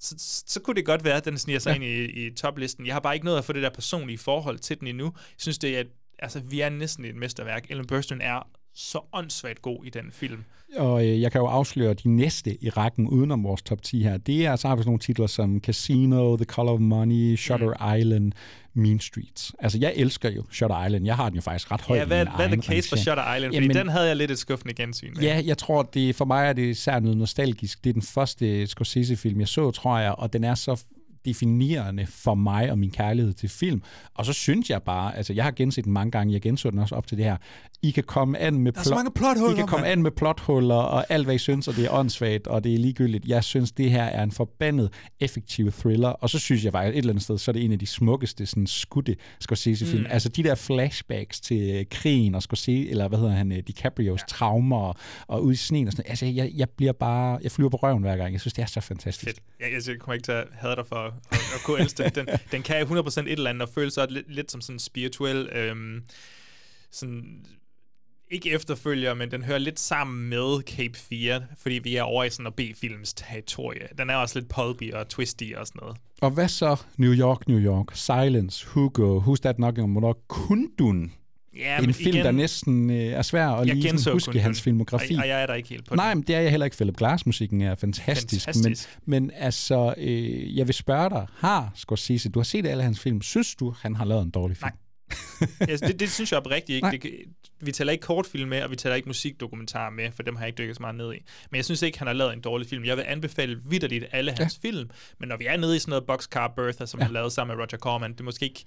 så, så kunne det godt være, at den sniger sig Ja. ind i, i toplisten. Jeg har bare ikke nået at få det der personlige forhold til den endnu. Jeg synes, det er, altså, vi er næsten et mesterværk. Ellen Burstyn er så åndssvagt god i den film. Og øh, jeg kan jo afsløre de næste i rækken udenom vores top 10 her. Det er så har vi sådan nogle titler som Casino, The Color of Money, Shutter mm. Island, Mean Streets. Altså, jeg elsker jo Shutter Island. Jeg har den jo faktisk ret højt Ja, hvad, i hvad er the case for. Shutter Island? Fordi Jamen- den havde jeg lidt et skuffende gensyn med. Ja, jeg tror, det for mig er det især noget nostalgisk. Det er den første Scorsese-film, jeg så, tror jeg, og den er så definerende for mig og min kærlighed til film. Og så synes jeg bare, altså jeg har genset den mange gange, jeg genså den også op til det her. I kan komme an med, så mange plothuller, I kan komme mand. an med plothuller og alt, hvad I synes, og det er åndssvagt, og det er ligegyldigt. Jeg synes, det her er en forbandet effektiv thriller, og så synes jeg faktisk et eller andet sted, så er det en af de smukkeste sådan, skudte Scorsese-film. Mm. Altså de der flashbacks til øh, krigen og Scorsese, eller hvad hedder han, øh, DiCaprios ja. traumer og, og ude i sneen og sådan noget. Altså jeg, jeg bliver bare, jeg flyver på røven hver gang. Jeg synes, det er så fantastisk. Fedt. Jeg, jeg kommer ikke til at have dig for at, at, at kunne elske den. den. Den kan 100% et eller andet, og føles lidt, lidt som sådan spirituel... Øhm, sådan, ikke efterfølger, men den hører lidt sammen med Cape 4, fordi vi er over i sådan noget B-films territorie. Den er også lidt pulpy og twisty og sådan noget. Og hvad så New York, New York, Silence, Hugo, Who's That Knocking on Door, Kundun? Ja, en film, igen- der næsten øh, er svær at lige sådan, huske Kundun, hans filmografi. og- og jeg er der ikke helt på Nej, den. men det er jeg heller ikke. Philip Glass-musikken er fantastisk. Fantastisk. Men, men altså, øh, jeg vil spørge dig, har Scorsese, du har set alle hans film, synes du, han har lavet en dårlig film? Nej. [LAUGHS] altså, det, det synes jeg oprigtigt ikke. Nej. Det, vi tæller ikke kortfilm med, og vi tæller ikke musikdokumentarer med, for dem har jeg ikke dykket så meget ned i. Men jeg synes ikke, han har lavet en dårlig film. Jeg vil anbefale vidderligt alle hans ja. film, men når vi er nede i sådan noget Boxcar Bertha, som ja. han lavede sammen med Roger Corman, det er måske ikke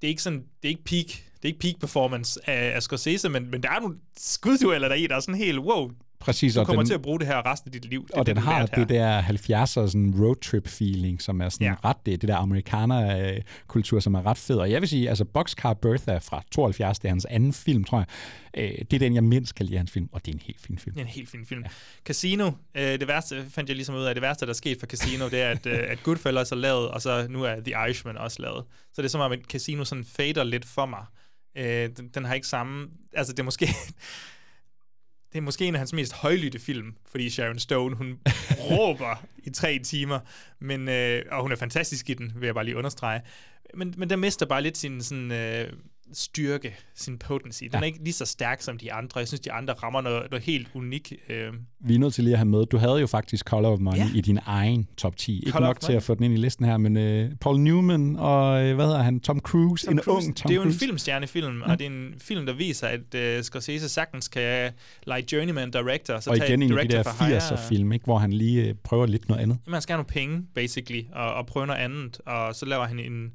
det er ikke sådan, det er ikke peak, det er ikke peak performance af, af Scorsese, men, men der er nogle skuddueller der i, der er sådan helt, wow, Præcis, du og kommer den- til at bruge det her resten af dit liv. Det og det, den har det der 70'er sådan roadtrip-feeling, som er sådan Ja. ret, det, det der amerikaner-kultur, som er ret fed. Og jeg vil sige, altså Boxcar Bertha fra 72, det er hans anden film, tror jeg. Øh, det er den, jeg mindst kan lide hans film, og det er en helt fin film. Det er en helt fin film. Ja. Casino, øh, det værste fandt jeg ligesom ud af, det værste, der er sket for Casino, det er, at, øh, at Goodfellas er lavet, og så nu er The Irishman også lavet. Så det er som om, at Casino sådan fader lidt for mig. Øh, den, den har ikke samme... Altså, det er måske... Det er måske en af hans mest højlytte film, fordi Sharon Stone, hun [LAUGHS] råber i tre timer, men, øh, og hun er fantastisk i den, vil jeg bare lige understrege. Men, men den mister bare lidt sin sådan, øh, styrke, sin potency. Den ja. er ikke lige så stærk som de andre. Jeg synes, de andre rammer noget, noget helt unik. Øh, Vi er nødt til lige at have med, du havde jo faktisk Color of Money Ja. i din egen top 10. Ikke Color nok of til at få den ind i listen her, men uh, Paul Newman og, uh, hvad hedder han, Tom Cruise, Tom en Cruise, ung Tom det er jo en filmstjernefilm, Ja. og det er en film, der viser, at uh, Scorsese sagtens kan lege journeyman director, så og igen en af de der for hire. 80'er film, ikke, hvor han lige uh, prøver lidt noget andet. Han skal have nogle penge, basically, og, og prøve noget andet, og så laver han en,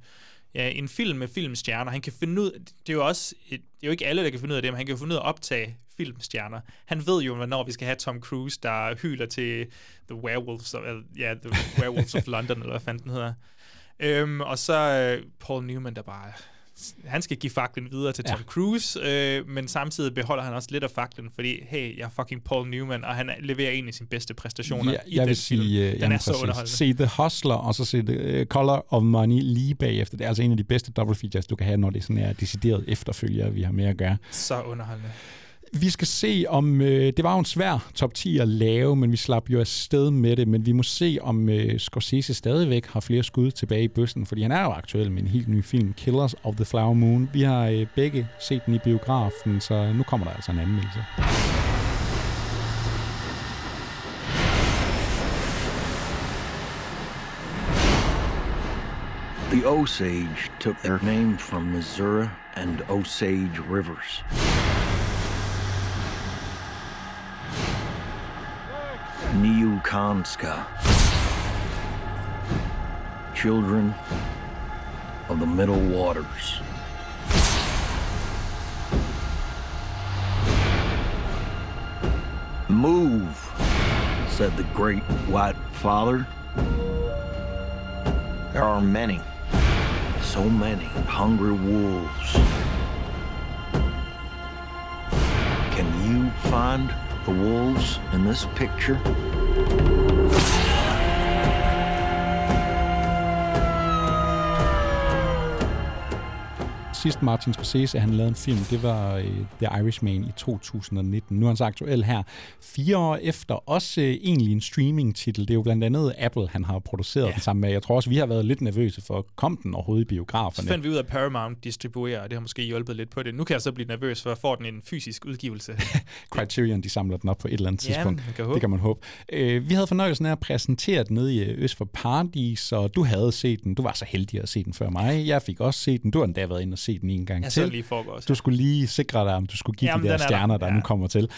ja, en film med filmstjerner. Han kan finde ud, det er jo også, et, det er jo ikke alle, der kan finde ud af det, men han kan jo finde ud af at optage filmstjerner. Han ved jo, hvornår vi skal have Tom Cruise, der hyler til The Werewolves, of, ja, The Werewolves of London, eller hvad fanden den hedder. Øhm, og så øh, Paul Newman, der bare... Han skal give faklen videre til Tom Ja. Cruise, øh, men samtidig beholder han også lidt af faklen, fordi, hey, jeg er fucking Paul Newman, og han leverer en af sine bedste præstationer Ja, i jeg den vil film. sige, uh, Den er så underholdende. Se The Hustler, og så se The uh, Color of Money lige bagefter. Det er altså en af de bedste double features, du kan have, når det sådan er decideret efterfølger, vi har med at gøre. Så underholdende. Vi skal se om, øh, det var jo en svær top 10 at lave, men vi slap jo afsted med det, men vi må se om øh, Scorsese stadigvæk har flere skud tilbage i bøssen, fordi han er jo aktuel med en helt ny film, Killers of the Flower Moon. Vi har øh, begge set den i biografen, så nu kommer der altså en anmeldelse. The Osage took their name from Missouri and Osage rivers. Niukanska. Children of the Middle Waters. Move, said the great white father. There are many, so many hungry wolves. Can you find the wolves in this picture? Sidst Martin Scorsese, han lavede en film, det var uh, The Irishman i 2019. Nu er han så aktuel her. Fire år efter, også uh, egentlig en streaming-titel. Det er jo blandt andet Apple, han har produceret ja. den sammen med. Jeg tror også, vi har været lidt nervøse for, kom den overhovedet i biograferne? Så fandt vi ud af, at Paramount distribuerer, og det har måske hjulpet lidt på det. Nu kan jeg så blive nervøs for, at får den en fysisk udgivelse. [LAUGHS] Criterion, de samler den op på et eller andet Ja, tidspunkt. kan det kan man håbe. Uh, vi havde fornøjelsen af at præsentere den nede i øh, Øst for Paradis, og du havde set den. Du var så heldig at se den før mig. Jeg fik også set den. Du har endda været inde og set den en gang Jeg til. lige forgårs, Du skulle lige sikre dig, om du skulle give Jamen, de der er stjerner, der, der nu kommer til.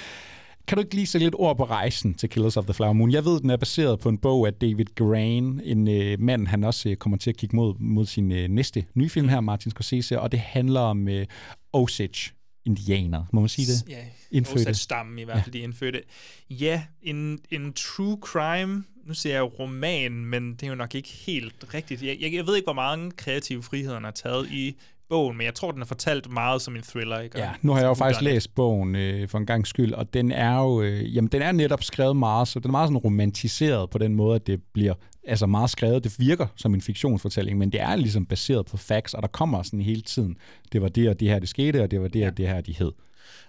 Kan du ikke lige sætte lidt ord på rejsen til Killers of the Flower Moon? Jeg ved, den er baseret på en bog af David Grain, en øh, mand, han også øh, kommer til at kigge mod, mod sin øh, næste nye film her, Martin Scorsese, og det handler om øh, Osage indianer, må man sige det? Ja, Indfødte. stammen i hvert fald, ja. de indfødte. Ja, en, en true crime, nu siger jeg roman, men det er jo nok ikke helt rigtigt. Jeg, jeg, jeg ved ikke, hvor mange kreative friheder han har taget i bogen, men jeg tror, den er fortalt meget som en thriller. Ikke? Ja, nu har jeg jo faktisk uddannet. læst bogen øh, for en gang skyld, og den er jo, øh, jamen den er netop skrevet meget, så den er meget sådan romantiseret på den måde, at det bliver altså meget skrevet. Det virker som en fiktionsfortælling, men det er ligesom baseret på facts, og der kommer sådan hele tiden, det var det og det her, det skete, og det var det ja. og det her, de hed.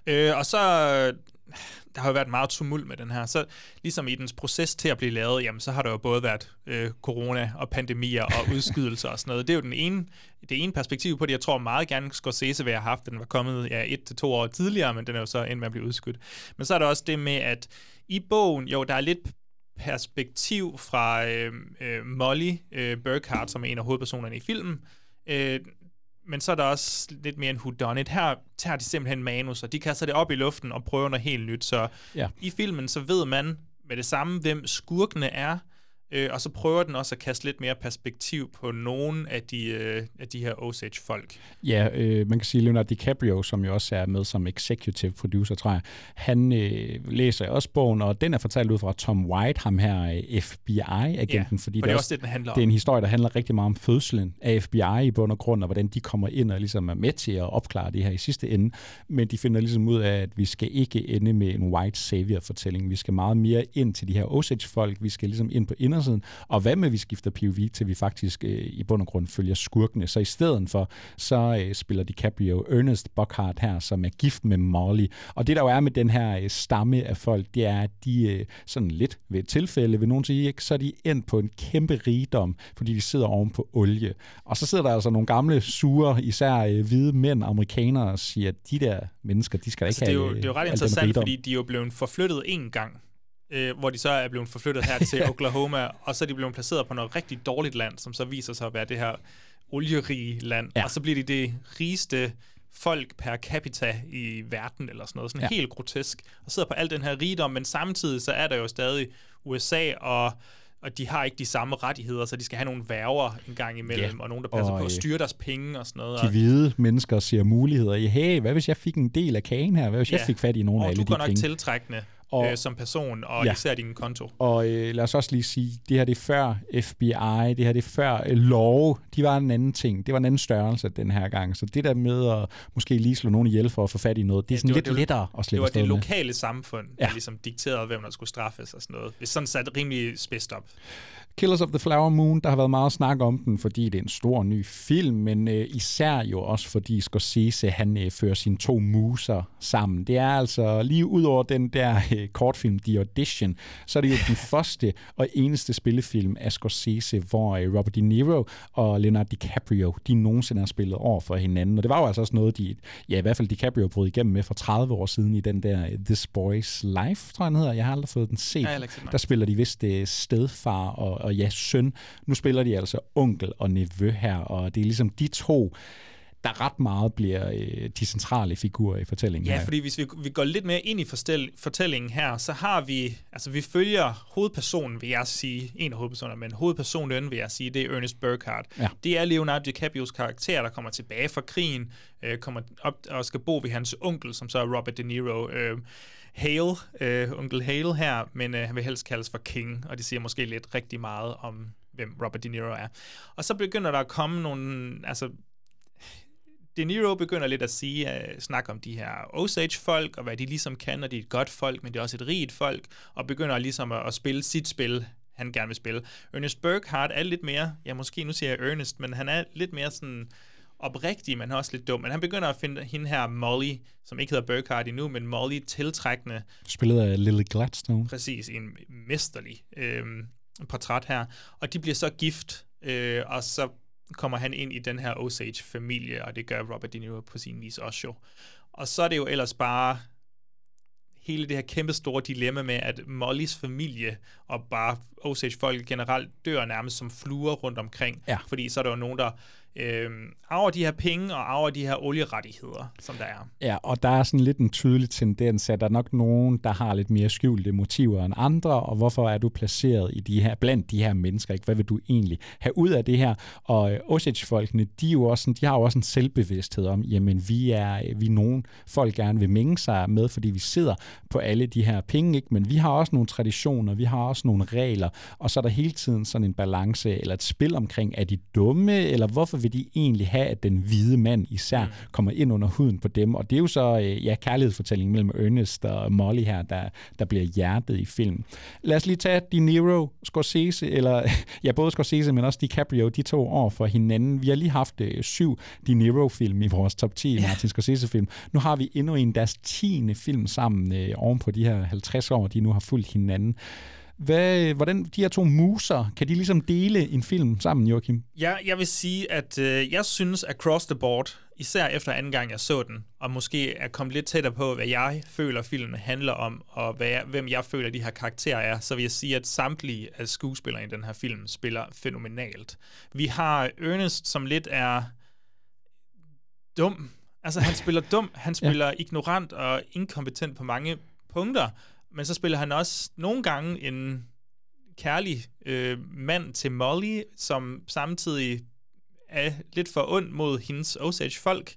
Øh, og så, der har jo været meget tumult med den her, så ligesom i dens proces til at blive lavet, jamen så har der jo både været øh, corona og pandemier og [LAUGHS] udskydelser og sådan noget. Det er jo den ene, det ene perspektiv på det. Jeg tror meget gerne, Scorsese vil have haft, den var kommet ja, et til to år tidligere, men den er jo så endt med at blive udskudt. Men så er der også det med, at i bogen, jo, der er lidt perspektiv fra øh, øh, Molly øh, Burkhardt, som er en af hovedpersonerne i filmen, øh, men så er der også lidt mere en whodunit. Her tager de simpelthen manus, og de kaster det op i luften og prøver noget helt nyt. Så Ja. i filmen, så ved man med det samme, hvem skurkene er, øh, og så prøver den også at kaste lidt mere perspektiv på nogle af de, øh, af de her Osage-folk. Ja, øh, man kan sige Leonardo DiCaprio, som jo også er med som executive producer, tror jeg, han øh, læser også bogen, og den er fortalt ud fra Tom White, ham her øh, FBI-agenten, Ja, fordi og det er også det, den handler det er om. en historie, der handler rigtig meget om fødslen af FBI i bund og grund, og hvordan de kommer ind og ligesom er med til at opklare det her i sidste ende, men de finder ligesom ud af, at vi skal ikke ende med en white savior-fortælling, vi skal meget mere ind til de her Osage-folk, vi skal ligesom ind på indersiden, og hvad med, at vi skifter POV, til vi faktisk øh, i bund og grund følger skurkene, så i stedet for, så øh, spiller DiCaprio Ernest Buckhart her, som er gift med Molly, og det der jo er med den her øh, stamme af folk, det er, at de øh, sådan lidt ved et tilfælde, vil nogen sige, ikke, så er de endt på en kæmpe rigdom, fordi de sidder oven på olie. Og så sidder der altså nogle gamle, sure, især øh, hvide mænd, amerikanere, og siger, at de der mennesker, de skal Altså, ikke det, er have jo, det er jo øh, ret den interessant, fordi de er jo blevet forflyttet en gang, øh, hvor de så er blevet forflyttet her til [LAUGHS] Oklahoma, og så er de blevet placeret på noget rigtig dårligt land, som så viser sig at være det her olierige land, ja. og så bliver de det rigeste folk per capita i verden, eller sådan noget, sådan Ja. helt grotesk, og sidder på al den her rigdom, men samtidig så er der jo stadig USA, og og de har ikke de samme rettigheder, så de skal have nogle værger en gang imellem, Ja. og nogen, der passer Og, på at øh, styre deres penge og sådan noget. de og- hvide mennesker ser muligheder i, hey, hvad hvis jeg fik en del af kagen her? Hvad hvis Ja. jeg fik fat i nogle af og alle du de går nok penge? tiltrækkende Og- øh, som person, og Ja. især din konto. Og øh, lad os også lige sige, det her det er før FBI, det her det er før øh, lov. De var en anden ting. Det var en anden størrelse den her gang. Så det der med at måske lige slå nogen ihjel for at få fat i noget, det er sådan det var, lidt det var, lettere at Det slippe var afsted det med. lokale samfund, der Ja. ligesom dikterede, hvem der skulle straffes og sådan noget. Det er sådan sat rimelig spidst op. Killers of the Flower Moon, der har været meget snak om den, fordi det er en stor ny film, men øh, især jo også fordi Scorsese, han øh, fører sine to muser sammen. Det er altså lige ud over den der øh, kortfilm, The Audition, så er det jo den [LAUGHS] første og eneste spillefilm af Scorsese, hvor øh, Robert De Niro og Leonardo DiCaprio, de nogensinde har spillet over for hinanden. Og det var jo altså også noget, de, ja i hvert fald DiCaprio brød igennem med for 30 år siden i den der øh, This Boy's Life, tror jeg den hedder. Jeg har aldrig fået den set. Den. Der spiller de vist øh, stedfar og, og ja, søn. Nu spiller de altså onkel og nevø her, og det er ligesom de to, der ret meget bliver øh, de centrale figurer i fortællingen Ja, her. fordi hvis vi, vi går lidt mere ind i forstel, fortællingen her, så har vi, altså vi følger hovedpersonen, vil jeg sige, en af hovedpersonerne, men hovedpersonen, vil jeg sige, det er Ernest Burkhardt. Ja. Det er Leonardo DiCaprios karakter, der kommer tilbage fra krigen, øh, kommer op og skal bo ved hans onkel, som så er Robert De Niro. Øh, Hale, øh, onkel Hale her, men øh, han vil helst kaldes for King, og det siger måske lidt rigtig meget om, hvem Robert De Niro er. Og så begynder der at komme nogle, altså De Niro begynder lidt at sige, øh, uh, snakke om de her Osage-folk, og hvad de ligesom kan, og de er et godt folk, men det er også et rigt folk, og begynder ligesom at, at spille sit spil, han gerne vil spille. Ernest Burkhardt er lidt mere, ja måske nu siger jeg Ernest, men han er lidt mere sådan oprigtig, men også lidt dum. Men han begynder at finde hende her Molly, som ikke hedder Burkhardt endnu, men Molly tiltrækkende. Spillet af Lily Gladstone. Præcis, en mesterlig øh, portræt her. Og de bliver så gift, øh, og så kommer han ind i den her Osage-familie, og det gør Robert De Niro på sin vis også jo. Og så er det jo ellers bare hele det her kæmpe store dilemma med, at Mollys familie og bare Osage-folk generelt dør nærmest som fluer rundt omkring. Ja. Fordi så er der jo nogen, der øh, arver de her penge og arver de her olierettigheder, som der er. Ja, og der er sådan lidt en tydelig tendens, at der er nok nogen, der har lidt mere skjulte motiver end andre, og hvorfor er du placeret i de her, blandt de her mennesker, ikke? Hvad vil du egentlig have ud af det her? Og øh, Osage-folkene, de, er jo også, sådan, de har jo også en selvbevidsthed om, jamen vi er, øh, vi er nogen, folk gerne vil mænge sig med, fordi vi sidder på alle de her penge, ikke? men vi har også nogle traditioner, vi har også nogle regler, og så er der hele tiden sådan en balance, eller et spil omkring, er de dumme, eller hvorfor vil de egentlig have, at den hvide mand især mm. kommer ind under huden på dem. Og det er jo så øh, ja, kærlighedsfortællingen mellem Ernest og Molly her, der, der bliver hjertet i filmen. Lad os lige tage De Niro, Scorsese, eller [LAUGHS] ja, både Scorsese, men også DiCaprio, de to år for hinanden. Vi har lige haft øh, syv De Niro-film i vores top 10 Martin Scorsese-film. Nu har vi endnu en deres tiende film sammen øh, oven på de her 50 år, de nu har fulgt hinanden. Hvad, hvordan de her to muser, kan de ligesom dele en film sammen, Joachim? Ja, jeg vil sige, at øh, jeg synes Across the Board, især efter anden gang jeg så den, og måske er kommet lidt tættere på, hvad jeg føler filmen handler om, og hvad jeg, hvem jeg føler, de her karakterer er, så vil jeg sige, at samtlige af skuespillere i den her film spiller fænomenalt. Vi har Ernest, som lidt er dum. Altså, han spiller dum, han spiller ja. ignorant og inkompetent på mange punkter, men så spiller han også nogle gange en kærlig øh, mand til Molly, som samtidig er lidt for ond mod hendes Osage-folk.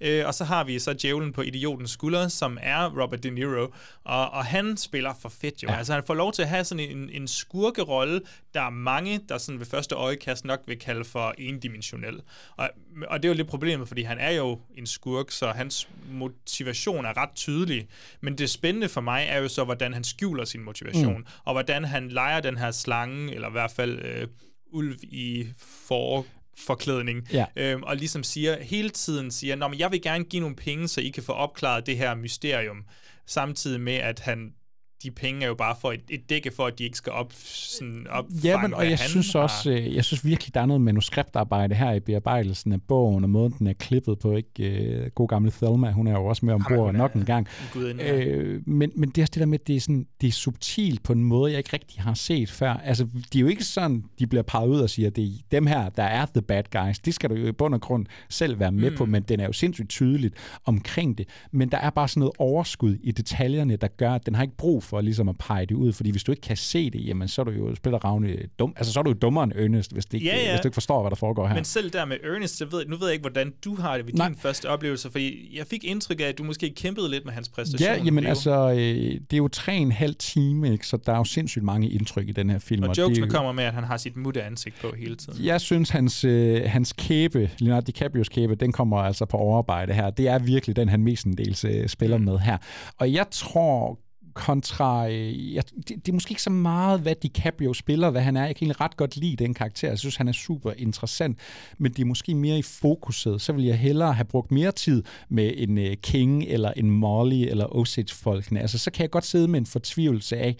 Øh, og så har vi så djævlen på idiotens skulder, som er Robert De Niro, og, og han spiller for fedt jo. Ja. Altså han får lov til at have sådan en, en skurkerolle, der er mange, der sådan ved første øjekast nok vil kalde for endimensionel. Og, og det er jo lidt problemet, fordi han er jo en skurk, så hans motivation er ret tydelig. Men det spændende for mig er jo så, hvordan han skjuler sin motivation, mm. og hvordan han leger den her slange, eller i hvert fald øh, ulv i for forklædning, ja. øhm, og ligesom siger, hele tiden siger, Nå, men jeg vil gerne give nogle penge, så I kan få opklaret det her mysterium, samtidig med, at han de penge er jo bare for et, et dække for, at de ikke skal op, sådan op Ja, men, og jeg synes har. også, øh, jeg synes virkelig, der er noget manuskriptarbejde her i bearbejdelsen af bogen, og måden, den er klippet på. Ikke uh, god gamle Thelma, hun er jo også med ombord nok en gang. Guden, ja. øh, men, men det er også det der med, at det er, sådan, det er subtilt på en måde, jeg ikke rigtig har set før. Altså, de er jo ikke sådan, de bliver peget ud og siger, at det er dem her, der er the bad guys. Det skal du jo i bund og grund selv være med mm. på, men den er jo sindssygt tydeligt omkring det. Men der er bare sådan noget overskud i detaljerne, der gør, at den har ikke brug for ligesom at pege det ud, fordi hvis du ikke kan se det, jamen så er du jo spiller ravne dum. Altså så er du jo dummere end Ernest, hvis, det ikke, ja, ja. hvis du ikke forstår, hvad der foregår her. Men selv der med Ernest, så ved, nu ved jeg ikke, hvordan du har det ved Nej. din første oplevelse, fordi jeg fik indtryk af, at du måske kæmpede lidt med hans præstation. Ja, jamen altså, øh, det er jo tre en halv time, ikke? så der er jo sindssygt mange indtryk i den her film. Og, og jokesene det, kommer med, at han har sit mutte ansigt på hele tiden. Jeg synes, hans, øh, hans kæbe, Leonardo DiCaprios kæbe, den kommer altså på overarbejde her. Det er virkelig den, han mestendels øh, spiller mm. med her. Og jeg tror kontra... Øh, jeg, det, det er måske ikke så meget, hvad DiCaprio spiller, hvad han er. Jeg kan egentlig ret godt lide den karakter. Jeg synes, han er super interessant, men det er måske mere i fokuset. Så vil jeg hellere have brugt mere tid med en øh, King, eller en Molly, eller Osage-folkene. Altså, så kan jeg godt sidde med en fortvivlelse af,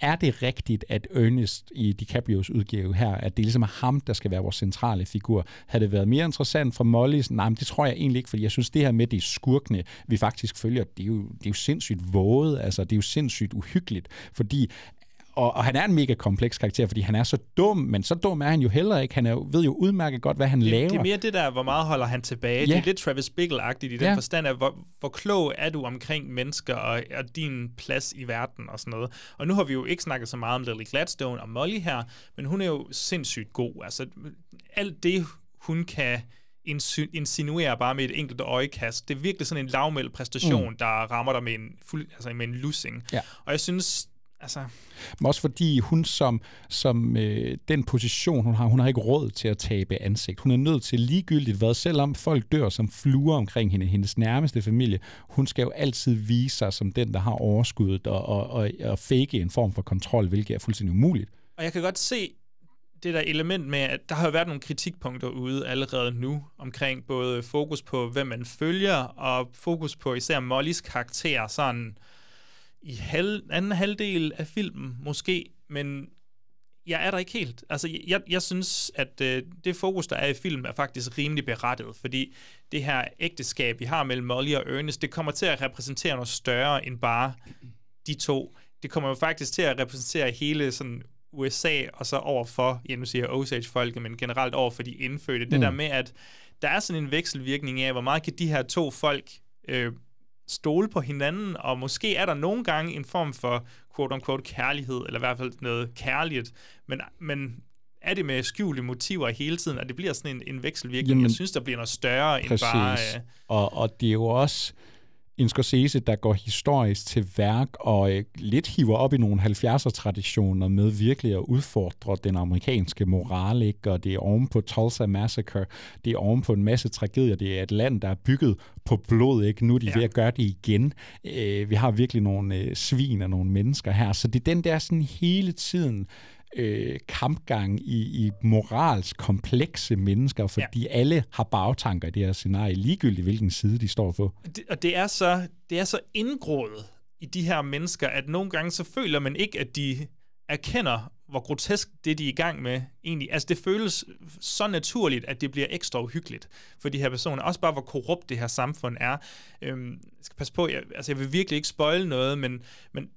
er det rigtigt, at Ernest i DiCaprios udgave her, at det ligesom er ham, der skal være vores centrale figur? Havde det været mere interessant for Molly? Nej, men det tror jeg egentlig ikke, fordi jeg synes, det her med det skurkene, vi faktisk følger, det er jo, det er jo sindssygt våget, altså det er jo sindssygt uhyggeligt, fordi og, og han er en mega kompleks karakter, fordi han er så dum, men så dum er han jo heller ikke. Han er, ved jo udmærket godt, hvad han det, laver. Det er mere det der, hvor meget holder han tilbage. Ja. Det er lidt Travis Bickle-agtigt i den ja. forstand af, hvor, hvor klog er du omkring mennesker og, og din plads i verden og sådan noget. Og nu har vi jo ikke snakket så meget om Lily Gladstone og Molly her, men hun er jo sindssygt god. Altså, alt det, hun kan insinuere bare med et enkelt øjekast. Det er virkelig sådan en lavmæld præstation, mm. der rammer dig med en, fuld, altså med en lussing. Ja. Og jeg synes, Altså. Men også fordi hun som, som øh, den position, hun har, hun har ikke råd til at tabe ansigt. Hun er nødt til ligegyldigt hvad, selvom folk dør som fluer omkring hende, hendes nærmeste familie, hun skal jo altid vise sig som den, der har overskuddet og, og, og, og fake en form for kontrol, hvilket er fuldstændig umuligt. Og jeg kan godt se det der element med, at der har jo været nogle kritikpunkter ude allerede nu, omkring både fokus på, hvem man følger, og fokus på især Mollys karakter, sådan i halv, anden halvdel af filmen måske, men jeg er der ikke helt. Altså, jeg, jeg synes, at øh, det fokus, der er i filmen, er faktisk rimelig berettet, fordi det her ægteskab, vi har mellem Molly og Ernest, det kommer til at repræsentere noget større end bare de to. Det kommer jo faktisk til at repræsentere hele sådan USA, og så over for, ja nu siger jeg Osage-folket, men generelt over for de indfødte. Mm. Det der med, at der er sådan en vekselvirkning af, hvor meget kan de her to folk øh, stole på hinanden, og måske er der nogle gange en form for quote-unquote kærlighed, eller i hvert fald noget kærligt, men, men er det med skjulte motiver hele tiden, at det bliver sådan en, en vekselvirkning? Jamen, jeg synes, der bliver noget større præcis. end bare... Øh, og, og det er jo også en Scorsese, der går historisk til værk og øh, lidt hiver op i nogle 70'er-traditioner med virkelig at udfordre den amerikanske moral, ikke? og det er oven på Tulsa Massacre, det er oven på en masse tragedier, det er et land, der er bygget på blod, ikke? nu er de ja. ved at gøre det igen. Øh, vi har virkelig nogle øh, svin af nogle mennesker her, så det er den der sådan hele tiden øh, kampgang i, i moralsk komplekse mennesker, fordi ja. alle har bagtanker i det her scenarie, ligegyldigt hvilken side de står på. Det, og det er, så, det er så indgroet i de her mennesker, at nogle gange så føler man ikke, at de erkender, hvor grotesk det, de er i gang med egentlig. Altså, det føles så naturligt, at det bliver ekstra uhyggeligt for de her personer. Også bare, hvor korrupt det her samfund er. Øhm, jeg skal passe på, jeg, altså, jeg vil virkelig ikke spoil noget, men, men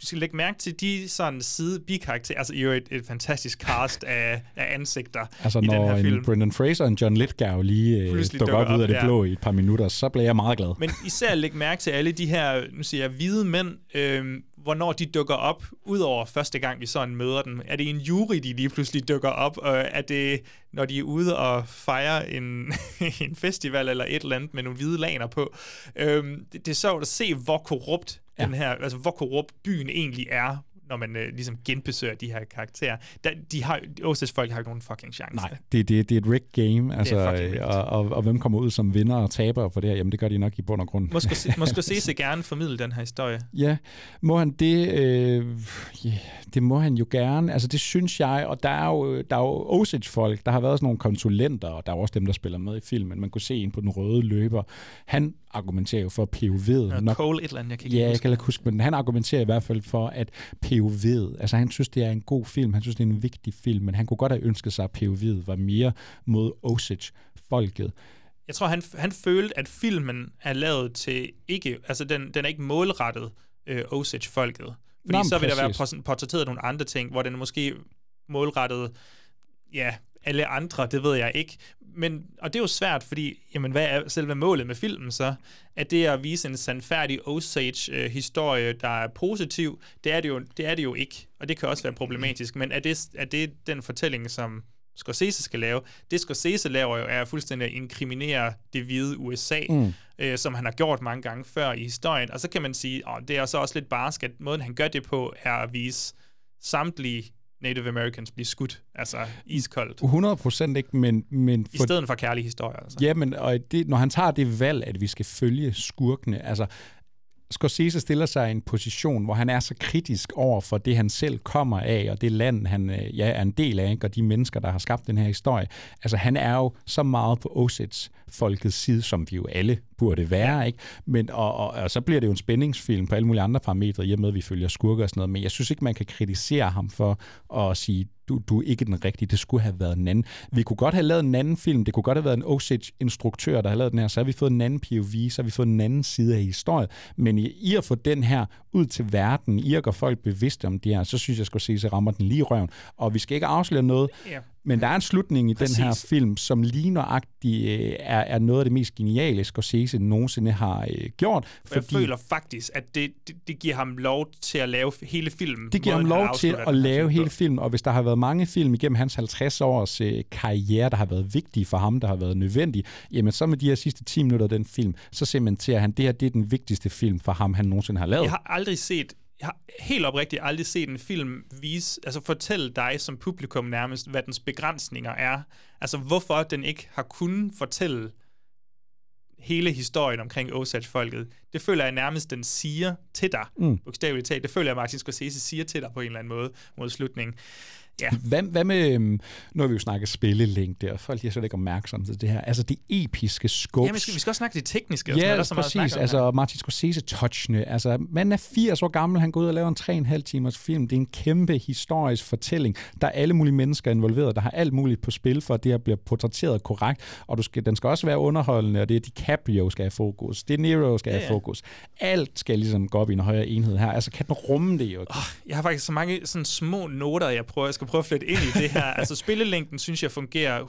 du skal lægge mærke til de sådan side bikarakterer, altså jo et, et fantastisk cast af, af ansigter altså, i den her film. Brendan Fraser og John Lithgow lige øh, dukker, dukker op ud af det ja. blå i et par minutter, så bliver jeg meget glad. Men især lægge mærke til alle de her, nu siger jeg, hvide mænd, øh, hvornår de dukker op, udover første gang, vi sådan møder dem. Er det en jury, de lige pludselig dukker op? Og er det, når de er ude og fejrer en, [LAUGHS] en festival eller et eller andet med nogle hvide laner på? Øhm, det, det er sjovt at se, hvor korrupt ja. den her, altså hvor korrupt byen egentlig er, når man øh, ligesom genbesøger de her karakterer. Da, de har, Osage folk har ikke nogen fucking chance. Nej, det, det, det er et rigged game, altså, og, og, og, hvem kommer ud som vinder og taber på det her? Jamen, det gør de nok i bund og grund. Måske, måske se sig [LAUGHS] gerne formidle den her historie. Ja, må han det? Øh, yeah, det må han jo gerne. Altså, det synes jeg, og der er jo, der er jo Osage-folk, der har været sådan nogle konsulenter, og der er også dem, der spiller med i filmen. Man kunne se en på den røde løber. Han argumenterer jo for POV'et. Ja, nok, Cole et eller andet, jeg kan ikke Ja, jeg kan ikke huske, men han argumenterer i hvert fald for, at POV'et, altså han synes, det er en god film, han synes, det er en vigtig film, men han kunne godt have ønsket sig, at POV'et var mere mod Osage-folket. Jeg tror, han, han følte, at filmen er lavet til ikke, altså den, den er ikke målrettet øh, Osage-folket. Fordi Nå, så vil præcis. der være portrætteret nogle andre ting, hvor den er måske målrettet, ja, alle andre, det ved jeg ikke. Men, og det er jo svært, fordi, jamen, hvad er selve målet med filmen så? At det er at vise en sandfærdig Osage-historie, der er positiv, det er det, jo, det er det jo ikke, og det kan også være problematisk, men er det, er det den fortælling, som Scorsese skal lave. Det Scorsese laver jo er fuldstændig at inkriminere det hvide USA, mm. øh, som han har gjort mange gange før i historien. Og så kan man sige, at det er så også lidt barsk, at måden han gør det på, er at vise samtlige Native Americans blive skudt, altså iskoldt. 100 procent ikke, men... men for, I stedet for kærlige historier, altså. Ja, men og det, når han tager det valg, at vi skal følge skurkene, altså Scorsese stiller sig i en position, hvor han er så kritisk over for det, han selv kommer af, og det land, han øh, ja, er en del af, ikke? og de mennesker, der har skabt den her historie. Altså, han er jo så meget på Osage folkets side, som vi jo alle burde være, ikke? Men, og, og, og, så bliver det jo en spændingsfilm på alle mulige andre parametre, i og med, at vi følger skurker og sådan noget, men jeg synes ikke, man kan kritisere ham for at sige, du, du er ikke den rigtige, det skulle have været en anden. Vi kunne godt have lavet en anden film, det kunne godt have været en Osage-instruktør, der har lavet den her, så har vi fået en anden POV, så har vi fået en anden side af historien, men i, i at få den her ud til verden, i at gøre folk bevidste om det her, så synes jeg, at se, så rammer den lige røven. Og vi skal ikke afsløre noget, ja. Men der er en slutning i Præcis. den her film, som lige nøjagtigt øh, er, er noget af det mest geniale, Scorsese nogensinde har øh, gjort. Fordi jeg føler faktisk, at det, det, det giver ham lov til at lave hele filmen. Det giver ham lov til at lave hele filmen, og hvis der har været mange film igennem hans 50 års øh, karriere, der har været vigtige for ham, der har været nødvendige, jamen så med de her sidste 10 minutter af den film, så cementerer han, det her det er den vigtigste film for ham, han nogensinde har lavet. Jeg har aldrig set har helt oprigtigt aldrig set en film vise, altså fortælle dig som publikum nærmest, hvad dens begrænsninger er. Altså hvorfor den ikke har kunnet fortælle hele historien omkring Osage-folket. Det føler jeg nærmest, den siger til dig, mm. bogstaveligt talt. Det føler jeg, Martin Scorsese siger til dig på en eller anden måde mod slutningen. Ja. Hvad, hvad med, øhm, nu har vi jo snakket spillelængde, og folk de er slet ikke opmærksomme til det her. Altså det episke skub. Ja, vi skal, vi skal også snakke det tekniske. og sådan Ja, noget, der er så at præcis. Altså Martin Scorsese-touchene. Altså, man er 80 år gammel, han går ud og laver en 3,5 timers film. Det er en kæmpe historisk fortælling. Der er alle mulige mennesker involveret, der har alt muligt på spil, for at det her bliver portrætteret korrekt. Og du skal, den skal også være underholdende, og det er DiCaprio skal have fokus. Det er Nero skal Ja, have ja. fokus. Alt skal ligesom gå op i en højere enhed her. Altså, kan den rumme det jo? Oh, Jeg har faktisk så mange sådan små noter, jeg, prøver, jeg skal prøve at flytte ind i det her. altså spillelængden synes jeg fungerer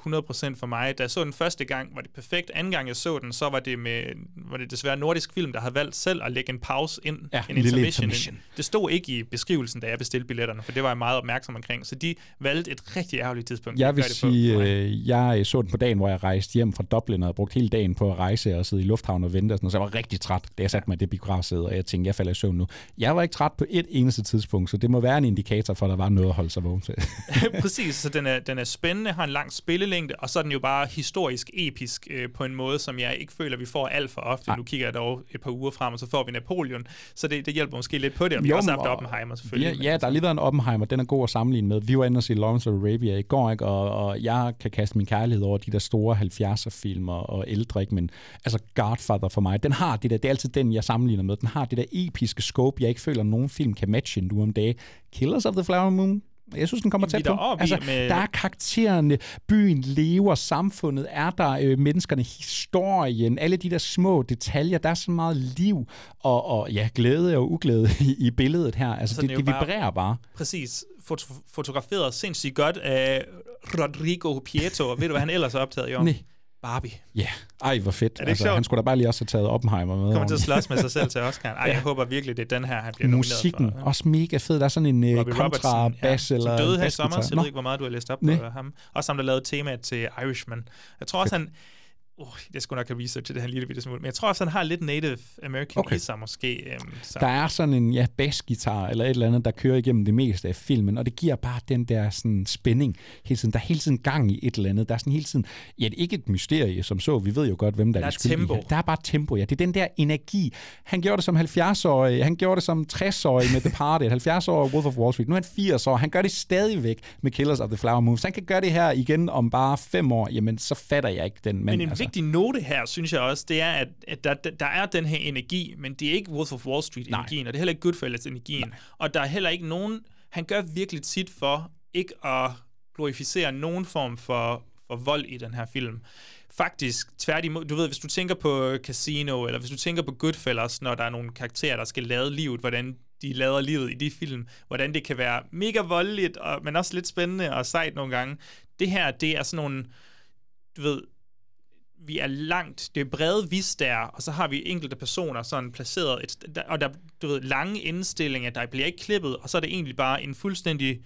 100% for mig. Da jeg så den første gang, var det perfekt. Anden gang jeg så den, så var det med var det desværre nordisk film, der havde valgt selv at lægge en pause ind. Ja, en intermission. intermission. Det stod ikke i beskrivelsen, da jeg bestilte billetterne, for det var jeg meget opmærksom omkring. Så de valgte et rigtig ærgerligt tidspunkt. Jeg vil det sige, øh, jeg så den på dagen, hvor jeg rejste hjem fra Dublin og havde brugt hele dagen på at rejse og sidde i lufthavnen og vente og sådan noget. Så jeg var rigtig træt, da jeg satte mig i det biografsæde, og jeg tænkte, jeg falder i søvn nu. Jeg var ikke træt på et eneste tidspunkt, så det må være en indikator for, at der var noget at holde sig vågen til. [LAUGHS] Præcis, så den er, den er spændende, har en lang spillelængde, og så er den jo bare historisk episk øh, på en måde, som jeg ikke føler, vi får alt for ofte. Nej. Nu kigger jeg dog et par uger frem, og så får vi Napoleon, så det, det hjælper måske lidt på det, og vi Jo, har også haft Oppenheimer selvfølgelig. Ja, ja, der er lige været en Oppenheimer, den er god at sammenligne med. Vi var inde og se Lawrence of Arabia i går, ikke? Og, og jeg kan kaste min kærlighed over de der store 70'er-filmer og ældre, ikke? men altså Godfather for mig, den har det der, det er altid den, jeg sammenligner med, den har det der episke scope, jeg ikke føler, at nogen film kan matche nu om dagen. Killers of the Flower Moon, jeg synes, den kommer tæt på. Altså, med- Der er karaktererne, byen lever, samfundet er der, øh, menneskerne, historien, alle de der små detaljer, der er så meget liv og, og ja, glæde og uglæde i, i billedet her. Altså, Så det, er det jo bare- vibrerer bare. Præcis. Foto- fotograferet sindssygt godt af Rodrigo Prieto. Ved du, hvad han ellers er optaget i? Nej. Barbie. Ja, ej, hvor fedt. Er det altså, sjovt? han skulle da bare lige også have taget Oppenheimer med. Kommer til at slås med sig selv til [LAUGHS] Oscar. Ej, jeg håber virkelig, det er den her, han bliver Musikken, for. også mega fed. Der er sådan en uh, Robbie kontrabas Robertson, eller som døde her i sommer, så jeg Nå. ved ikke, hvor meget du har læst op på ham. Også ham, der lavede temaet til Irishman. Jeg tror også, han... Uh, det skulle nok have research til det her en lille bitte smule. Men jeg tror også, han har lidt Native American Okay. i sig måske. Um, så. Der er sådan en ja, bassgitar eller et eller andet, der kører igennem det meste af filmen, og det giver bare den der sådan, spænding hele tiden. Der er hele tiden gang i et eller andet. Der er sådan hele tiden, ja, det er ikke et mysterie som så, vi ved jo godt, hvem der, Der er er tempo. her. Der er bare tempo, ja. Det er den der energi. Han gjorde det som 70-årig, han gjorde det som 60-årig med The Party, [LAUGHS] 70-årig Wolf of Wall Street. Nu er han 80 år, han gør det stadigvæk med Killers of the Flower Moon. Så han kan gøre det her igen om bare fem år, jamen så fatter jeg ikke den mand. Men en altså. Vigtig note her, synes jeg også, det er, at, at der, der er den her energi, men det er ikke Wolf of Wall Street-energien, og det er heller ikke Goodfellas-energien. Og der er heller ikke nogen... Han gør virkelig tit for ikke at glorificere nogen form for, for vold i den her film. Faktisk, tværtimod, du ved, hvis du tænker på Casino, eller hvis du tænker på Goodfellas, når der er nogle karakterer, der skal lade livet, hvordan de lader livet i de film, hvordan det kan være mega voldeligt, og, men også lidt spændende og sejt nogle gange. Det her, det er sådan nogle, du ved, vi er langt, det er brede visdager, og så har vi enkelte personer sådan placeret, et, der, og der du ved, lange indstillinger, der bliver ikke klippet, og så er det egentlig bare en fuldstændig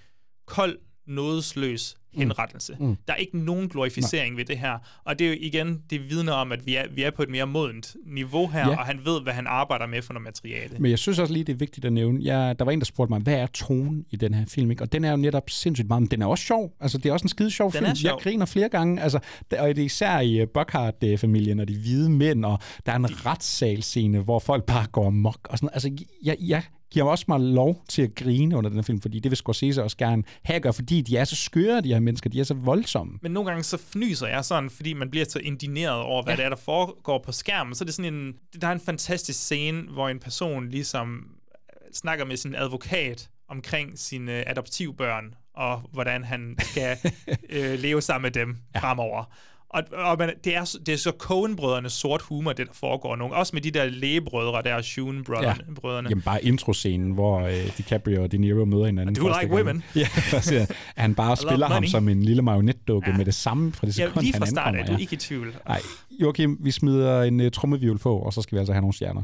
kold, nådesløs henrettelse. Mm. Mm. Der er ikke nogen glorificering ved det her, og det er jo igen, det vidner om, at vi er, vi er på et mere modent niveau her, Ja. og han ved, hvad han arbejder med for noget materiale. Men jeg synes også lige, det er vigtigt at nævne. Jeg, der var en, der spurgte mig, hvad er tonen i den her film? Ikke? Og den er jo netop sindssygt meget, men den er også sjov. Altså, det er også en skide sjov Den film. sjov. Jeg griner flere gange. Altså, og det er især i uh, Buckhart-familien og de hvide mænd, og der er en de... retssalscene, hvor folk bare går amok. Og sådan, noget. altså, jeg, jeg giver også mig lov til at grine under den her film, fordi det vil Scorsese også gerne have gør, fordi de er så skøre, de her mennesker. De er så voldsomme. Men nogle gange så fnyser jeg sådan, fordi man bliver så indineret over, hvad ja. det er, der foregår på skærmen. Så er det sådan en, der er en fantastisk scene, hvor en person ligesom øh, snakker med sin advokat omkring sine øh, adoptivbørn, og hvordan han skal [LAUGHS] øh, leve sammen med dem ja. fremover. Og, og man, det, er, så- det er så Coen-brødrenes sort humor, det der foregår nogle. Også med de der lægebrødre, der er Shun-brødrene. Ja. Brødrene. Jamen bare introscenen, hvor øh, DiCaprio og De Niro møder hinanden. Do like gang. women? Ja, [LAUGHS] at han bare spiller ham money. som en lille marionetdukke ja. med det samme fra det Ja, sekund, lige fra han start ankommer. er du ikke i tvivl. Nej, Joachim, vi smider en uh, trummevivl på, og så skal vi altså have nogle stjerner.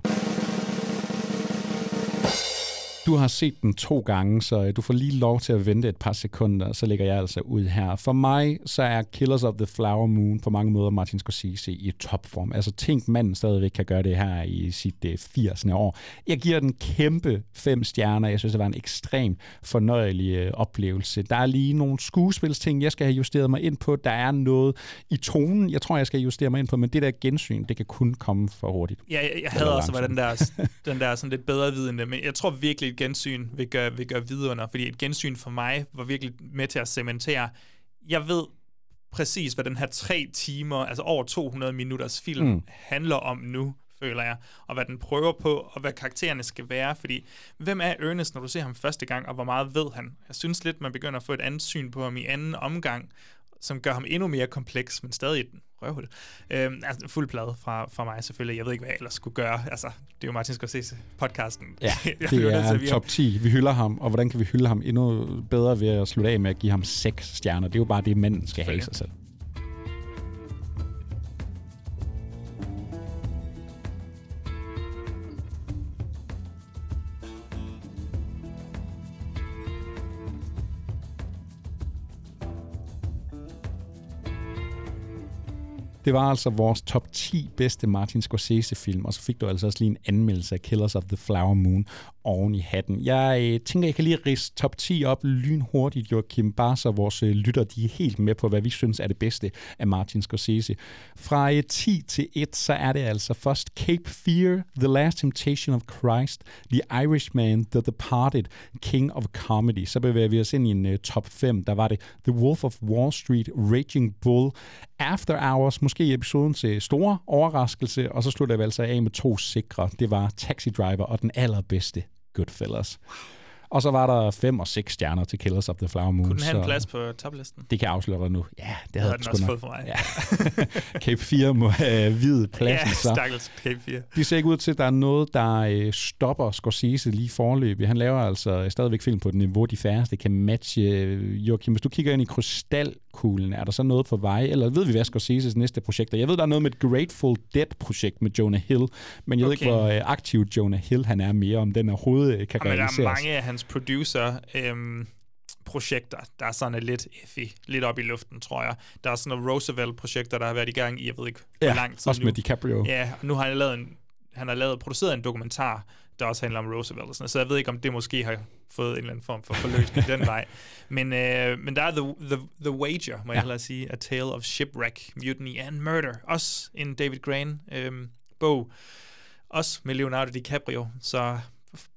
Du har set den to gange, så øh, du får lige lov til at vente et par sekunder, så lægger jeg altså ud her. For mig, så er Killers of the Flower Moon på mange måder Martin Scorsese i topform. Altså tænk, manden stadigvæk kan gøre det her i sit øh, 80. år. Jeg giver den kæmpe fem stjerner. Jeg synes, det var en ekstrem fornøjelig øh, oplevelse. Der er lige nogle skuespilsting, jeg skal have justeret mig ind på. Der er noget i tonen, jeg tror, jeg skal justere mig ind på, men det der gensyn, det kan kun komme for hurtigt. Ja, jeg, jeg havde også var den der, den der sådan lidt bedre vidende, men jeg tror virkelig, et gensyn vil gøre, vil gøre vidunder, fordi et gensyn for mig var virkelig med til at cementere. Jeg ved præcis, hvad den her tre timer, altså over 200 minutters film, Mm. handler om nu, føler jeg, og hvad den prøver på, og hvad karaktererne skal være, fordi hvem er Ernest, når du ser ham første gang, og hvor meget ved han? Jeg synes lidt, man begynder at få et andet syn på ham i anden omgang, som gør ham endnu mere kompleks, men stadig røvhul. Øhm, altså, fuld plade fra, fra mig selvfølgelig. Jeg ved ikke, hvad jeg ellers skulle gøre. Altså, det er jo Martin Scorsese podcasten. Ja, [LAUGHS] det til er top 10. Vi hylder ham, og hvordan kan vi hylde ham endnu bedre ved at slutte af med at give ham seks stjerner? Det er jo bare det, manden skal have i sig selv. Det var altså vores top 10 bedste Martin Scorsese-film, og så fik du altså også lige en anmeldelse af Killers of the Flower Moon oven i hatten. Jeg øh, tænker, jeg kan lige rise top 10 op lynhurtigt, Joachim, bare så vores øh, lytter de er helt med på, hvad vi synes er det bedste af Martin Scorsese. Fra øh, 10 til 1, så er det altså først Cape Fear, The Last Temptation of Christ, The Irishman, The Departed, King of Comedy. Så bevæger vi os ind i en øh, top 5. Der var det The Wolf of Wall Street, Raging Bull, After Hours, måske episoden til store overraskelse, og så slutter vi altså af med to sikre. Det var Taxi Driver og den allerbedste Goodfellas. Og så var der fem og seks stjerner til Killers of the Flower Moon. Kunne den have en plads på toplisten? Det kan jeg afsløre dig nu. Ja, det havde havde den også nok. fået for mig. Ja. [LAUGHS] Cape 4 må have hvid pladsen. Ja, så. stakkels Cape 4. Det ser ikke ud til, at der er noget, der øh, stopper Scorsese lige forløbig. Han laver altså stadigvæk film på et niveau, de færreste kan matche. Øh, Joachim, hvis du kigger ind i krystalkuglen, er der så noget på vej? Eller ved vi, hvad Scorseses næste projekt er? Jeg ved, der er noget med et Grateful Dead-projekt med Jonah Hill, men jeg okay. ved ikke, hvor øh, aktiv Jonah Hill han er mere, om den overhovedet øh, kan Jamen, der er realiseres. mange af hans producer øhm, projekter, der er sådan lidt effy, lidt op i luften, tror jeg. Der er sådan nogle Roosevelt-projekter, der har været i gang i, jeg ved ikke, hvor Ja, lang tid også nu. med DiCaprio. Ja, og nu har han lavet en, han har lavet, produceret en dokumentar, der også handler om Roosevelt og sådan noget. Så jeg ved ikke, om det måske har fået en eller anden form for forløsning den vej. [LAUGHS] Men, øh, men der er The, the, the Wager, må jeg Ja. hellere sige. A Tale of Shipwreck, Mutiny and Murder. Også en David Gran øh, bog. Også med Leonardo DiCaprio. Så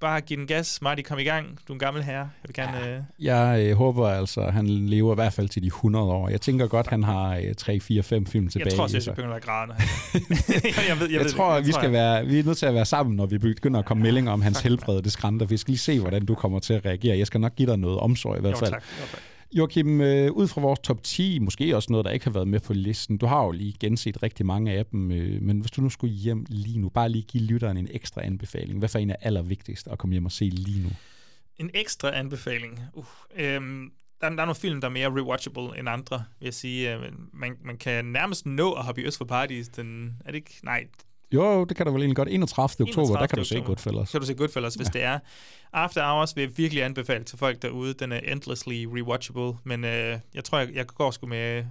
bare giv den gas. Marty, kom i gang. Du er en gammel herre. Jeg vil gerne... Øh, Jeg øh, håber altså, at han lever i hvert fald til de 100 år. Jeg tænker godt, han har øh, 3, 4, 5 film tilbage. jeg tror også, jeg begynder at græde. [LAUGHS] jeg, ved, Jeg, jeg ved tror, det. vi, skal jeg. være, vi er nødt til at være sammen, når vi begynder at komme meldinger om hans helbred. Det skrænder. Vi skal lige se, hvordan du kommer til at reagere. Jeg skal nok give dig noget omsorg i hvert Jo, fald. tak. Jo, tak. Joachim, øh, ud fra vores top 10, måske også noget, der ikke har været med på listen. Du har jo lige genset rigtig mange af dem, øh, men hvis du nu skulle hjem lige nu, bare lige give lytteren en ekstra anbefaling. Hvad for en er allervigtigst at komme hjem og se lige nu? En ekstra anbefaling. Uh, øhm, der, der er nogle film, der er mere rewatchable end andre, vil jeg sige. Øh, man, man kan nærmest nå at hoppe i Øst for Paradis. Den, er det ikke? Nej. Jo, det kan du vel egentlig godt. 31. oktober, der 31. kan du se. Goodfellas. Kan du se Goodfellas, hvis Ja. det er. After Hours vil jeg virkelig anbefale til folk derude. Den er endlessly rewatchable, men øh, jeg tror, jeg, jeg går sgu med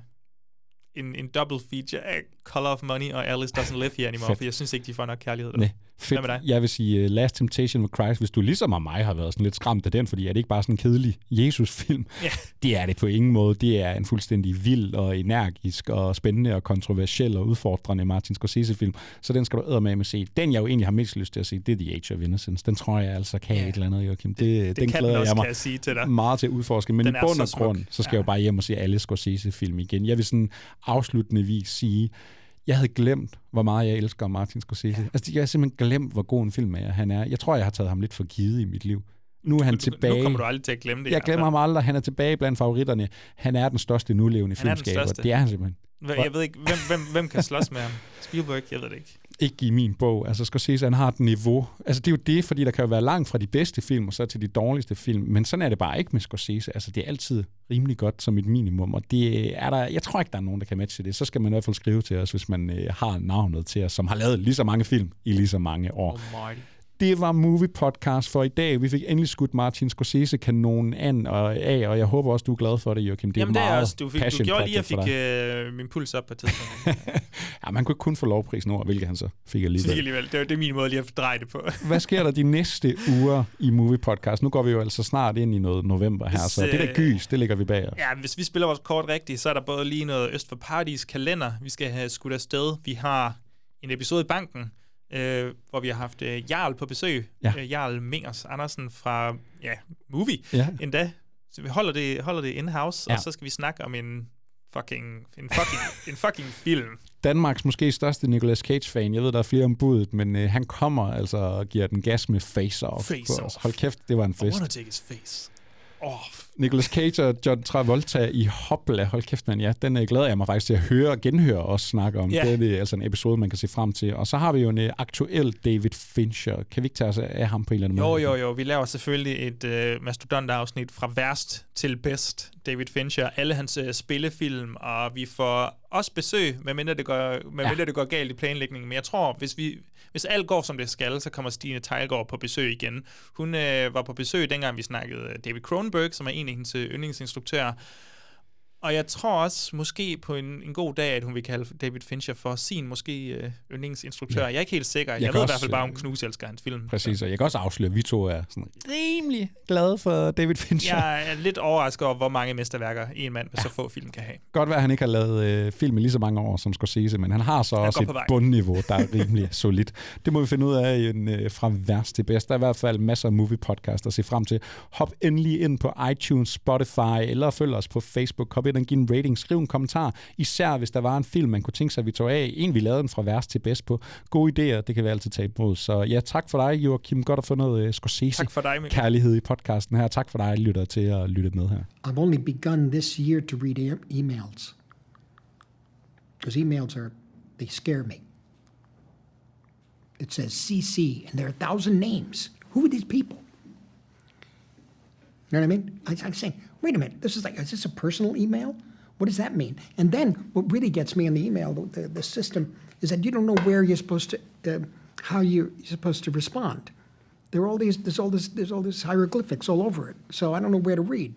en, en double feature af Color of Money og Alice Doesn't Live Here Anymore, for jeg synes ikke, de får nok kærlighed. Nej, Hvad med dig? fedt. Jeg vil sige uh, Last Temptation of Christ, hvis du ligesom af mig har været sådan lidt skræmt af den, fordi er det ikke bare sådan en kedelig Jesus-film? [LAUGHS] Ja. Det er det på ingen måde. Det er en fuldstændig vild og energisk og spændende og kontroversiel og udfordrende Martin Scorsese-film. Så den skal du med med se. Den, jeg jo egentlig har mest lyst til at se, det er The Age of Innocence. Den tror jeg altså kan Ja. et eller andet, Joachim. Det, det den kan den glæder også, jeg mig kan jeg sige til dig. meget til at udforske. Men Den i bund så og grund, så skal jeg jo bare hjem og se alle Scorsese-film igen. Jeg vil sådan afslutningsvis sige, jeg havde glemt, hvor meget jeg elsker Martin Scorsese. Ja. Altså, jeg har simpelthen glemt, hvor god en film er, han er. Jeg tror, jeg har taget ham lidt for givet i mit liv. Nu er han Nu- tilbage. Nu kommer du aldrig til at glemme det. Jeg glemmer fald. ham aldrig. Han er tilbage blandt favoritterne. Han er den største nulevende er filmskaber. Det er han simpelthen. Jeg ved ikke, hvem, hvem, hvem kan slås med ham? Spielberg? Jeg ved det ikke. Ikke i min bog. Altså Scorsese, han har et niveau. Altså det er jo det, fordi der kan jo være langt fra de bedste film, og så til de dårligste film. Men sådan er det bare ikke med Scorsese. Altså det er altid rimelig godt som et minimum, og det er der, jeg tror ikke, der er nogen, der kan matche det. Så skal man i hvert fald skrive til os, hvis man øh, har navnet til os, som har lavet lige så mange film i lige så mange år. Almighty. Det var Movie Podcast for i dag. Vi fik endelig skudt Martin Scorsese-kanonen an og af, og jeg håber også, du er glad for det, Joachim. Det er Jamen det er også, du, fik, du gjorde lige, at jeg fik øh, min puls op på et tidspunkt. [LAUGHS] Ja, man kunne kun få lovprisen over, hvilket han så fik Lige alligevel. alligevel. Det, var, det er min måde lige at dreje det på. [LAUGHS] Hvad sker der de næste uger i Movie Podcast? Nu går vi jo altså snart ind i noget november her, Hvis, så det der øh, gys, det ligger vi bag os. Ja, hvis vi spiller vores kort rigtigt, så er der både lige noget Øst for Paradis kalender, vi skal have skudt afsted. Vi har en episode i banken, øh, hvor vi har haft øh, Jarl på besøg. Ja. Øh, Jarl Mingers Andersen fra ja, Movie Ja. endda. Så vi holder det, holder det in-house, Ja. og så skal vi snakke om en fucking, en fucking, en fucking film. Danmarks måske største Nicolas Cage-fan. Jeg ved, der er flere om budet, men øh, han kommer altså og giver den gas med Face Off. Face på os. Off. Hold kæft, det var en I fest. wanna take his face off. Nicolas Cage og John Travolta i Hopla. Hold kæft, man. Ja, den øh, glæder jeg mig faktisk til at høre og genhøre os snakke om. Ja. Det er altså en episode, man kan se frem til. Og så har vi jo en øh, aktuel David Fincher. Kan vi ikke tage os af ham på en eller anden Jo, måde? jo, jo. Vi laver selvfølgelig et øh, mastodont-afsnit fra værst til bedst. David Fincher, alle hans øh, spillefilm, og vi får også besøg, medmindre det går, medmindre det går galt i planlægningen. Men jeg tror, hvis, vi, hvis alt går, som det skal, så kommer Stine Tejlgaard på besøg igen. Hun øh, var på besøg, dengang vi snakkede øh, David Cronenberg, som er en af hendes yndlingsinstruktører. Og jeg tror også, måske på en, en god dag, at hun vil kalde David Fincher for sin måske øh, yndlingsinstruktør. Ja. Jeg er ikke helt sikker. Jeg, Jeg ved i også, hvert fald bare, øh, hun knuselsker hans film. Præcis, og jeg kan også afsløre, at vi to er sådan rimelig glade for David Fincher. Jeg er lidt overrasket over, hvor mange mesterværker en mand med så få film kan have. Godt være, at han ikke har lavet øh, film i lige så mange år som Scorsese, men han har så Han også et bundniveau, der er [LAUGHS] rimelig solidt. Det må vi finde ud af i en, øh, fra værst til bedst. Der er i hvert fald masser af movie podcast at se frem til. Hop endelig ind på iTunes, Spotify, eller følg os på Facebook. Hop ind og giv en rating, skriv en kommentar. Især hvis der var en film, man kunne tænke sig, at vi tog af. En, vi lavede den fra værst til bedst på. Gode idéer, det kan vi altid tage imod. Så ja, tak for dig, Joachim. Godt at få noget øh, Scorsese Tak for dig, Mikkel. kærlighed i podcasten her. Tak for dig, lytter til at lytte med her. I've only begun this year to read e- emails because emails are they scare me. It says CC, and there are a thousand names. Who are these people? You know what I mean? I, I'm saying, wait a minute. This is like, is this a personal email? What does that mean? And then what really gets me in the email, the, the, the system, is that you don't know where you're supposed to, uh, how you're supposed to respond. There are all these, there's all this, there's all this hieroglyphics all over it. So I don't know where to read.